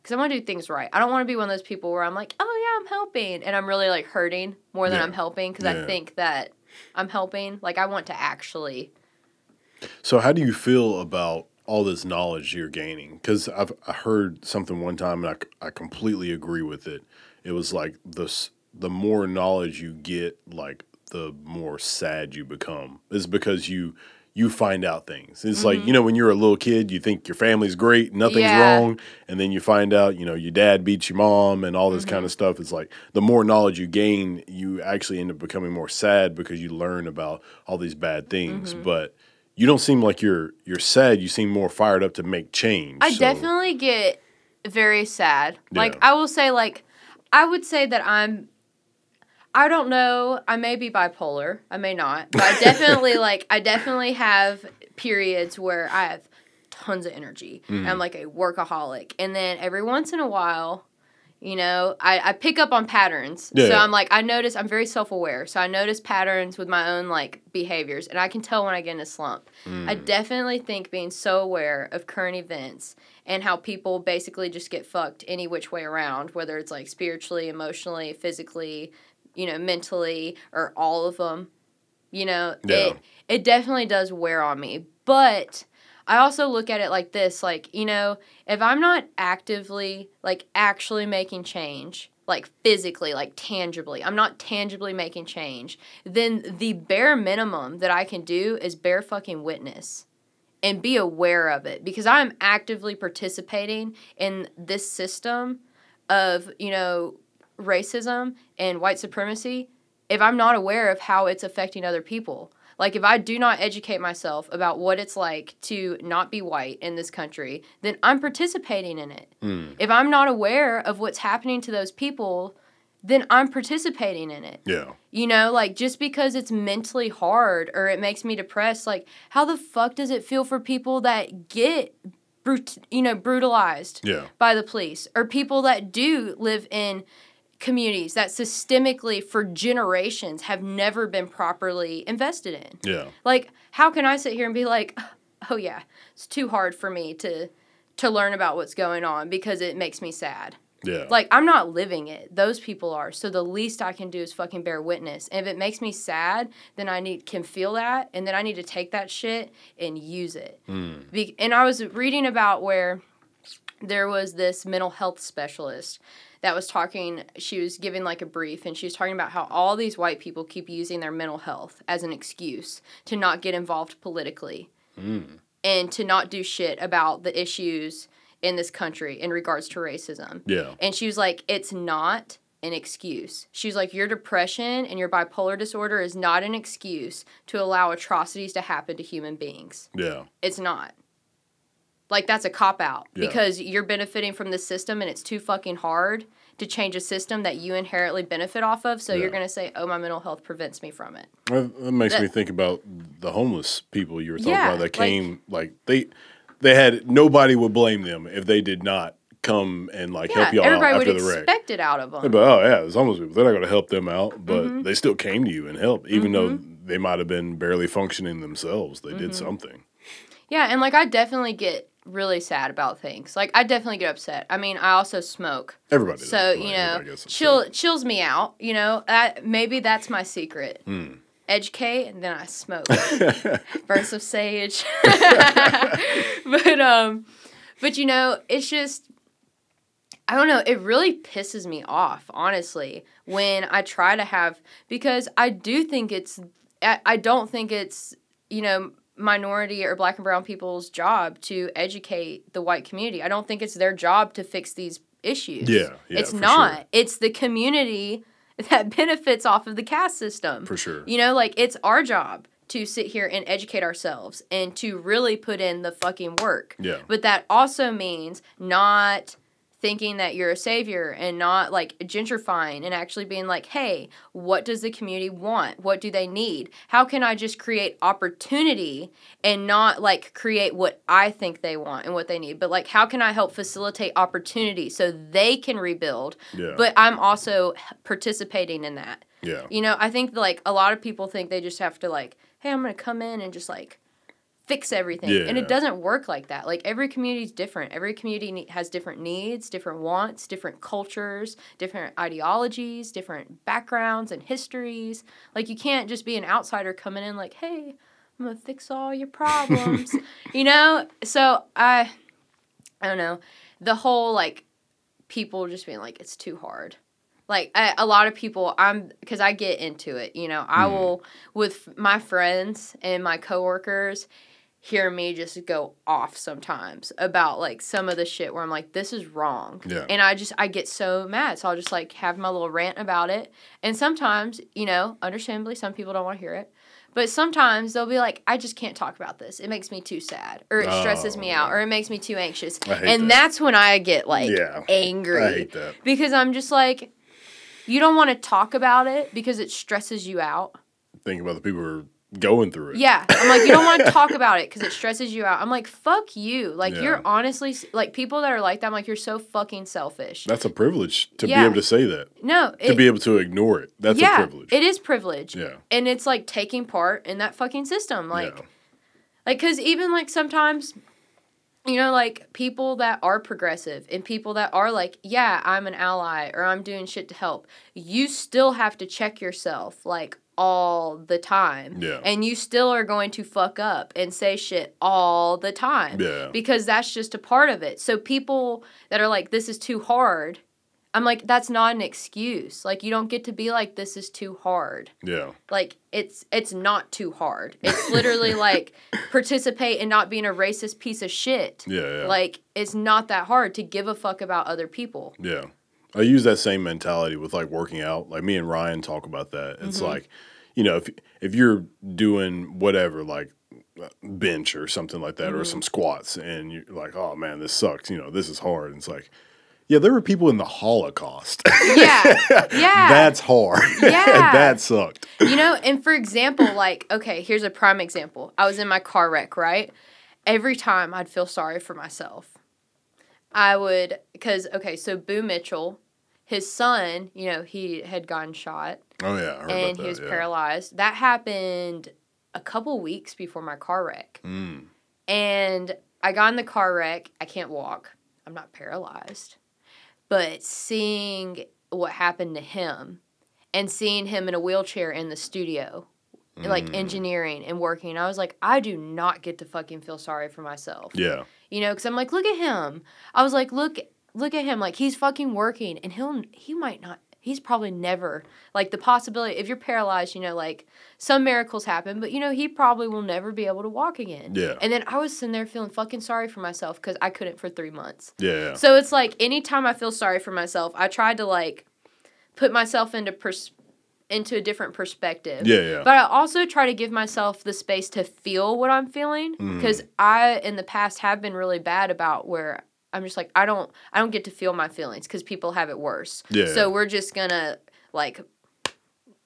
Because i want to do things right. I don't want to be one of those people where i'm like oh yeah i'm helping and i'm really like hurting more than Yeah. i'm helping because Yeah. i think that i'm helping. Like i want to actually So, how do you feel about all this knowledge you're gaining? Because I've I heard something one time, and I, I completely agree with it. It was like the the more knowledge you get, like the more sad you become. Is because you you find out things. It's Mm-hmm. like, you know, when you're a little kid, you think your family's great, nothing's Yeah. wrong. And then you find out, you know, your dad beats your mom and all this kind Mm-hmm. of stuff. It's like the more knowledge you gain, you actually end up becoming more sad because you learn about all these bad things. Mm-hmm. But you don't seem like you're you're sad. You seem more fired up to make change. I So, definitely get very sad. Like I will say like I would say that I'm I don't know, I may be bipolar. I may not. But I definitely like I definitely have periods where I have tons of energy. And I'm Mm. like a workaholic. And then every once in a while, you know, I, I pick up on patterns. Yeah. So I'm like, I notice, I'm very self aware. So I notice patterns with my own like behaviors. And I can tell when I get in a slump. I Mm. definitely think being so aware of current events and how people basically just get fucked any which way around, whether it's like spiritually, emotionally, physically, you know, mentally, or all of them. You know, Yeah. it it definitely does wear on me. But I also look at it like this, like, you know, if I'm not actively like actually making change, like physically, like tangibly, I'm not tangibly making change, then the bare minimum that I can do is bear fucking witness and be aware of it because I'm actively participating in this system of, you know, racism and white supremacy if I'm not aware of how it's affecting other people. Like if I do not educate myself about what it's like to not be white in this country, then I'm participating in it. Mm. If I'm not aware of what's happening to those people, then I'm participating in it. Yeah. You know, like just because it's mentally hard or it makes me depressed, like how the fuck does it feel for people that get brut- you know, brutalized Yeah. by the police or people that do live in communities that systemically for generations have never been properly invested in? Yeah. Like how can I sit here and be like, "Oh yeah, it's too hard for me to to learn about what's going on because it makes me sad." Yeah. Like I'm not living it. Those people are. So the least I can do is fucking bear witness. And if it makes me sad, then I need can feel that, and then I need to take that shit and use it. Mm. Be- and I was reading about where there was this mental health specialist that was talking. She was giving like a brief, and she was talking about how all these white people keep using their mental health as an excuse to not get involved politically Mm. and to not do shit about the issues in this country in regards to racism. Yeah. And she was like, it's not an excuse. She was like, your depression and your bipolar disorder is not an excuse to allow atrocities to happen to human beings. Yeah. It's not. Like, that's a cop out Yeah. because you're benefiting from the system and it's too fucking hard to change a system that you inherently benefit off of. So Yeah. you're going to say, oh, my mental health prevents me from it. That, makes That- me think about the homeless people you were talking Yeah, about that came like, they they had nobody would blame them if they did not come and like Yeah, help y'all out after the wreck. expect it out of them. Like, oh yeah, there's homeless people. They're not going to help them out, but Mm-hmm. they still came to you and helped, even though they might have been barely functioning themselves. They Mm-hmm. did something. Yeah, and like I definitely get really sad about things. Like I definitely get upset. I mean, I also smoke. Everybody. does. So, you know, chill chills me out, you know. That maybe that's my secret. Hmm. Educate and then I smoke. Bursts of sage. but um but you know, it's just I don't know, it really pisses me off, honestly, when I try to have because I do think it's I, I don't think it's, you know, minority or black and brown people's job to educate the white community. I don't think it's their job to fix these issues. Yeah, yeah, it's not. sure. It's the community that benefits off of the caste system. For sure. You know, like it's our job to sit here and educate ourselves and to really put in the fucking work. Yeah. But that also means not thinking that you're a savior and not like gentrifying and actually being like, hey, what does the community want? What do they need? How can I just create opportunity and not like create what I think they want and what they need? But like, how can I help facilitate opportunity so they can rebuild? Yeah. But I'm also participating in that. Yeah. You know, I think like a lot of people think they just have to like, hey, I'm gonna come in and just like fix everything, and it doesn't work like that. Like every community is different. Every community ne- has different needs, different wants, different cultures, different ideologies, different backgrounds and histories. Like you can't just be an outsider coming in like, hey, I'm gonna fix all your problems. you know? So I, I don't know, the whole like people just being like it's too hard Like I, a lot of people, I'm because I get into it. You know, I Mm. will with my friends and my coworkers hear me just go off sometimes about like some of the shit where I'm like, this is wrong. Yeah. And I just I get so mad. So I'll just like have my little rant about it. And sometimes, you know, understandably some people don't want to hear it. But sometimes they'll be like, I just can't talk about this. It makes me too sad. Or it stresses me Oh, out. Or it makes me too anxious. And that. that's when I get like Yeah. angry. I hate that. Because I'm just like, you don't want to talk about it because it stresses you out. Think about the people who are going through it. Yeah. I'm like, you don't want to talk about it because it stresses you out. I'm like, fuck you. Like, Yeah. you're honestly, like, people that are like that, I'm like, you're so fucking selfish. That's a privilege to Yeah. be able to say that. no. to be able to ignore it. That's yeah, a privilege. It is privilege. yeah. And it's like taking part in that fucking system. Like, yeah. Like, because even like sometimes, you know, like people that are progressive and people that are like, yeah, I'm an ally or I'm doing shit to help, you still have to check yourself like all the time. Yeah. And you still are going to fuck up and say shit all the time. Yeah. Because that's just a part of it. So people that are like, this is too hard. I'm like, that's not an excuse. Like, you don't get to be like, this is too hard Yeah. like it's it's not too hard. It's literally like participate in not being a racist piece of shit. Yeah. Yeah. Like it's not that hard to give a fuck about other people. Yeah. I use that same mentality with like working out. Like me and Ryan talk about that. It's Mm-hmm. like, you know, if if you're doing whatever, like bench or something like that, or Mm-hmm. some squats, and you're like, oh man, this sucks. You know, this is hard. And it's like, yeah, there were people in the Holocaust. Yeah. Yeah. That's hard. Yeah. that sucked. you know, and for example, like, okay, here's a prime example. I was in my car wreck, right? Every time I'd feel sorry for myself. I would, because, okay, so Boo Mitchell, his son, you know, he had gotten shot. Oh yeah, and about that. he was yeah. paralyzed. That happened a couple weeks before my car wreck. Mm. And I got in the car wreck. I can't walk. I'm not paralyzed. But seeing what happened to him and seeing him in a wheelchair in the studio, like Mm. engineering and working, I was like, I do not get to fucking feel sorry for myself. Yeah. You know, because I'm like, look at him. I was like, look, look at him. Like he's fucking working, and he'll he might not. He's probably never like the possibility. If you're paralyzed, you know, like some miracles happen, but you know, he probably will never be able to walk again. Yeah. And then I was sitting there feeling fucking sorry for myself because I couldn't for three months. Yeah. So it's like anytime I feel sorry for myself, I tried to like put myself into pers- into a different perspective. Yeah, yeah. But I also try to give myself the space to feel what I'm feeling Mm. because I in the past have been really bad about where I'm just like I don't I don't get to feel my feelings because people have it worse. Yeah. So we're just gonna like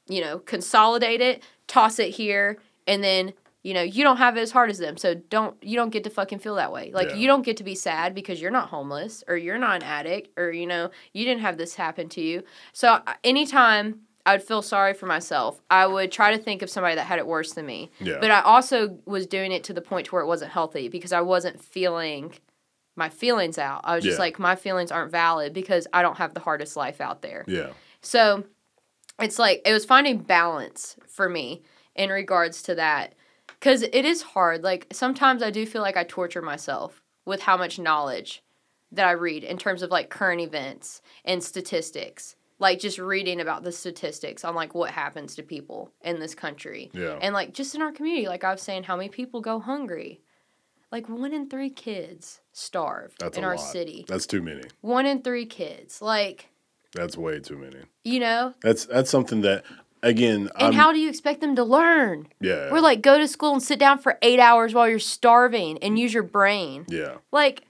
you know consolidate it, toss it here, and then you know you don't have it as hard as them. So don't you don't get to fucking feel that way. Like Yeah. you don't get to be sad because you're not homeless or you're not an addict or you know you didn't have this happen to you. So uh, anytime I would feel sorry for myself, I would try to think of somebody that had it worse than me. Yeah. But I also was doing it to the point to where it wasn't healthy because I wasn't feeling my feelings out. I was just Yeah. like my feelings aren't valid because I don't have the hardest life out there. yeah. So it's like it was finding balance for me in regards to that because it is hard. Like sometimes I do feel like I torture myself with how much knowledge that I read in terms of like current events and statistics. Like just reading about the statistics on like what happens to people in this country. Yeah. And like just in our community, like I was saying, how many people go hungry? Like one in three kids starve That's in our lot. city. That's too many. One in three kids. Like, That's way too many. you know, That's that's something that again. And I'm, how do you expect them to learn? Yeah. We're like, go to school and sit down for eight hours while you're starving and use your brain. yeah. Like,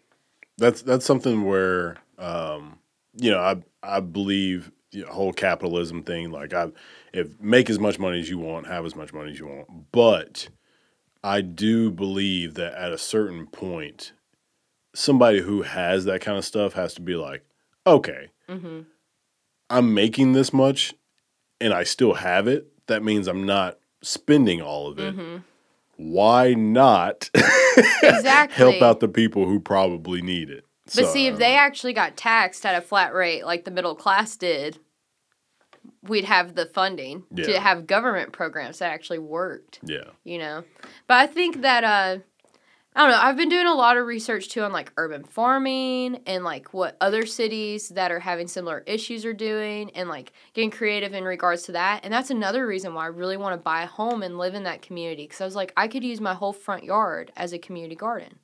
That's that's something where um, you know I I believe the whole capitalism thing. Like I, if make as much money as you want, have as much money as you want. But I do believe that at a certain point, somebody who has that kind of stuff has to be like, okay, mm-hmm. I'm making this much, and I still have it. That means I'm not spending all of it. Mm-hmm. Why not exactly. help out the people who probably need it? But So, see, if they actually got taxed at a flat rate like the middle class did, we'd have the funding Yeah. to have government programs that actually worked. yeah, you know but i think that uh I don't know. I've been doing a lot of research too on like urban farming and like what other cities that are having similar issues are doing and like getting creative in regards to that. And that's another reason why I really want to buy a home and live in that community because I was like, I could use my whole front yard as a community garden.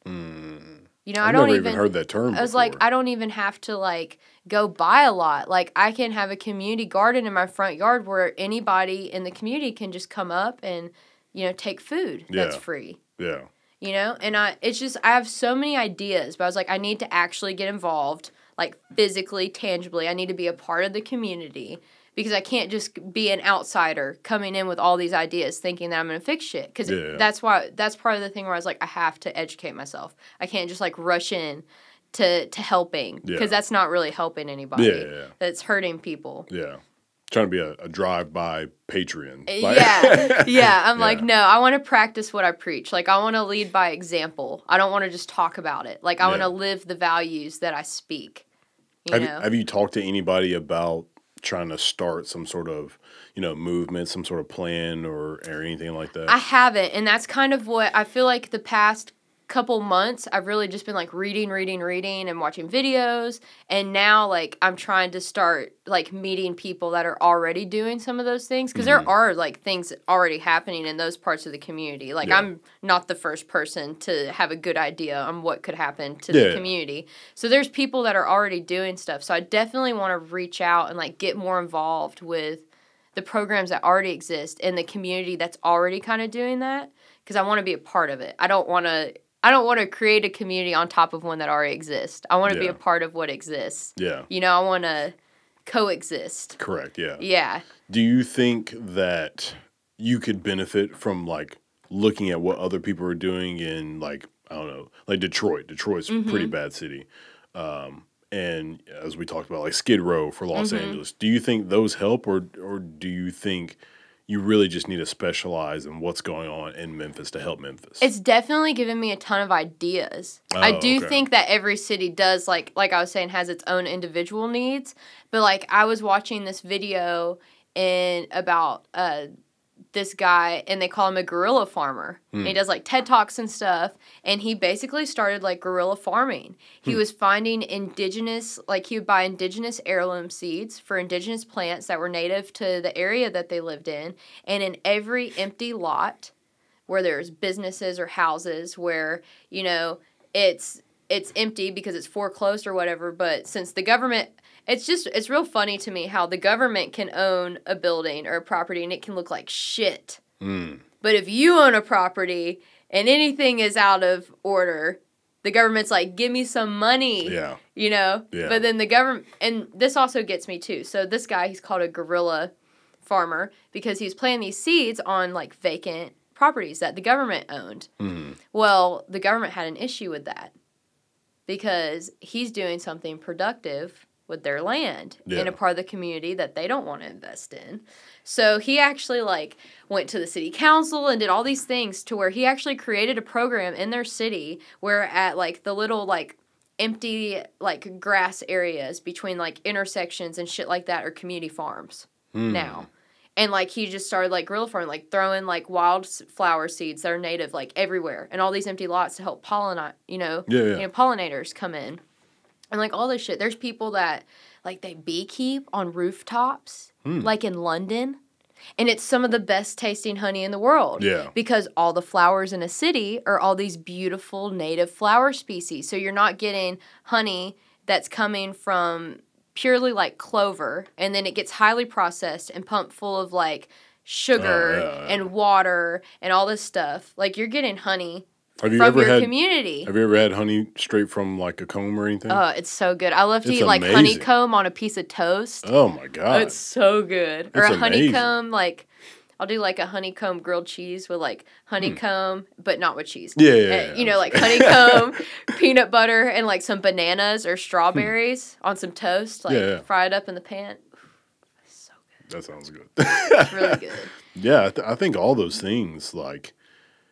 You know, I I've don't never even, even heard that term. I was like. I don't even have to like go buy a lot. Like I can have a community garden in my front yard where anybody in the community can just come up and you know take food that's free yeah, you know and i it's just i have so many ideas but i was like i need to actually get involved like physically tangibly i need to be a part of the community because i can't just be an outsider coming in with all these ideas thinking that i'm going to fix shit because Yeah. that's why that's part of the thing where i was like i have to educate myself i can't just like rush in to to helping because Yeah. that's not really helping anybody Yeah, yeah, yeah. that's hurting people yeah. Trying to be a, a drive-by Patreon. Uh, like- yeah, yeah. I'm Yeah. like, no, I want to practice what I preach. Like, I want to lead by example. I don't want to just talk about it. Like, I want to live the values that I speak. You have, you, have you talked to anybody about trying to start some sort of, you know, movement, some sort of plan or, or anything like that? I haven't, and that's kind of what I feel like the past couple months I've really just been like reading, reading, reading and watching videos and now like I'm trying to start like meeting people that are already doing some of those things because Mm-hmm. there are like things already happening in those parts of the community. Like Yeah. I'm not the first person to have a good idea on what could happen to Yeah. the community. So there's people that are already doing stuff. So I definitely want to reach out and like get more involved with the programs that already exist in the community that's already kind of doing that because I want to be a part of it. I don't want to I don't want to create a community on top of one that already exists. I want to be a part of what exists. yeah, You know, I want to coexist. correct. Yeah. Yeah. Do you think that you could benefit from like looking at what other people are doing in like I don't know, like Detroit. Detroit's a pretty bad city. Um, and as we talked about, like Skid Row for Los Angeles. Do you think those help, or or do you think you really just need to specialize in what's going on in Memphis to help Memphis? It's definitely given me a ton of ideas. I Oh, do okay. think that every city does like like I was saying has its own individual needs, but like I was watching this video in about uh this guy and they call him a guerrilla farmer. And he hmm. does like TED Talks and stuff and he basically started like guerrilla farming. He hmm. was finding indigenous like he would buy indigenous heirloom seeds for indigenous plants that were native to the area that they lived in and in every empty lot where there's businesses or houses where you know it's it's empty because it's foreclosed or whatever but since the government it's just it's real funny to me how the government can own a building or a property and it can look like shit Mm. but if you own a property and anything is out of order the government's like give me some money yeah, you know Yeah. but then the government and this also gets me too so this guy he's called a guerrilla farmer because he's planting these seeds on like vacant properties that the government owned Mhm. well the government had an issue with that because he's doing something productive with their land in a part of the community that they don't want to invest in so he actually like went to the city council and did all these things to where he actually created a program in their city where at like the little like empty like grass areas between like intersections and shit like that are community farms Hmm. now. And like he just started like guerrilla farming, like throwing like wild flower seeds that are native like everywhere, and all these empty lots to help pollinate. You know, Yeah, yeah. you know, pollinators come in, and like all this shit. There's people that like they beekeep on rooftops, Hmm. like in London, and it's some of the best tasting honey in the world. Yeah. because all the flowers in a city are all these beautiful native flower species. So you're not getting honey that's coming from purely like clover and then it gets highly processed and pumped full of like sugar Oh, yeah, yeah. and water and all this stuff. Like you're getting honey Have you from ever your had community. Have you ever had honey straight from like a comb or anything? Oh, it's so good. I love to It's eat like amazing. honeycomb on a piece of toast. oh my god! It's so good. or a amazing. honeycomb, like I'll do like a honeycomb grilled cheese with like honeycomb, but not with cheese. Hmm. Yeah, yeah, Uh, you know, like honeycomb, peanut butter, and like some bananas or strawberries on some toast, like Hmm. Yeah, yeah. fry it up in the pan. So good. that sounds good. It's really good. yeah, I, th- I think all those things like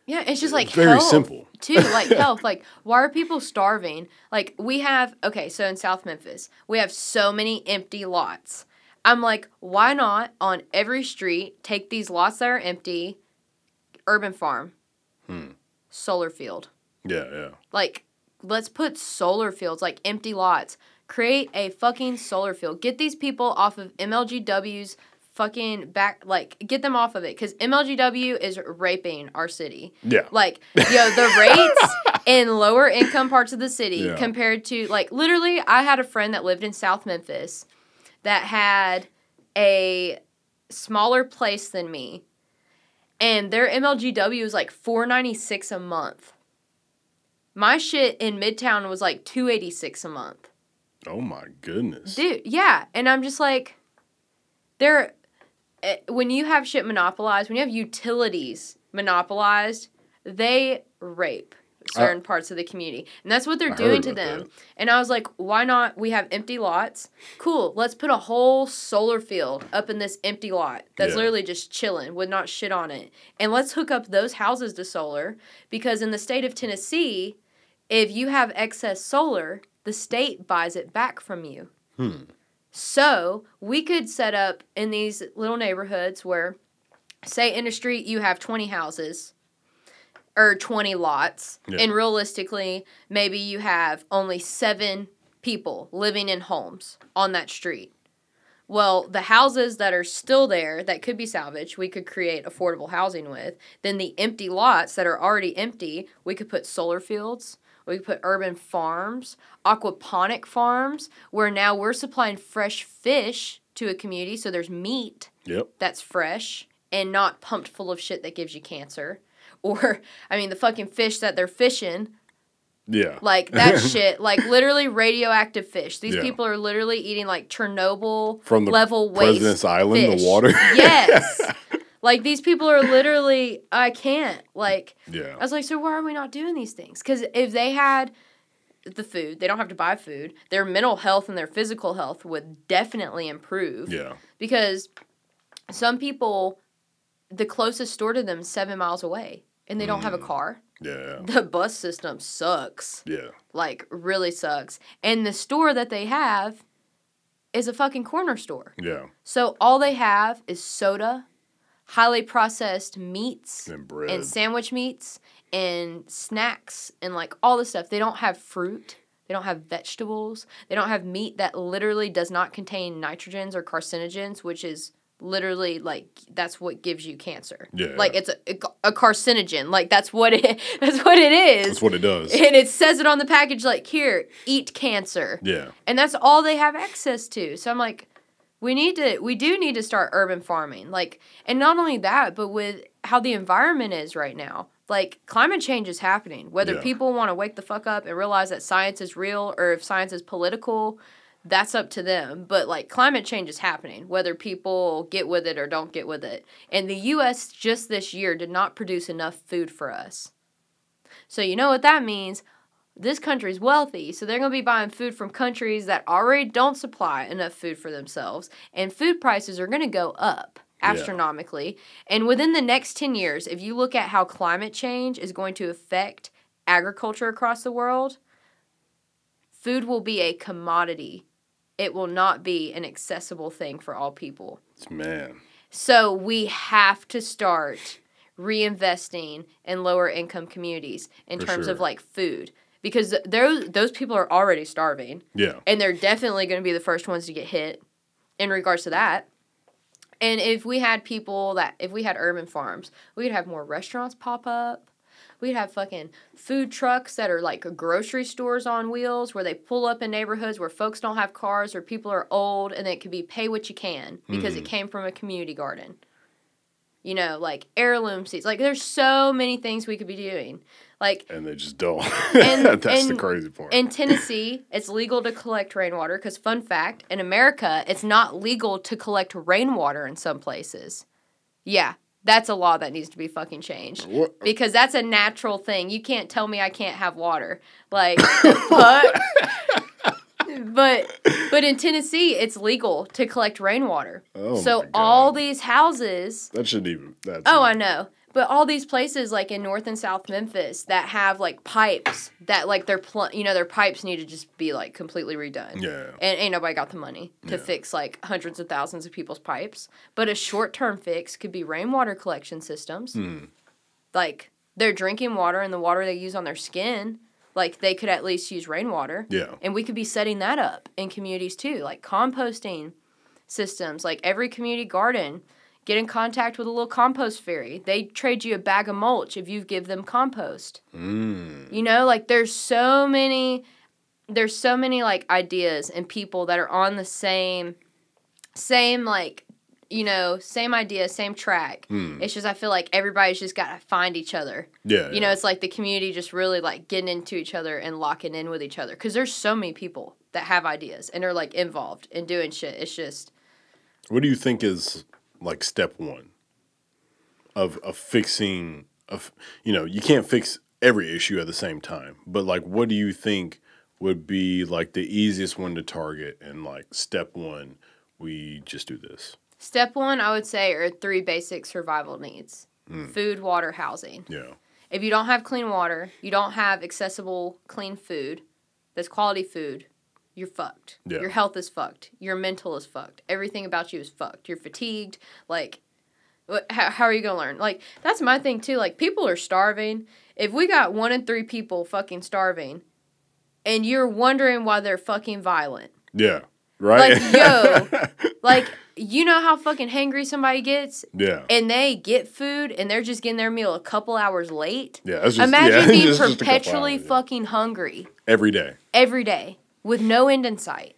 Yeah, it's just like It's very health, simple. too. Like health. Like why are people starving? Like we have okay, so in South Memphis, we have so many empty lots. I'm like, why not on every street take these lots that are empty, urban farm, Hmm. solar field. Yeah, yeah. Like, let's put solar fields, like empty lots. Create a fucking solar field. Get these people off of MLGW's fucking back, like, get them off of it. Because MLGW is raping our city. Yeah. Like, yo, the rates in lower income parts of the city Yeah. compared to, like, literally, I had a friend that lived in South Memphis that had a smaller place than me. And their MLGW was like 496 a month. My shit in Midtown was like 286 a month. Oh my goodness. Dude, yeah. And I'm just like, there, eh, when you have shit monopolized, when you have utilities monopolized, they rape certain parts of the community. And that's what they're I doing to them. that. And I was like, why not? We have empty lots. Cool. Let's put a whole solar field up in this empty lot that's Yeah. literally just chilling with not shit on it. And let's hook up those houses to solar because in the state of Tennessee, if you have excess solar, the state buys it back from you. Hmm. So we could set up in these little neighborhoods where, say, in a street you have 20 houses or 20 lots, Yeah. and realistically, maybe you have only seven people living in homes on that street. Well, the houses that are still there that could be salvaged, we could create affordable housing with. Then the empty lots that are already empty, we could put solar fields. We put urban farms, aquaponic farms, where now we're supplying fresh fish to a community. So there's meat Yep. that's fresh and not pumped full of shit that gives you cancer. Or, I mean, the fucking fish that they're fishing, Yeah. like that shit, like literally radioactive fish. These Yeah. people are literally eating like Chernobyl From the level waste. President's Island, fish. the water. yes. Like these people are literally, I can't. Like, yeah. I was like, so why are we not doing these things? Because if they had the food, they don't have to buy food. Their mental health and their physical health would definitely improve. Yeah. Because some people, the closest store to them is seven miles away, and they don't have a Mm. car. Yeah. The bus system sucks. Yeah. Like, really sucks. And the store that they have is a fucking corner store. Yeah. So all they have is soda, highly processed meats, And bread. and sandwich meats and snacks and like all the stuff. They don't have fruit. They don't have vegetables. They don't have meat that literally does not contain nitrogens or carcinogens, which is literally like that's what gives you cancer. Yeah. Like it's a, a carcinogen. Like that's what it that's what it is. That's what it does. and it says it on the package like here, eat cancer. yeah. And that's all they have access to. So I'm like, we need to, we do need to start urban farming. Like, and not only that, but with how the environment is right now, like climate change is happening. Whether Yeah. people want to wake the fuck up and realize that science is real or if science is political, that's up to them. But like climate change is happening, whether people get with it or don't get with it. And the US just this year did not produce enough food for us. So you know what that means? This country's wealthy, so they're going to be buying food from countries that already don't supply enough food for themselves, and food prices are going to go up Yeah. astronomically. And within the next 10 years, if you look at how climate change is going to affect agriculture across the world, food will be a commodity. It will not be an accessible thing for all people. It's Man. So we have to start reinvesting in lower income communities in For terms of like food because those those people are already starving Yeah. and they're definitely going to be the first ones to get hit in regards to that. And if we had people that if we had urban farms, we could have more restaurants pop up. We'd have fucking food trucks that are like grocery stores on wheels where they pull up in neighborhoods where folks don't have cars or people are old and it could be pay what you can because it mm. came from a community garden. You know, like heirloom seeds. Like there's so many things we could be doing. Like And they just don't. And- That's the crazy part. in Tennessee, it's legal to collect rainwater because, fun fact, in America, it's not legal to collect rainwater in some places. Yeah, that's a law that needs to be fucking changed What? because that's a natural thing. You can't tell me I can't have water. Like, but, but, but in Tennessee, it's legal to collect rainwater. Oh so my God. all these houses That shouldn't even. That's Oh, I know. But all these places like in North and South Memphis that have like pipes that like their pl- you know their pipes need to just be like completely redone. Yeah. And ain't nobody got the money to Yeah. fix like hundreds of thousands of people's pipes. But a short-term fix could be rainwater collection systems. Hmm. Like their drinking water and the water they use on their skin, like they could at least use rainwater. Yeah. And we could be setting that up in communities too, like composting systems, like every community garden. Get in contact with a little compost fairy. They trade you a bag of mulch if you give them compost. Mm. You know, like there's so many there's so many like ideas and people that are on the same same like you know, same idea, same track. Mm. It's just I feel like everybody's just got to find each other. Yeah. You know, it's like the community just really like getting into each other and locking in with each other cuz there's so many people that have ideas and are like involved in doing shit. It's just What do you think is like step one of of fixing of you know you can't fix every issue at the same time, but like what do you think would be like the easiest one to target and like step one we just do this. step 1 I would say are three basic survival needs. Hmm. Food, water, housing. Yeah. If you don't have clean water, you don't have accessible clean food, that's quality food, you're fucked. Yeah. Your health is fucked. Your mental is fucked. Everything about you is fucked. You're fatigued. Like, what, how, how are you going to learn? Like, that's my thing too. Like, people are starving. If we got one in three people fucking starving and you're wondering why they're fucking violent, Yeah. Right? like, yo, like, you know how fucking hangry somebody gets? yeah. and they get food and they're just getting their meal a couple hours late. Yeah, just Imagine yeah, being perpetually hours, yeah. fucking hungry every day. every day with no end in sight.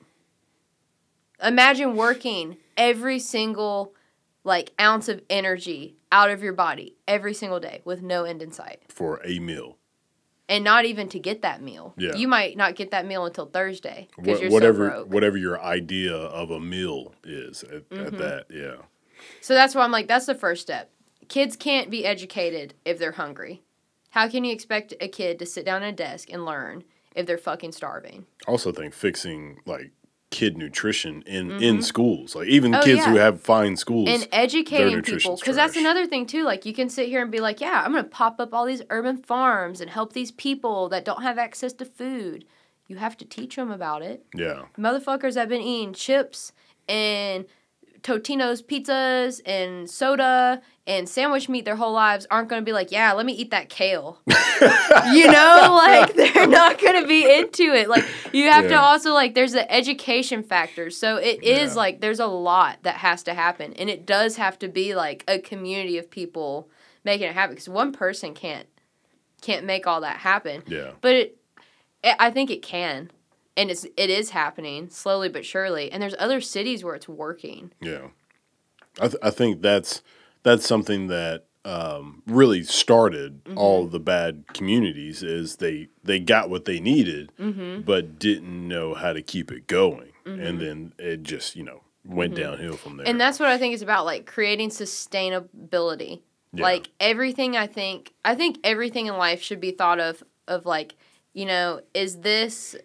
Imagine working every single like ounce of energy out of your body every single day with no end in sight. for a meal. And not even to get that meal. Yeah. You might not get that meal until Thursday because Wha- you're whatever so whatever your idea of a meal is at, Mm-hmm. at that, yeah. So that's why I'm like, that's the first step. Kids can't be educated if they're hungry. How can you expect a kid to sit down at a desk and learn if they're fucking starving? I also think fixing like kid nutrition in in mm-hmm. schools, like even Oh, kids who have fine schools. And educating people. Because that's another thing, too. Like, you can sit here and be like, yeah, I'm going to pop up all these urban farms and help these people that don't have access to food. You have to teach them about it. yeah, Motherfuckers have been eating chips and Totino's pizzas and soda and sandwich meat their whole lives aren't going to be like, yeah, let me eat that kale. you know, like they're not going to be into it. Like you have to also like there's the education factor. So it is Yeah. like there's a lot that has to happen and it does have to be like a community of people making it happen cuz one person can't can't make all that happen. yeah, But it, it, I think it can, and it's it is happening slowly but surely. And there's other cities where it's working. yeah. I th- I think that's that's something that um, really started Mm-hmm. all the bad communities is they they got what they needed, Mm-hmm. but didn't know how to keep it going, and then it just you know went downhill from there. Mm-hmm. And that's what I think is about, like creating sustainability. Yeah. Like everything, I think I think everything in life should be thought of of like, you know, is this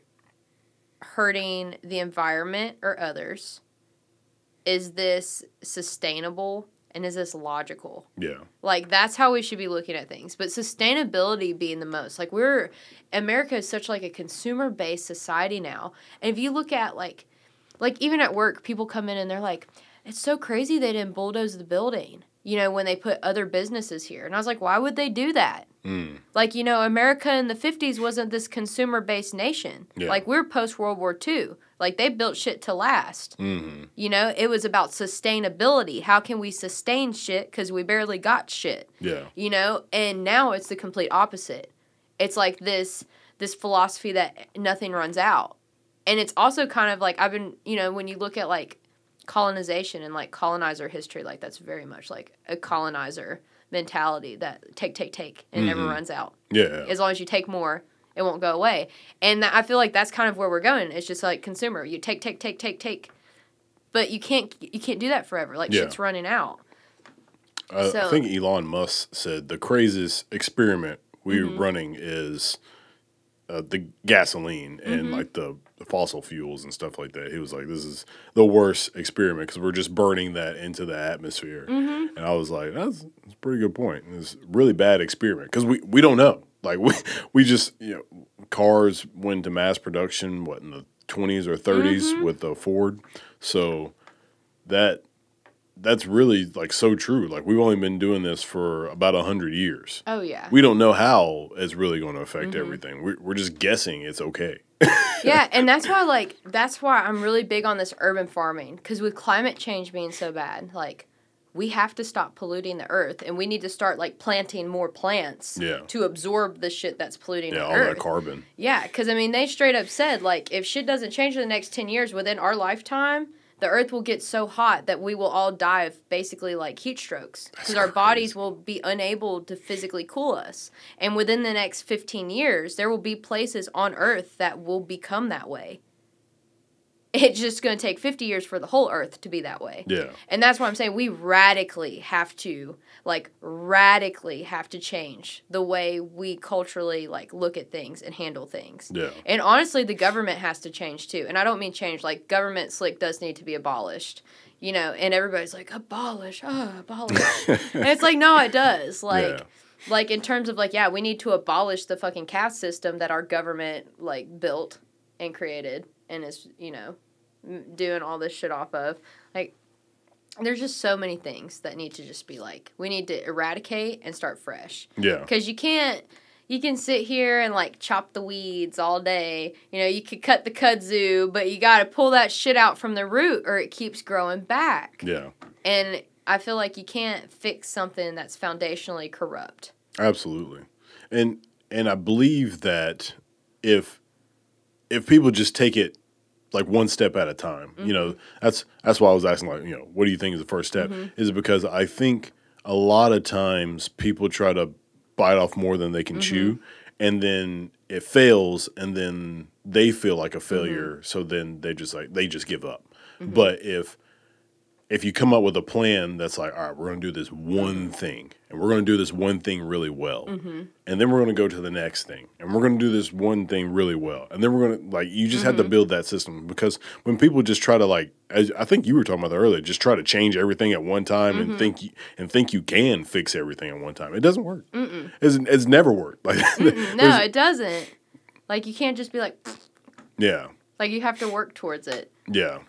hurting the environment or others? Is this sustainable? And is this logical? yeah, Like that's how we should be looking at things. But sustainability being the most. Like we're America is such like a consumer based society now. And if you look at like like even at work, people come in and they're like, It's so crazy they didn't bulldoze the building, you know, when they put other businesses here. And I was like, Why would they do that? Mm. Like, you know, America in the fifties wasn't this consumer based nation. Yeah. Like we're post World War II. Like they built shit to last. hmm You know, it was about sustainability. How can we sustain shit? Because we barely got shit? Yeah, you know and now it's the complete opposite. It's like this this philosophy that nothing runs out. And it's also kind of like i've been you know when you look at like colonization and like colonizer history like that's very much like a colonizer mentality that take take take and it never runs out. Yeah, as long as you take more it won't go away and i feel like that's kind of where we're going it's just like consumer you take take take take take but you can't you can't do that forever like Yeah. shit's running out I, I think Elon Musk said the craziest experiment we're Mm-hmm. running is uh, the gasoline and Mm-hmm. like the, the fossil fuels and stuff like that. He was like, "This is the worst experiment because we're just burning that into the atmosphere." Mm-hmm. And I was like, "That's, that's a pretty good point. It's a really bad experiment because we, we don't know. Like we we just you know cars went to mass production what in the twenties or 30s Mm-hmm. with the Ford, so that that's really like so true. Like we've only been doing this for about a hundred years. Oh yeah. We don't know how it's really going to affect Mm-hmm. everything. We're, we're just guessing it's okay. yeah, and that's why like that's why I'm really big on this urban farming because with climate change being so bad, like we have to stop polluting the earth and we need to start like planting more plants Yeah. to absorb the shit that's polluting Yeah, all earth. that carbon. Yeah, because I mean, they straight up said, like, if shit doesn't change in the next 10 years within our lifetime, the earth will get so hot that we will all die of basically like heat strokes. Because our bodies will be unable to physically cool us. And within the next 15 years, there will be places on earth that will become that way. It's just going to take 50 years for the whole earth to be that way. Yeah. And that's why I'm saying we radically have to, like, radically have to change the way we culturally, like, look at things and handle things. Yeah. And honestly, the government has to change too. And I don't mean change, like, government slick does need to be abolished. You know, and everybody's like, abolish, oh, abolish. and it's like, no, it does. Like, Yeah. like in terms of like, yeah, we need to abolish the fucking caste system that our government like built and created and is, you know, doing all this shit off of. Like, there's just so many things that need to just be like, we need to eradicate and start fresh. Yeah. Because you can't, you can sit here and like chop the weeds all day. You know, you could cut the kudzu, but you got to pull that shit out from the root or it keeps growing back. Yeah. And I feel like you can't fix something that's foundationally corrupt. Absolutely. And and I believe that if if people just take it like one step at a time, you know, mm-hmm. that's that's why I was asking like, you know, what do you think is the first step? Mm-hmm. Is it because I think a lot of times people try to bite off more than they can mm-hmm. chew and then it fails and then they feel like a failure, so then they just like they just give up. But if if you come up with a plan that's like, all right, we're going to do this one thing, and we're going mm-hmm. to do this one thing really well, and then we're going to go to the next thing, and we're going to do this one thing really well, and then we're going to like, you just have to mm-hmm. build that system because when people just try to like, as I think you were talking about that earlier, just try to change everything at one time and mm-hmm. think you, and think you can fix everything at one time, it doesn't work. It's, it's never worked. Like, No, it doesn't. Like you can't just be like, yeah. like you have to work towards it. Yeah.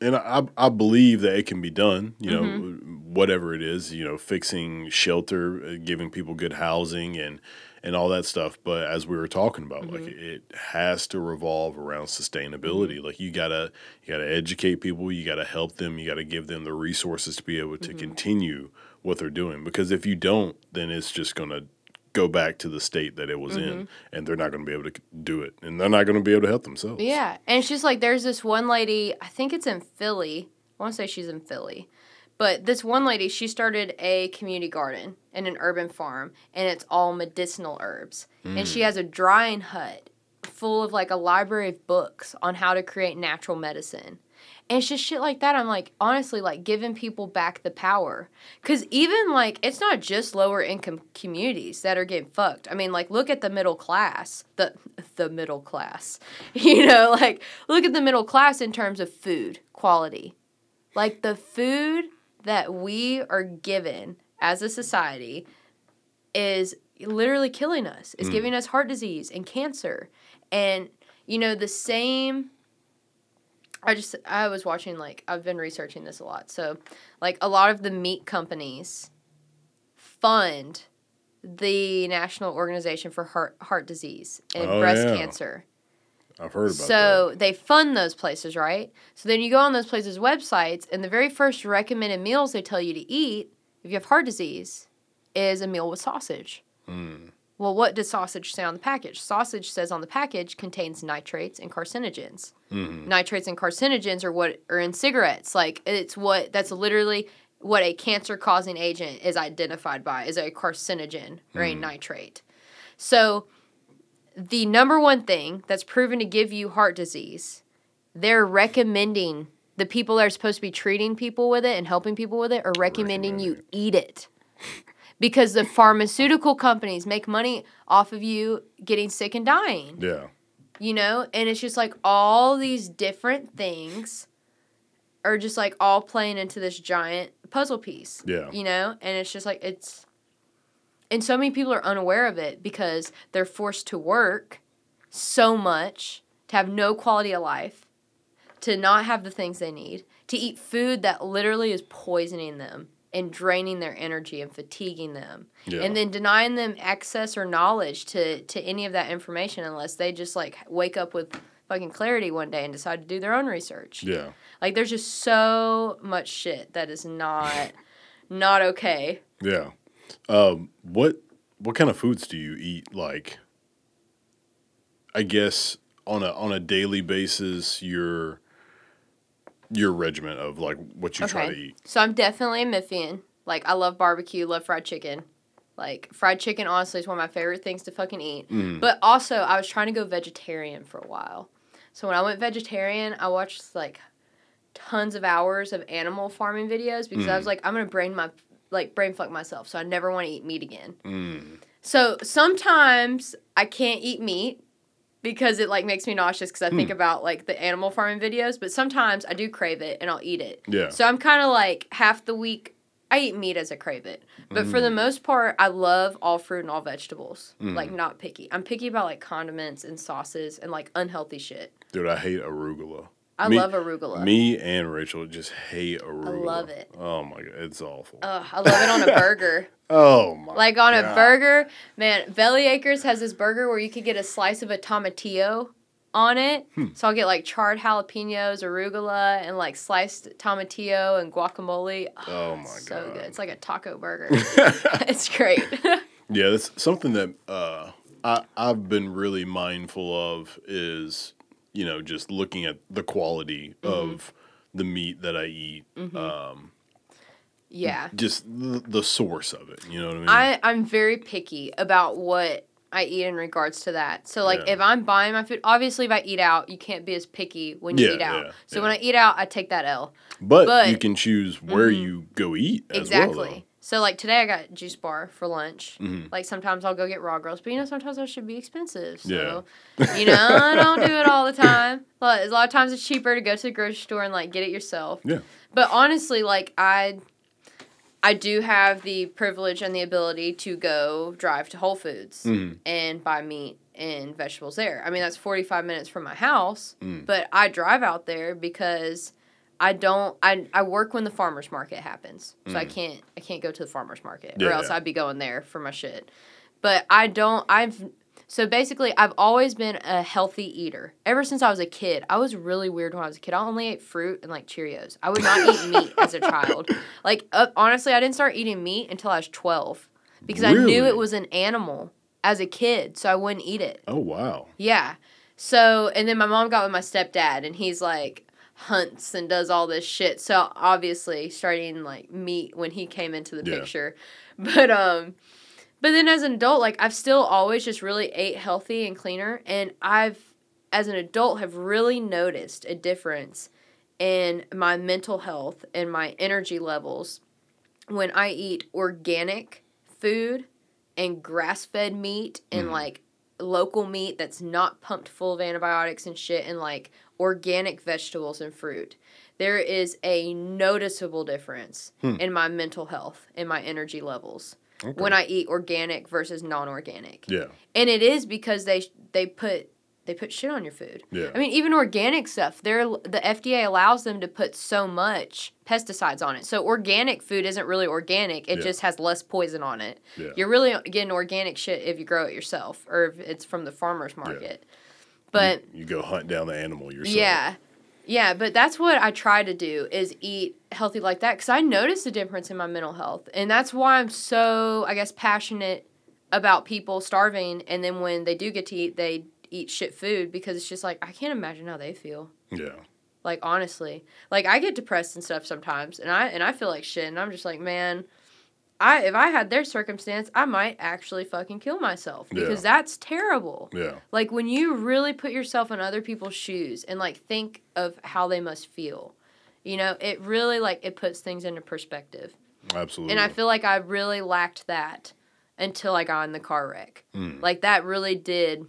And I, I believe that it can be done, you know, Mm-hmm. whatever it is, you know, fixing shelter, uh, giving people good housing and and all that stuff. But as we were talking about, like Mm-hmm. it has to revolve around sustainability. Like you gotta you gotta educate people, you gotta help them, you gotta give them the resources to be able to Mm-hmm. continue what they're doing. Because if you don't, then it's just gonna go back to the state that it was Mm-hmm. in and they're not gonna be able to do it. And they're not gonna be able to help themselves. Yeah. And it's just like there's this one lady, I think it's in Philly. I want to say she's in Philly. But this one lady, she started a community garden in an urban farm, and it's all medicinal herbs. And she has a drying hut full of like a library of books on how to create natural medicine. And it's just shit like that. I'm like, honestly, like giving people back the power. Because even like, it's not just lower income communities that are getting fucked. I mean, like, look at the middle class. The, the middle class. You know, like, look at the middle class in terms of food quality. Like, the food that we are given as a society is literally killing us. It's mm. giving us heart disease and cancer. And, you know, the same I just I was watching like I've been researching this a lot. So, like a lot of the meat companies fund the National Organization for Heart Heart Disease and Oh, Breast yeah. Cancer. I've heard about that. So they fund those places, right? So then you go on those places' websites, and the very first recommended meals they tell you to eat if you have heart disease is a meal with sausage. Hmm. Well, what does sausage say on the package? Sausage says on the package contains nitrates and carcinogens. Mm-hmm. Nitrates and carcinogens are what are in cigarettes. Like it's what that's literally what a cancer-causing agent is identified by is a carcinogen or a mm-hmm. nitrate. So the number one thing that's proven to give you heart disease, they're recommending the people that are supposed to be treating people with it and helping people with it are recommending you eat it. Because the pharmaceutical companies make money off of you getting sick and dying, Yeah. you know? And it's just like all these different things are just like all playing into this giant puzzle piece Yeah. you know and it's just like it's and so many people are unaware of it because they're forced to work so much to have no quality of life to not have the things they need, to eat food that literally is poisoning them and draining their energy and fatiguing them. Yeah. And then denying them access or knowledge to to any of that information unless they just like wake up with fucking clarity one day and decide to do their own research. Yeah. Like there's just so much shit that is not not okay. Yeah. Um, what what kind of foods do you eat? Like, I guess on a on a daily basis, your your regiment of like what you try to eat. So I'm definitely a Memphian. Like I love barbecue, love fried chicken. Like fried chicken honestly is one of my favorite things to fucking eat. Mm. But also I was trying to go vegetarian for a while. So when I went vegetarian, I watched like tons of hours of animal farming videos because I was Mm. like I'm going to brain my like brain fuck myself. So I never want to eat meat again. Mm. So sometimes I can't eat meat because it like makes me nauseous because I think about like the animal farming videos, but sometimes I do crave it and I'll eat it. Yeah. So I'm kind of like half the week I eat meat as I crave it. But for Mm. the most part, I love all fruit and all vegetables. Mm. Like not picky. I'm picky about like condiments and sauces and like unhealthy shit. Dude, I hate arugula. I Me- love arugula. Me and Rachel just hate arugula. I love it. Oh my god, it's awful. Ugh, I love it on a burger. oh my. Like on a burger, man, Belly Acres has this burger where you could get a slice of a tomatillo on it. Hmm. So I'll get like charred jalapenos, arugula, and like sliced tomatillo and guacamole. Oh my so God. So good. It's like a taco burger. it's great. Yeah, that's something that uh, I I've been really mindful of is you know just looking at the quality Mm-hmm. of the meat that I eat, um, yeah. just the, the source of it. You know what I mean? I, I'm very picky about what I eat in regards to that. So like Yeah. if I'm buying my food, obviously if I eat out, you can't be as picky when you Yeah, eat out. yeah, so when I eat out, I take that L. but, but- you can choose where you go eat as Exactly. well. So like today I got juice bar for lunch. Mhm. Like sometimes I'll go get raw girls, but you know sometimes that should be expensive. So Yeah. you know I don't do it all the time. But a lot of times it's cheaper to go to the grocery store and like get it yourself. Yeah. But honestly, like I I do have the privilege and the ability to go drive to Whole Foods Mhm. and buy meat and vegetables there. I mean that's 45 minutes from my house, Mm. but I drive out there because I don't I, I work when the farmers market happens. So I Mm. can't I can't go to the farmers market Yeah, or else yeah. I'd be going there for my shit. But I don't I've so basically I've always been a healthy eater. Ever since I was a kid. I was really weird when I was a kid. I only ate fruit and like Cheerios. I would not eat meat as a child. Like uh, honestly, I didn't start eating meat until I was 12 because I knew it was an animal as a kid, so I wouldn't eat it. Oh wow. Yeah. So, and then my mom got with my stepdad, and he's like hunts and does all this shit. So obviously, starting like meat when he came into the Yeah. picture, but um, but then as an adult, like I've still always just really ate healthy and cleaner, and I've as an adult have really noticed a difference in my mental health and my energy levels when I eat organic food and grass fed meat and Mhm. like local meat that's not pumped full of antibiotics and shit and like organic vegetables and fruit. There is a noticeable difference Hmm. in my mental health and my energy levels Okay. when I eat organic versus non-organic. yeah. And it is because they they put they put shit on your food. Yeah. I mean, even organic stuff, they're the FDA allows them to put so much pesticides on it. So organic food isn't really organic; it Yeah. just has less poison on it. Yeah. You're really getting organic shit if you grow it yourself, or if it's from the farmers market. But you go hunt down the animal yourself. yeah. Yeah, but that's what I try to do is eat healthy like that cuz I notice a difference in my mental health. And that's why I'm so I guess passionate about people starving and then when they do get to eat they eat shit food because it's just like I can't imagine how they feel. Yeah. Like honestly. Like I get depressed and stuff sometimes and I and I feel like shit and I'm just like, man, I if I had their circumstance, I might actually fucking kill myself because that's terrible. Yeah. Like when you really put yourself in other people's shoes and like think of how they must feel. You know, it really like it puts things into perspective. Absolutely. And I feel like I really lacked that until I got in the car wreck. Mm. Like that really did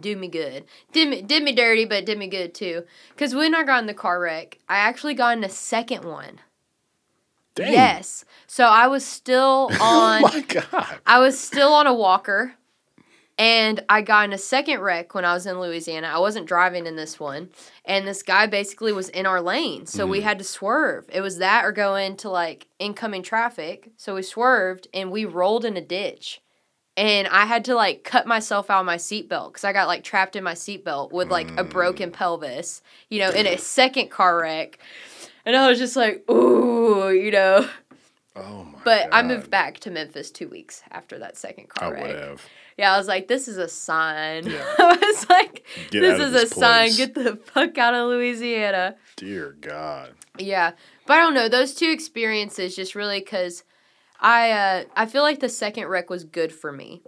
do me good. Did me did me dirty, but did me good too. Cuz when I got in the car wreck, I actually got in a second one. Dang. Yes. So I was still oh on. Oh my god. I was still on a walker And I got in a second wreck when I was in Louisiana. I wasn't driving in this one. And this guy basically was in our lane. So we mm. had to swerve. It was that or go into like incoming traffic. So we swerved and we rolled in a ditch. And I had to like cut myself out of my seatbelt because I got like trapped in my seatbelt with like a broken mm. pelvis, you know, in a second car wreck. And I was just like, ooh, you know. Oh my But I moved back to Memphis two weeks after that second I car would wreck. have. Yeah, I was like, this is a sign. Yeah. I was like, Get this is this a sign. Get the fuck out of Louisiana. Dear God. Yeah, but I don't know. Those two experiences just really because I uh, I feel like the second wreck was good for me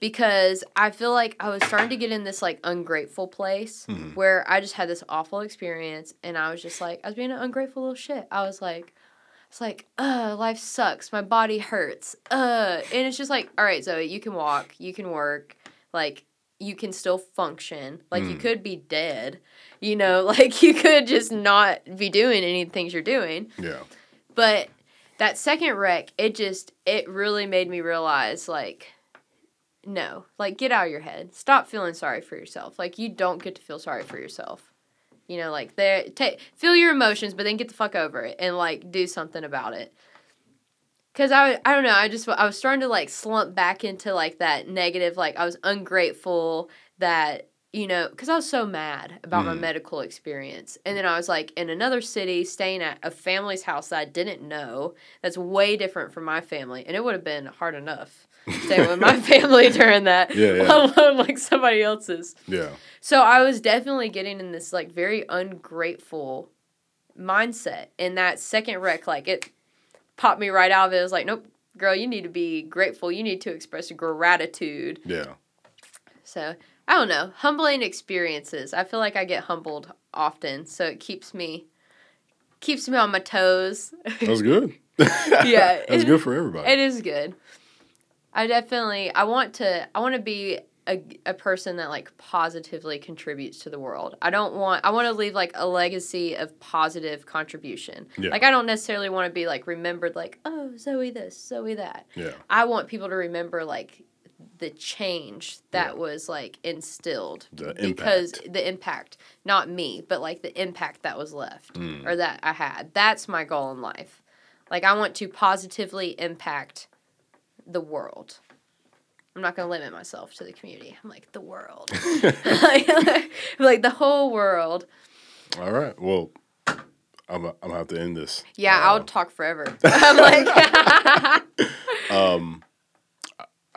because I feel like I was starting to get in this like ungrateful place Mhm. where I just had this awful experience and I was just like I was being an ungrateful little shit. I was like. It's like, uh, life sucks. My body hurts. Uh, and it's just like, all right, Zoe, you can walk, you can work, like, you can still function. Like, you Mm. could be dead, you know, like, you could just not be doing any of the things you're doing. Yeah. But that second wreck, it just, it really made me realize, like, no, like, get out of your head. Stop feeling sorry for yourself. Like, you don't get to feel sorry for yourself. You know, like, there, take, feel your emotions, but then get the fuck over it and, like, do something about it. Cause I, I don't know, I just I was starting to like slump back into like that negative, like I was ungrateful that you know, because I was so mad about my Mhm. medical experience, and then I was like in another city, staying at a family's house that I didn't know. That's way different from my family, and it would have been hard enough staying with my family during that, Yeah, yeah. let alone like somebody else's. Yeah. So I was definitely getting in this like very ungrateful mindset. And that second wreck, like it popped me right out of it. It was like, nope, girl, you need to be grateful. You need to express gratitude. Yeah. So I don't know. Humbling experiences. I feel like I get humbled often. So it keeps me keeps me on my toes. That was good. Yeah, That's good for everybody. It is good. I definitely I want to I want to be a, a person that like positively contributes to the world. I don't want I want to leave like a legacy of positive contribution. Yeah. Like I don't necessarily want to be like remembered like oh Zoe this Zoe that. yeah. I want people to remember like the change that Yeah. was like instilled The because impact. the impact not me but like the impact that was left Mm. or that I had. That's my goal in life. Like I want to positively impact the world. I'm not gonna limit myself to the community. I'm like the world, like, the whole world. All right. Well, I'm, I'm gonna have to end this. Yeah, Uh, I'll talk forever. I'm like, Um,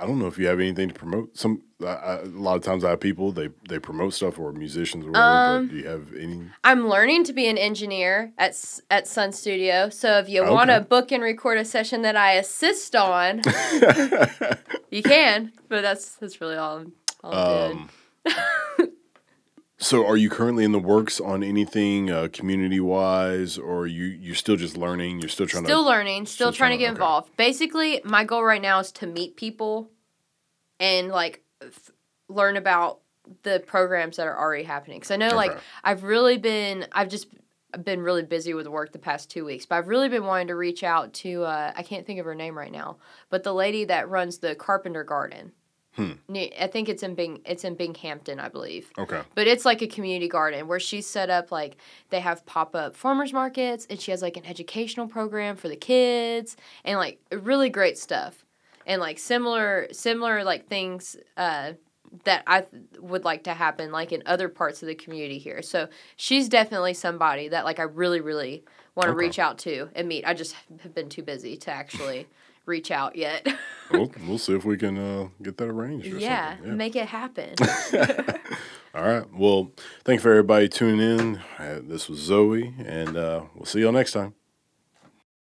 I- don't know if you have anything to promote. Some I, I, a lot of times I have people they they promote stuff or musicians or whatever. Um, do you have any? I'm learning to be an engineer at at Sun Studio. So if you want to book and record a session that I assist on, you can. But that's that's really all all um, so are you currently in the works on anything uh, community wise, or you you're still just learning? You're still trying Still to. learning, still, still trying to get okay. involved. Basically, my goal right now is to meet people and like f- learn about the programs that are already happening. Because I know, like, I've really been, I've just been really busy with work the past two weeks, but I've really been wanting to reach out to, uh, I can't think of her name right now, but the lady that runs the Carpenter Garden. Hmm. I think it's in Bing, it's in Binghampton, I believe. Okay. But it's like a community garden where she's set up like they have pop up farmers markets and she has like an educational program for the kids and like really great stuff. And like similar similar like things uh that I th- would like to happen like in other parts of the community here. So she's definitely somebody that like I really really want to Okay. reach out to and meet. I just have been too busy to actually reach out yet. We'll we'll see if we can uh, get that arranged. Or yeah, something. make it happen. All right. Well, thank you for everybody tuning in. Uh, this was Zoe, and uh, we'll see y'all next time.